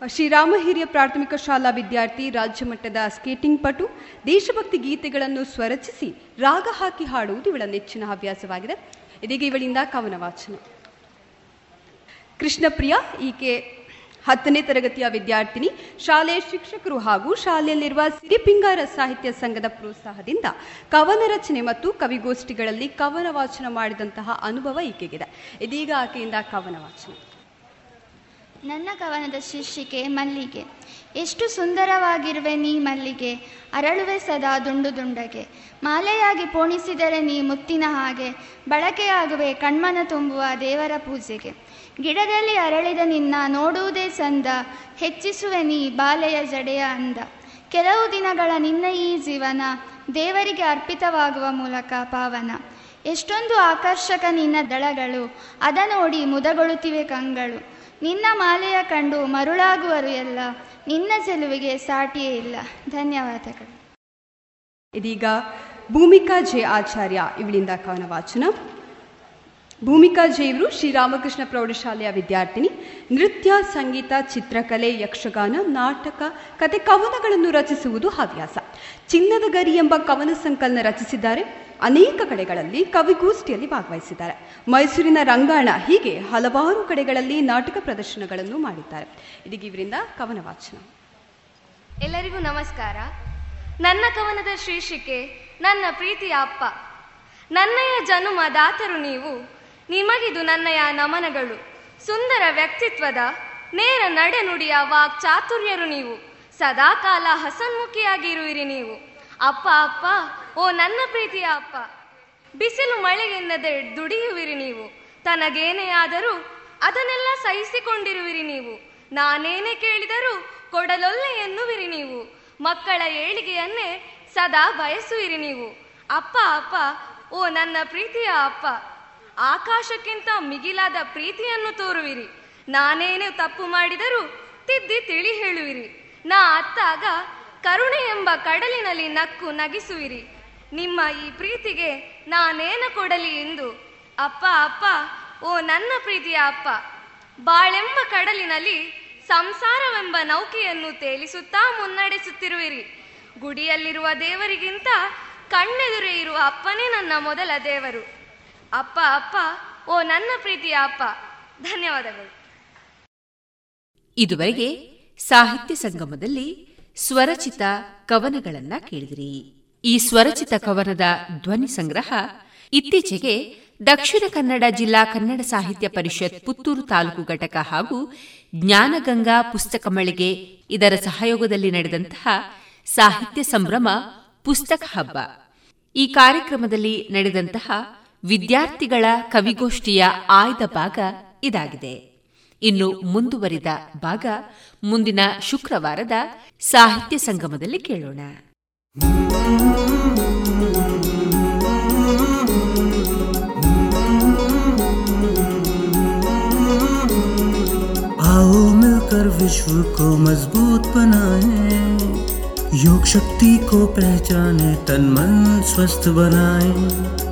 ಶ್ರೀರಾಮ ಹಿರಿಯ ಪ್ರಾಥಮಿಕ ಶಾಲಾ ವಿದ್ಯಾರ್ಥಿ, ರಾಜ್ಯ ಮಟ್ಟದ ಸ್ಕೇಟಿಂಗ್ ಪಟು, ದೇಶಭಕ್ತಿ ಗೀತೆಗಳನ್ನು ಸ್ವರಚಿಸಿ ರಾಗ ಹಾಕಿ ಹಾಡುವುದು ಇವಳ ನೆಚ್ಚಿನ ಹವ್ಯಾಸವಾಗಿದೆ. ಇದೀಗ ಇವಳಿಂದ ಕವನ ವಾಚನ. ಕೃಷ್ಣಪ್ರಿಯ, ಈಕೆ ಹತ್ತನೇ ತರಗತಿಯ ವಿದ್ಯಾರ್ಥಿನಿ ಶಾಲೆಯ ಶಿಕ್ಷಕರು ಹಾಗೂ ಶಾಲೆಯಲ್ಲಿರುವ ಸಿರಿಪಿಂಗಾರ ಸಾಹಿತ್ಯ ಸಂಘದ ಪ್ರೋತ್ಸಾಹದಿಂದ ಕವನ ರಚನೆ ಮತ್ತು ಕವಿಗೋಷ್ಠಿಗಳಲ್ಲಿ ಕವನ ವಾಚನ ಮಾಡಿದಂತಹ ಅನುಭವ ಈಕೆಗಿದೆ. ಇದೀಗ ಆಕೆಯಿಂದ ಕವನ ವಾಚನ. ನನ್ನ ಕವನದ ಶೀರ್ಷಿಕೆ ಮಲ್ಲಿಗೆ. ಎಷ್ಟು ಸುಂದರವಾಗಿರುವೆ ನೀ ಮಲ್ಲಿಗೆ, ಅರಳುವೆ ಸದಾ ದುಂಡು ದುಂಡಗೆ. ಮಾಲೆಯಾಗಿ ಪೋಣಿಸಿದರೆ ನೀ ಮುತ್ತಿನ ಹಾಗೆ, ಬಳಕೆಯಾಗುವೆ ಕಣ್ಮನ ತುಂಬುವ ದೇವರ ಪೂಜೆಗೆ. ಗಿಡದಲ್ಲಿ ಅರಳಿದ ನಿನ್ನ ನೋಡುವುದೇ ಸಂದ, ಹೆಚ್ಚಿಸುವೆ ನೀ ಬಾಲೆಯ ಜಡೆಯ ಅಂದ. ಕೆಲವು ದಿನಗಳ ನಿನ್ನ ಈ ಜೀವನ ದೇವರಿಗೆ ಅರ್ಪಿತವಾಗುವ ಮೂಲಕ ಪಾವನ. ಎಷ್ಟೊಂದು ಆಕರ್ಷಕ ನಿನ್ನ ದಳಗಳು, ಅದ ನೋಡಿ ಮುದಗೊಳ್ಳುತ್ತಿವೆ ಕಂಗಳು. ನಿನ್ನ ಮಾಲೆಯ ಕಂಡು ಮರುಳಾಗುವರು ಎಲ್ಲ, ನಿನ್ನ ಚೆಲುವಿಗೆ ಸಾಟಿಯೇ ಇಲ್ಲ. ಧನ್ಯವಾದಗಳು. ಇದೀಗ ಭೂಮಿಕಾ ಜೆ ಆಚಾರ್ಯ ಇವಳಿಂದ ಕವನ ವಾಚನ ಭೂಮಿಕಾ ಜೈವರು ಶ್ರೀರಾಮಕೃಷ್ಣ ಪ್ರೌಢಶಾಲೆಯ ವಿದ್ಯಾರ್ಥಿನಿ, ನೃತ್ಯ, ಸಂಗೀತ, ಚಿತ್ರಕಲೆ, ಯಕ್ಷಗಾನ, ನಾಟಕ, ಕತೆ, ಕವನಗಳನ್ನು ರಚಿಸುವುದು ಹವ್ಯಾಸ. ಚಿನ್ನದ ಗರಿ ಎಂಬ ಕವನ ಸಂಕಲನ ರಚಿಸಿದ್ದಾರೆ. ಅನೇಕ ಕಡೆಗಳಲ್ಲಿ ಕವಿಗೋಷ್ಠಿಯಲ್ಲಿ ಭಾಗವಹಿಸಿದ್ದಾರೆ. ಮೈಸೂರಿನ ರಂಗಾಣ ಹೀಗೆ ಹಲವಾರು ಕಡೆಗಳಲ್ಲಿ ನಾಟಕ ಪ್ರದರ್ಶನಗಳನ್ನು ಮಾಡಿದ್ದಾರೆ. ಇದೀಗ ಇವರಿಂದ ಕವನ ವಾಚನ. ಎಲ್ಲರಿಗೂ ನಮಸ್ಕಾರ. ನನ್ನ ಕವನದ ಶೀರ್ಷಿಕೆ, ನನ್ನ ಪ್ರೀತಿಯ ಅಪ್ಪ. ನನ್ನಯ ಜನುಮ ದಾತರು ನೀವು. ನಿಮಗಿದು ನನ್ನಯ ನಮನಗಳು. ಸುಂದರ ವ್ಯಕ್ತಿತ್ವದ ನೇರ ನಡೆನುಡಿಯ ವಾಕ್ ಚಾತುರ್ಯರು ನೀವು ಸದಾಕಾಲ ಹಸನ್ಮುಖಿಯಾಗಿರುವಿರಿ ನೀವು. ಅಪ್ಪ ಅಪ್ಪ, ಓ ನನ್ನ ಪ್ರೀತಿಯ ಅಪ್ಪ. ಬಿಸಿಲು ಮಳೆಗೆನ್ನದೆ ದುಡಿಯುವಿರಿ ನೀವು. ತನಗೇನೇ ಆದರೂ ಅದನ್ನೆಲ್ಲ ಸಹಿಸಿಕೊಂಡಿರುವಿರಿ ನೀವು. ನಾನೇನೇ ಕೇಳಿದರೂ ಕೊಡಲೊಲ್ಲೆ ಎನ್ನುವಿರಿ ನೀವು. ಮಕ್ಕಳ ಏಳಿಗೆಯನ್ನೇ ಸದಾ ಬಯಸುವಿರಿ ನೀವು. ಅಪ್ಪ ಅಪ್ಪ, ಓ ನನ್ನ ಪ್ರೀತಿಯ ಅಪ್ಪ. ಆಕಾಶಕ್ಕಿಂತ ಮಿಗಿಲಾದ ಪ್ರೀತಿಯನ್ನು ತೋರುವಿರಿ. ನಾನೇನು ತಪ್ಪು ಮಾಡಿದರೂ ತಿದ್ದಿ ತಿಳಿ ಹೇಳುವಿರಿ. ನಾ ಅತ್ತಾಗ ಕರುಣೆ ಎಂಬ ಕಡಲಿನಲ್ಲಿ ನಕ್ಕು ನಗಿಸುವಿರಿ. ನಿಮ್ಮ ಈ ಪ್ರೀತಿಗೆ ನಾನೇನು ಕೊಡಲಿ ಎಂದು, ಅಪ್ಪ ಅಪ್ಪ, ಓ ನನ್ನ ಪ್ರೀತಿಯ ಅಪ್ಪ, ಬಾಳೆಂಬ ಕಡಲಿನಲ್ಲಿ ಸಂಸಾರವೆಂಬ ನೌಕೆಯನ್ನು ತೇಲಿಸುತ್ತಾ ಮುನ್ನಡೆಸುತ್ತಿರುವಿರಿ. ಗುಡಿಯಲ್ಲಿರುವ ದೇವರಿಗಿಂತ ಕಣ್ಣೆದುರೇ ಇರುವ ಅಪ್ಪನೇ ನನ್ನ ಮೊದಲ ದೇವರು. ಅಪ್ಪ ಅಪ್ಪ, ಓ ನನ್ನ ಪ್ರೀತಿಯ ಅಪ್ಪ, ಧನ್ಯವಾದಗಳು. ಇದುವರೆಗೆ ಸಾಹಿತ್ಯ ಸಂಗಮದಲ್ಲಿ ಸ್ವರಚಿತ ಕವನಗಳನ್ನ ಕೇಳಿದಿರಿ. ಈ ಸ್ವರಚಿತ ಕವನದ ಧ್ವನಿ ಸಂಗ್ರಹ ಇತ್ತೀಚೆಗೆ ದಕ್ಷಿಣ ಕನ್ನಡ ಜಿಲ್ಲಾ ಕನ್ನಡ ಸಾಹಿತ್ಯ ಪರಿಷತ್ ಪುತ್ತೂರು ತಾಲೂಕು ಘಟಕ ಹಾಗೂ ಜ್ಞಾನಗಂಗಾ ಪುಸ್ತಕ ಮಳಿಗೆ ಇದರ ಸಹಯೋಗದಲ್ಲಿ ನಡೆದಂತಹ ಸಾಹಿತ್ಯ ಸಂಭ್ರಮ ಪುಸ್ತಕ ಹಬ್ಬ. ಈ ಕಾರ್ಯಕ್ರಮದಲ್ಲಿ ನಡೆದಂತಹ ವಿದ್ಯಾರ್ಥಿಗಳ ಕವಿಗೋಷ್ಠಿಯ ಆಯ್ದ ಭಾಗ ಇದಾಗಿದೆ ಇನ್ನು ಮುಂದುವರಿದ ಭಾಗ ಮುಂದಿನ ಶುಕ್ರವಾರದ ಸಾಹಿತ್ಯ ಸಂಗಮದಲ್ಲಿ ಕೇಳೋಣ आओ मिलकर विश्व को मजबूत बनाए योग शक्ति को पहचाने तन मन स्वस्थ बनाए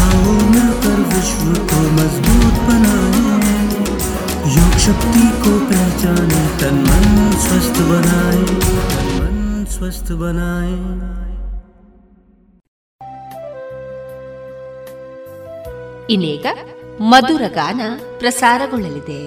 आओ मिलकर विश्व को मजबूत बनाए योग शक्ति को पहचाने तन मन स्वस्थ बनाए मन स्वस्थ बनाए ಇನ್ನೀಗ ಮಧುರ ಗಾನ ಪ್ರಸಾರಗೊಳ್ಳಲಿದೆ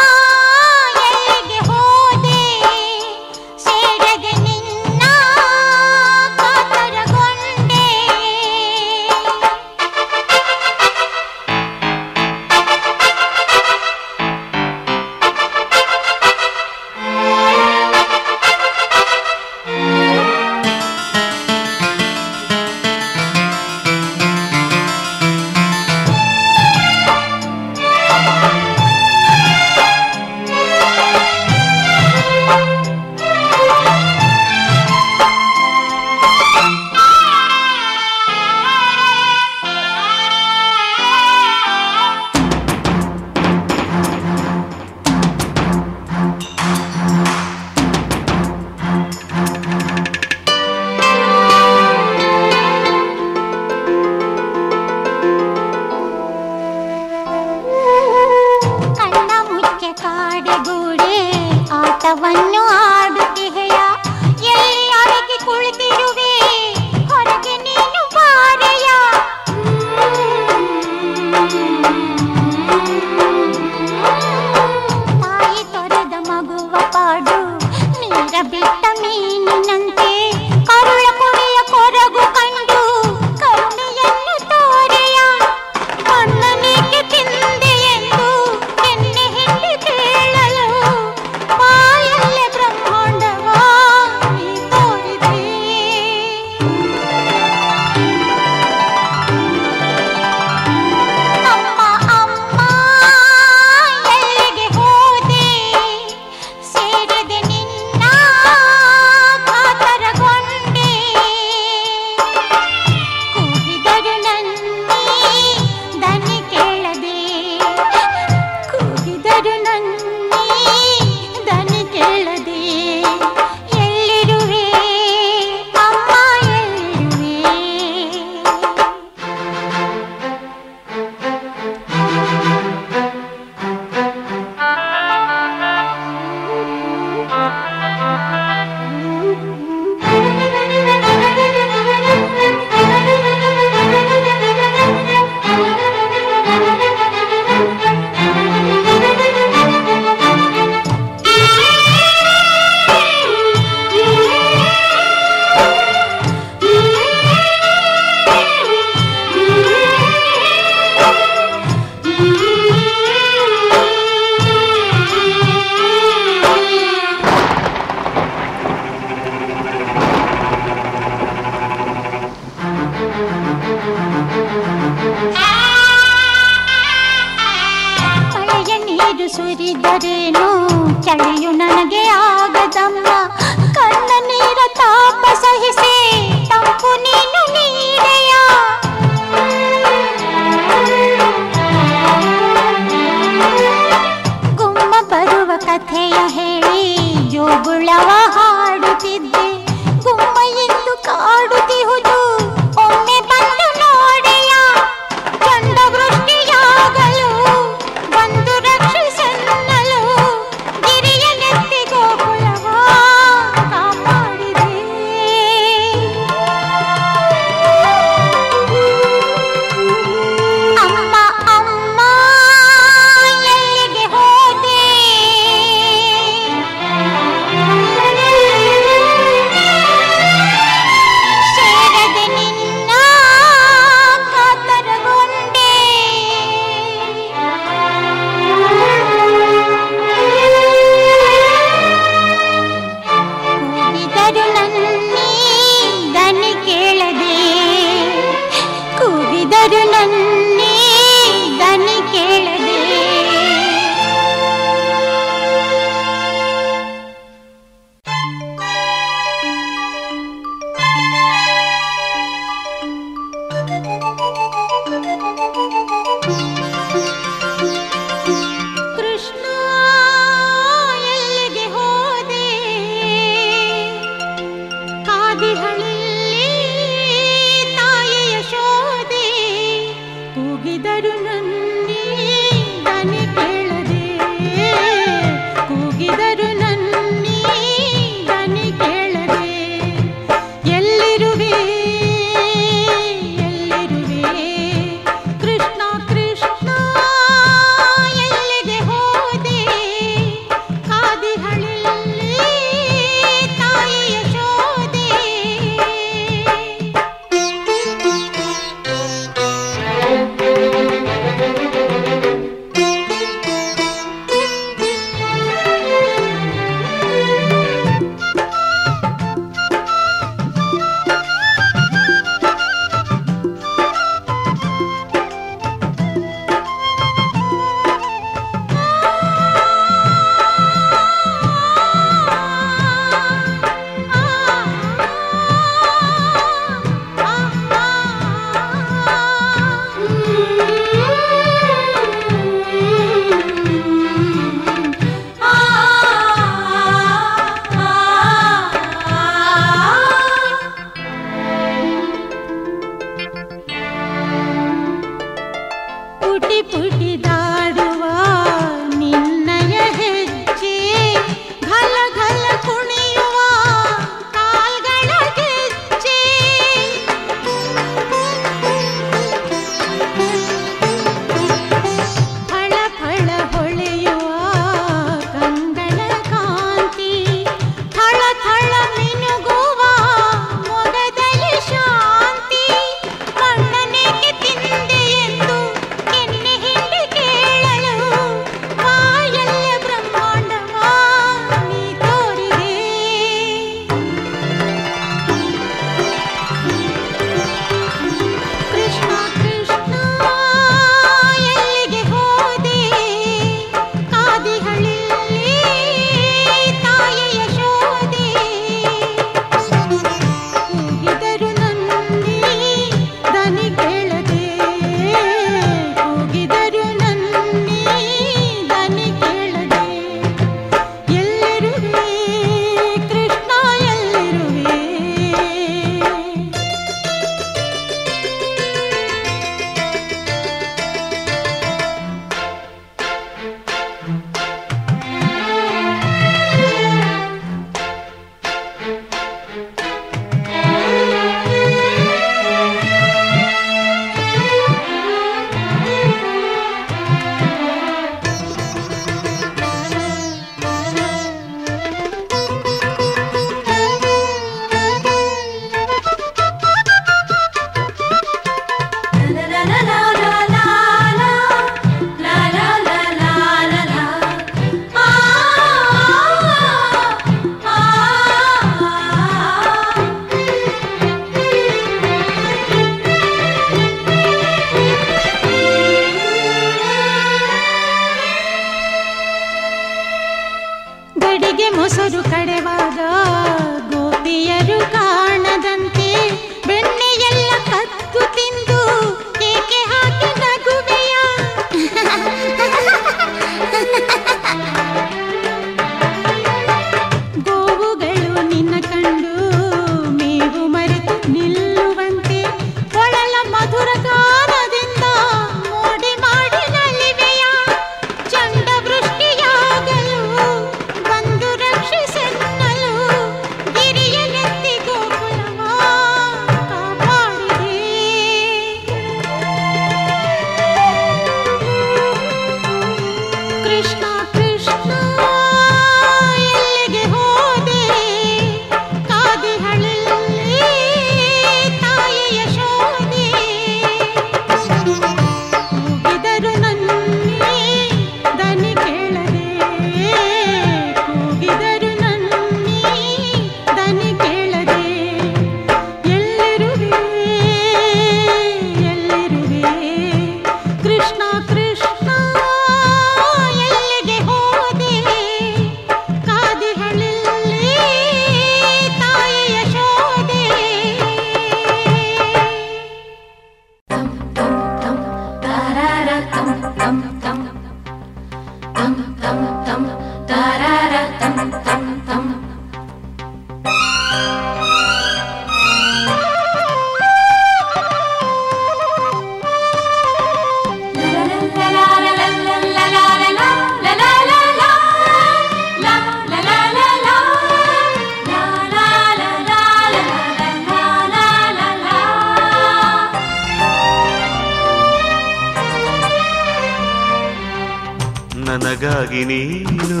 ನನಗಾಗಿ ನೀನು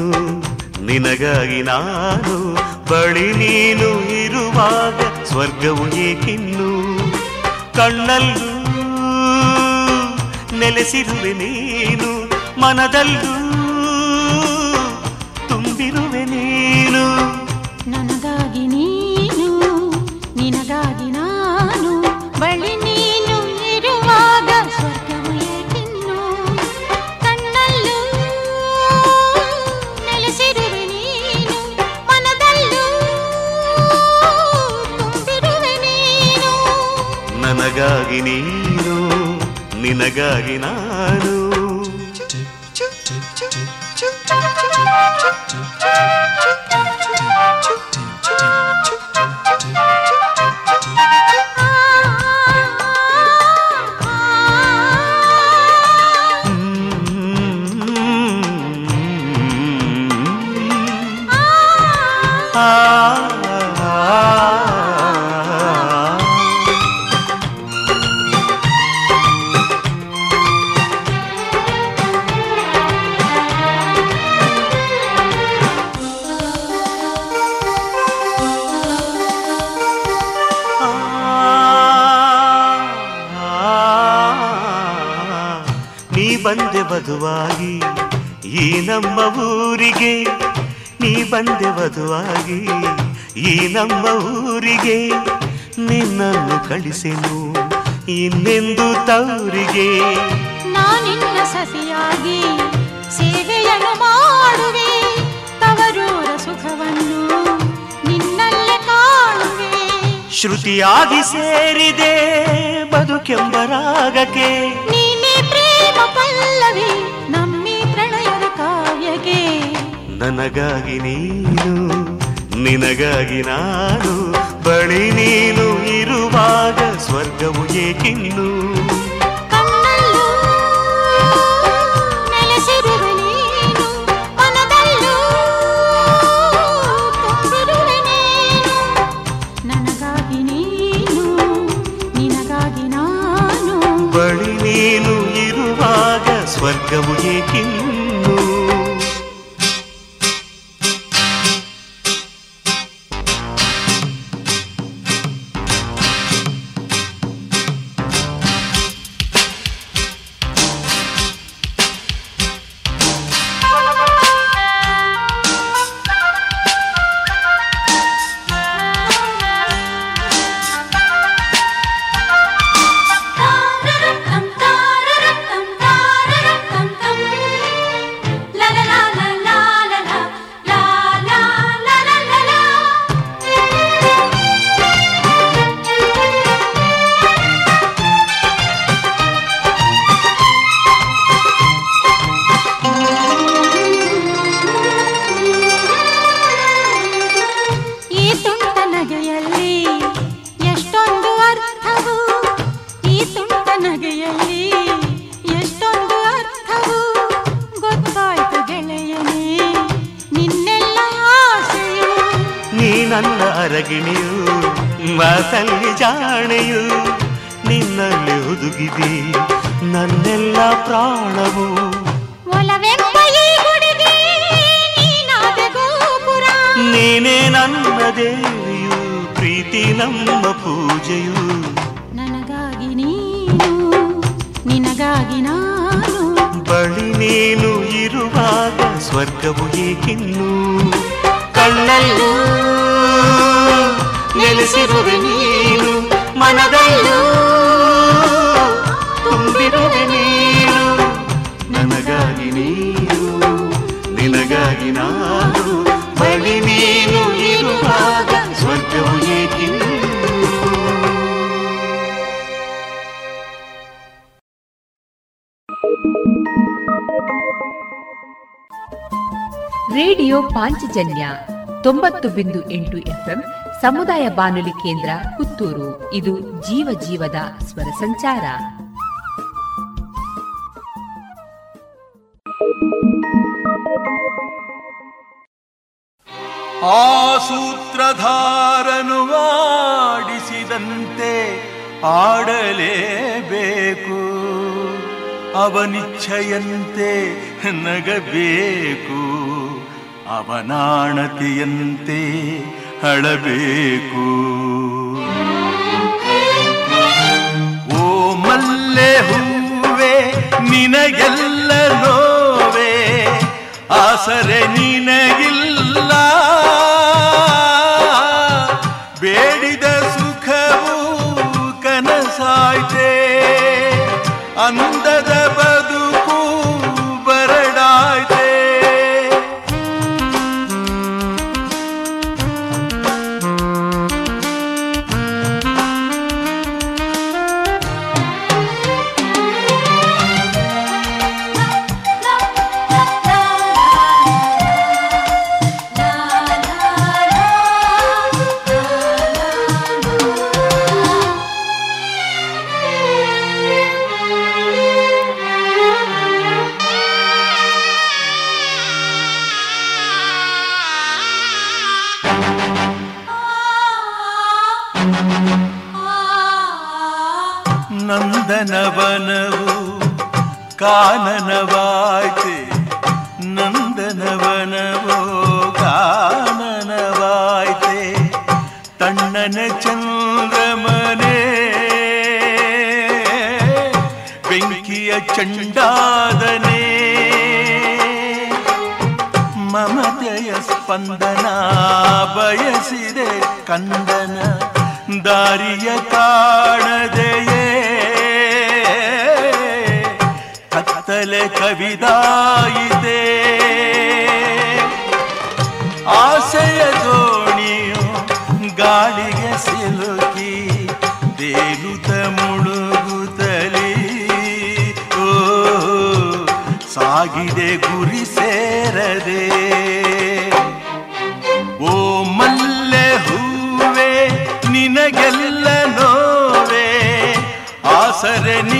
ನಿನಗಾಗಿ ನಾನು ಬಳಿ ನೀನು ಇರುವಾಗ ಸ್ವರ್ಗವು ಏಕಿನ್ನು. ಕಣ್ಣಲ್ಲೂ ನೆಲೆಸಿರುವೆ ನೀನು ಮನದಲ್ಲೂ ನನಗಾಗಿ ನೀನು ನಿನಗಾಗಿ ನಾನು. ನಮ್ಮ ಊರಿಗೆ ನೀ ಬಂದೆ ವಧುವಾಗಿ. ಈ ನಮ್ಮ ಊರಿಗೆ ನಿನ್ನನ್ನು ಕಳಿಸೆನು. ಇನ್ನೆಂದು ತವರಿಗೆ? ನಾನಿನ್ನ ಸಸಿಯಾಗಿ ಸೇವೆಯನ್ನು ಮಾಡುವೆ. ತವರೂರ ಸುಖವನ್ನು ನಿನ್ನಲ್ಲೇ ಕಾಣುವೆ. ಶ್ರುತಿಯಾಗಿ ಸೇರಿದೆ ಬದುಕೆಂಬರಾಗಕ್ಕೆ ನೀನೇ ನನಗಾಗಿ ನೀನು ನಿನಗಾಗಿ ನಾನು ಬಳಿ ನೀನು ಇರುವಾಗ ಸ್ವರ್ಗವು ಏಕಿನ್ನು. ಕಣ್ಣಲ್ಲೂ ನೆಲೆಸಿರುವೆ ನೀನು ಮನದಲ್ಲೂ ತುಂಬಿರುವೆ ನೀನು. ನನಗಾಗಿ ನೀನು ನಿನಗಾಗಿ ನಾನು ಬಳಿ ನೀನು ಇರುವಾಗ ಸ್ವರ್ಗವು ಏಕಿನ್ನು. ತೊಂಬತ್ತು ಬಿಂದು ಎಂಟು ಎಫ್ಎಂ ಸಮುದಾಯ ಬಾನುಲಿ ಕೇಂದ್ರ ಪುತ್ತೂರು. ಇದು ಜೀವ ಜೀವದ ಸ್ವರ ಸಂಚಾರ. ಆ ಸೂತ್ರಧಾರನು ಆಡಲೇಬೇಕು. ಅವನಿಚ್ಛೆಯಂತೆ ನಗಬೇಕು. ಅವನಾಣತೆಯಂತೆ ಹಳಬೇಕು. ಓ ಮಲ್ಲೆ ಹೂವೆ ನಿನಗೆಲ್ಲ ನೋವೆ ಆಸರೆ ನಿನಗಿಲ್ಲ. ಬೇಡಿದ ಸುಖವು ಕನಸಾಯ್ತೆ ಅಂದದ ಸ್ಪಂದನ ಬಯಸಿದೆ ಕಂದನ ದಾರಿಯ ಕಾಣದೆಯೇ? ಕತ್ತಲೆ ಕವಿದಾಯಿದೆ ಆಸೆಯ ದೋಣಿಯು ಗಾಳಿಗೆ ಸಿಲುಕಿ ದೇಲುತ ಮುಳುಗುತ್ತಲಿ? ಓ, ಸಾಗಿದೆ ಗುರಿ ಸೇರದೆ ಆಸರೆ ನಿನಗಿಲ್ಲ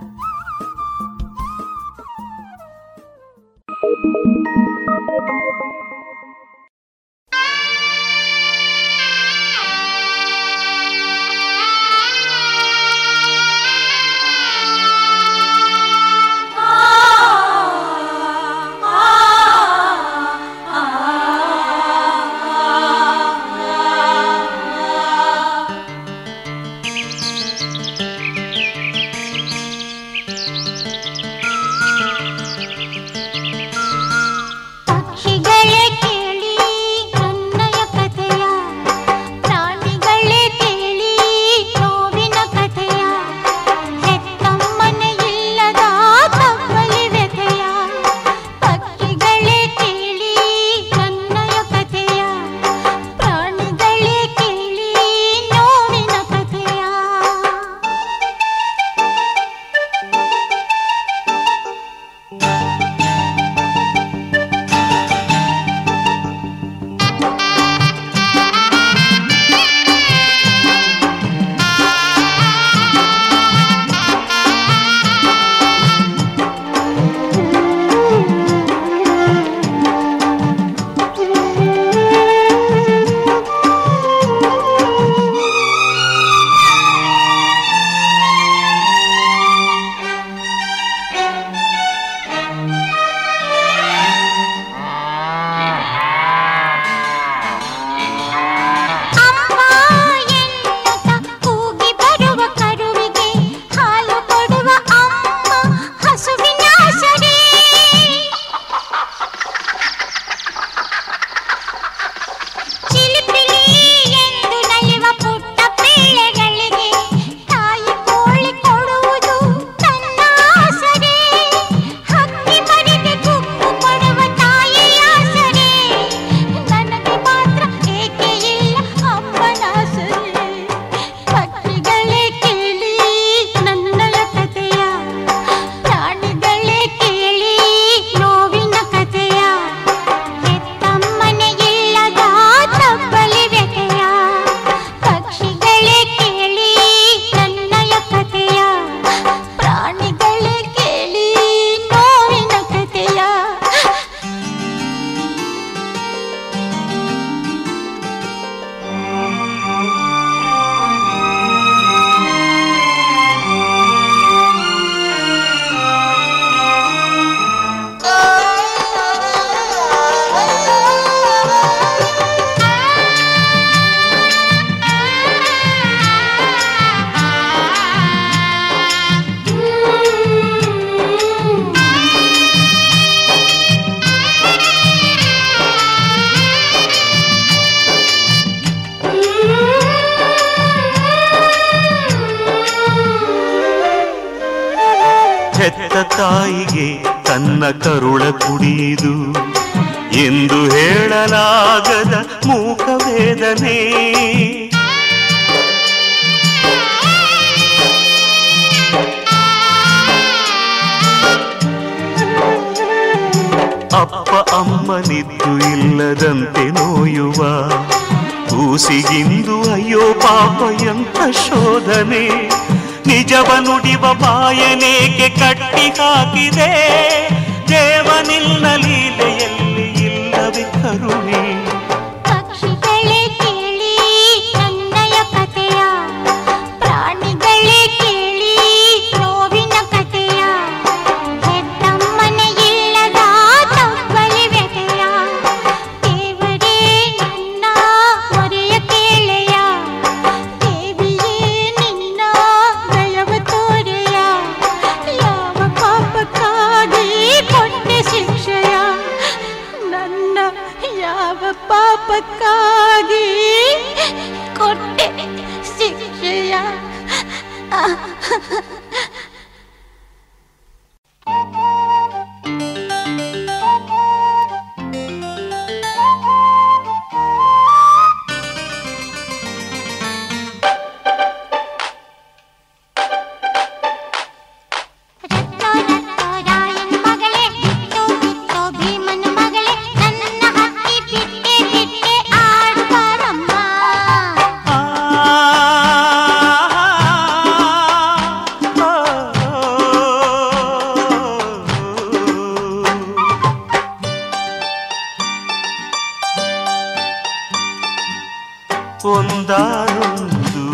ಒಂದಾನೊಂದು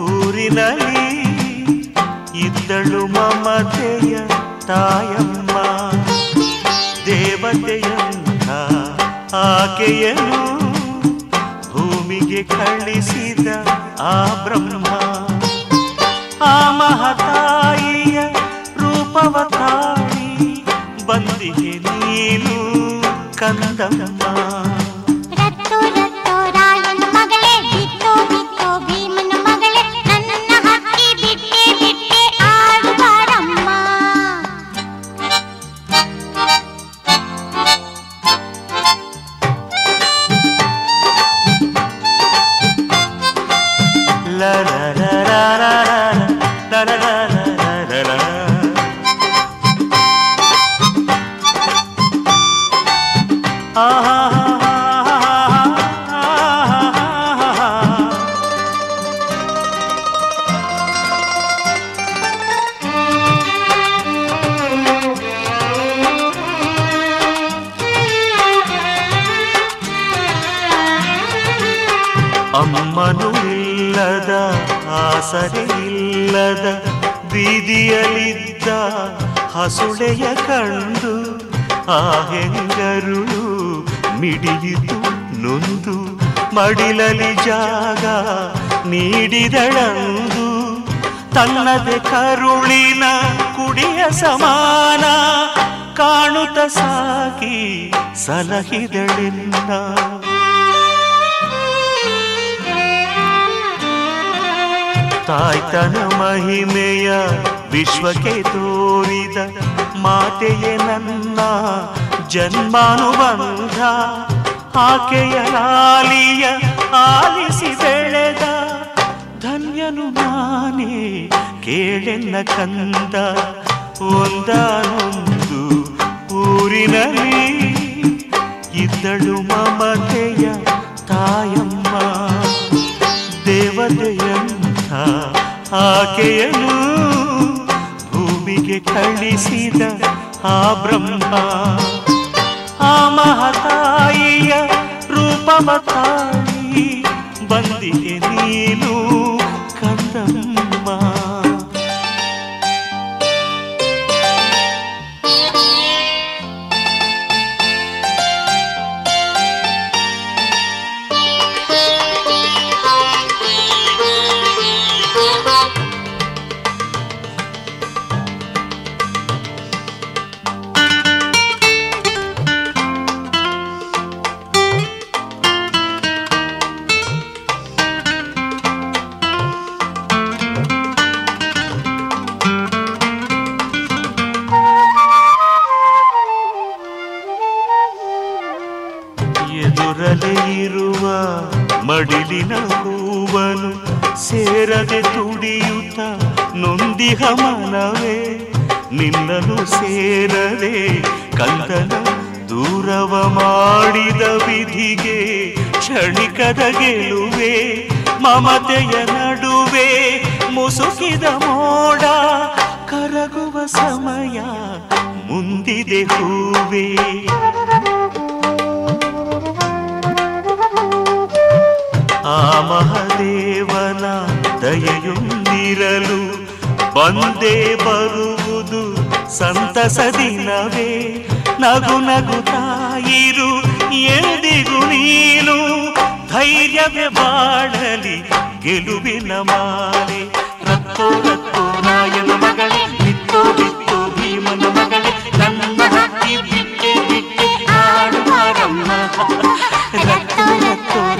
ಊರಿನಲ್ಲಿ ಇದ್ದಳು ಮಮತೆಯ ತಾಯಮ್ಮ. ದೇವತೆಯಂಥ ಆಕೆಯನು ಭೂಮಿಗೆ ಕಳಿಸಿದ ಆ ಬ್ರಹ್ಮ. ಆ ಮಹತಾಯಿಯ ರೂಪವತಾರಿ ಬಂದಿಗೆ ನೀನು ಕಂದಮ್ಮ. ನೀಡಿದಳಂದು ತನ್ನದೆ ಕರುಳಿನ ಕುಡಿಯ ಸಮಾನ ಕಾಣುತ್ತ ಸಾಕಿ ಸಲಹಿದಳಿಂದ. ತಾಯ್ತನ ಮಹಿಮೆಯ ವಿಶ್ವಕ್ಕೆ ತೋರಿದ ಮಾತೆಯೇ ನನ್ನ ಜನ್ಮಾನುಬಂಧ. ಆಕೆಯ ಲಾಲಿಯ ಆಲಿಸಿ ಬೆಳೆದ ನಾನೇ ಕೇಳೆನ್ನ ಕಂದ, ಒಂದಾನೊಂದು ಊರಿನಲ್ಲಿ ಇದ್ದಳು ಮಮತೆಯ ತಾಯಮ್ಮ. ದೇವತೆಯಂಥ ಆಕೆಯನು ಭೂಮಿಗೆ ಕಳಿಸಿದ ಆ ಬ್ರಹ್ಮ. ಆ ಮಹತಾಯಿಯ ರೂಪಮತಾಯಿ ಬಂದಿಗೆ ನೀನು ಸೇರದೆ ಕಂದನ ದೂರವ ಮಾಡಿದ ವಿಧಿಗೆ ಕ್ಷಣಿಕದ ಗೆಲುವೆ, ಮಮತೆಯ ನಡುವೆ ಮುಸುಕಿದ ಮೋಡ, ಕರಗುವ ಸಮಯ ಮುಂದಿದೆ ಹೂವೇ. ಆ ಮಹದೇವನ ದಯೆಯೊಂದಿರಲು ಬಂದೇ ಬರುವುದು ಸಂತಸ ದಿನವೇ ನಗು ತಾಯಿರು ಎಂದಿಗೂ ನೀನು ಧೈರ್ಯವೇ ಬಾಳಲಿ, ಗೆಲುವಿನ ಮಾಲೆ. ರತ್ತೋ ರತ್ತೋ ನಾಯನ ಮಗಳೇ, ಬಿತ್ತೋ ಬಿತ್ತೋ ಭೀಮನ ಮಗಳೇ, ನನ್ನ ಹಕ್ಕಿ ಬಿಟ್ಟೆ ಬಿಟ್ಟೆ ಆಡುವಾರಮ್ಮ. ರತ್ತೋ ರತ್ತೋ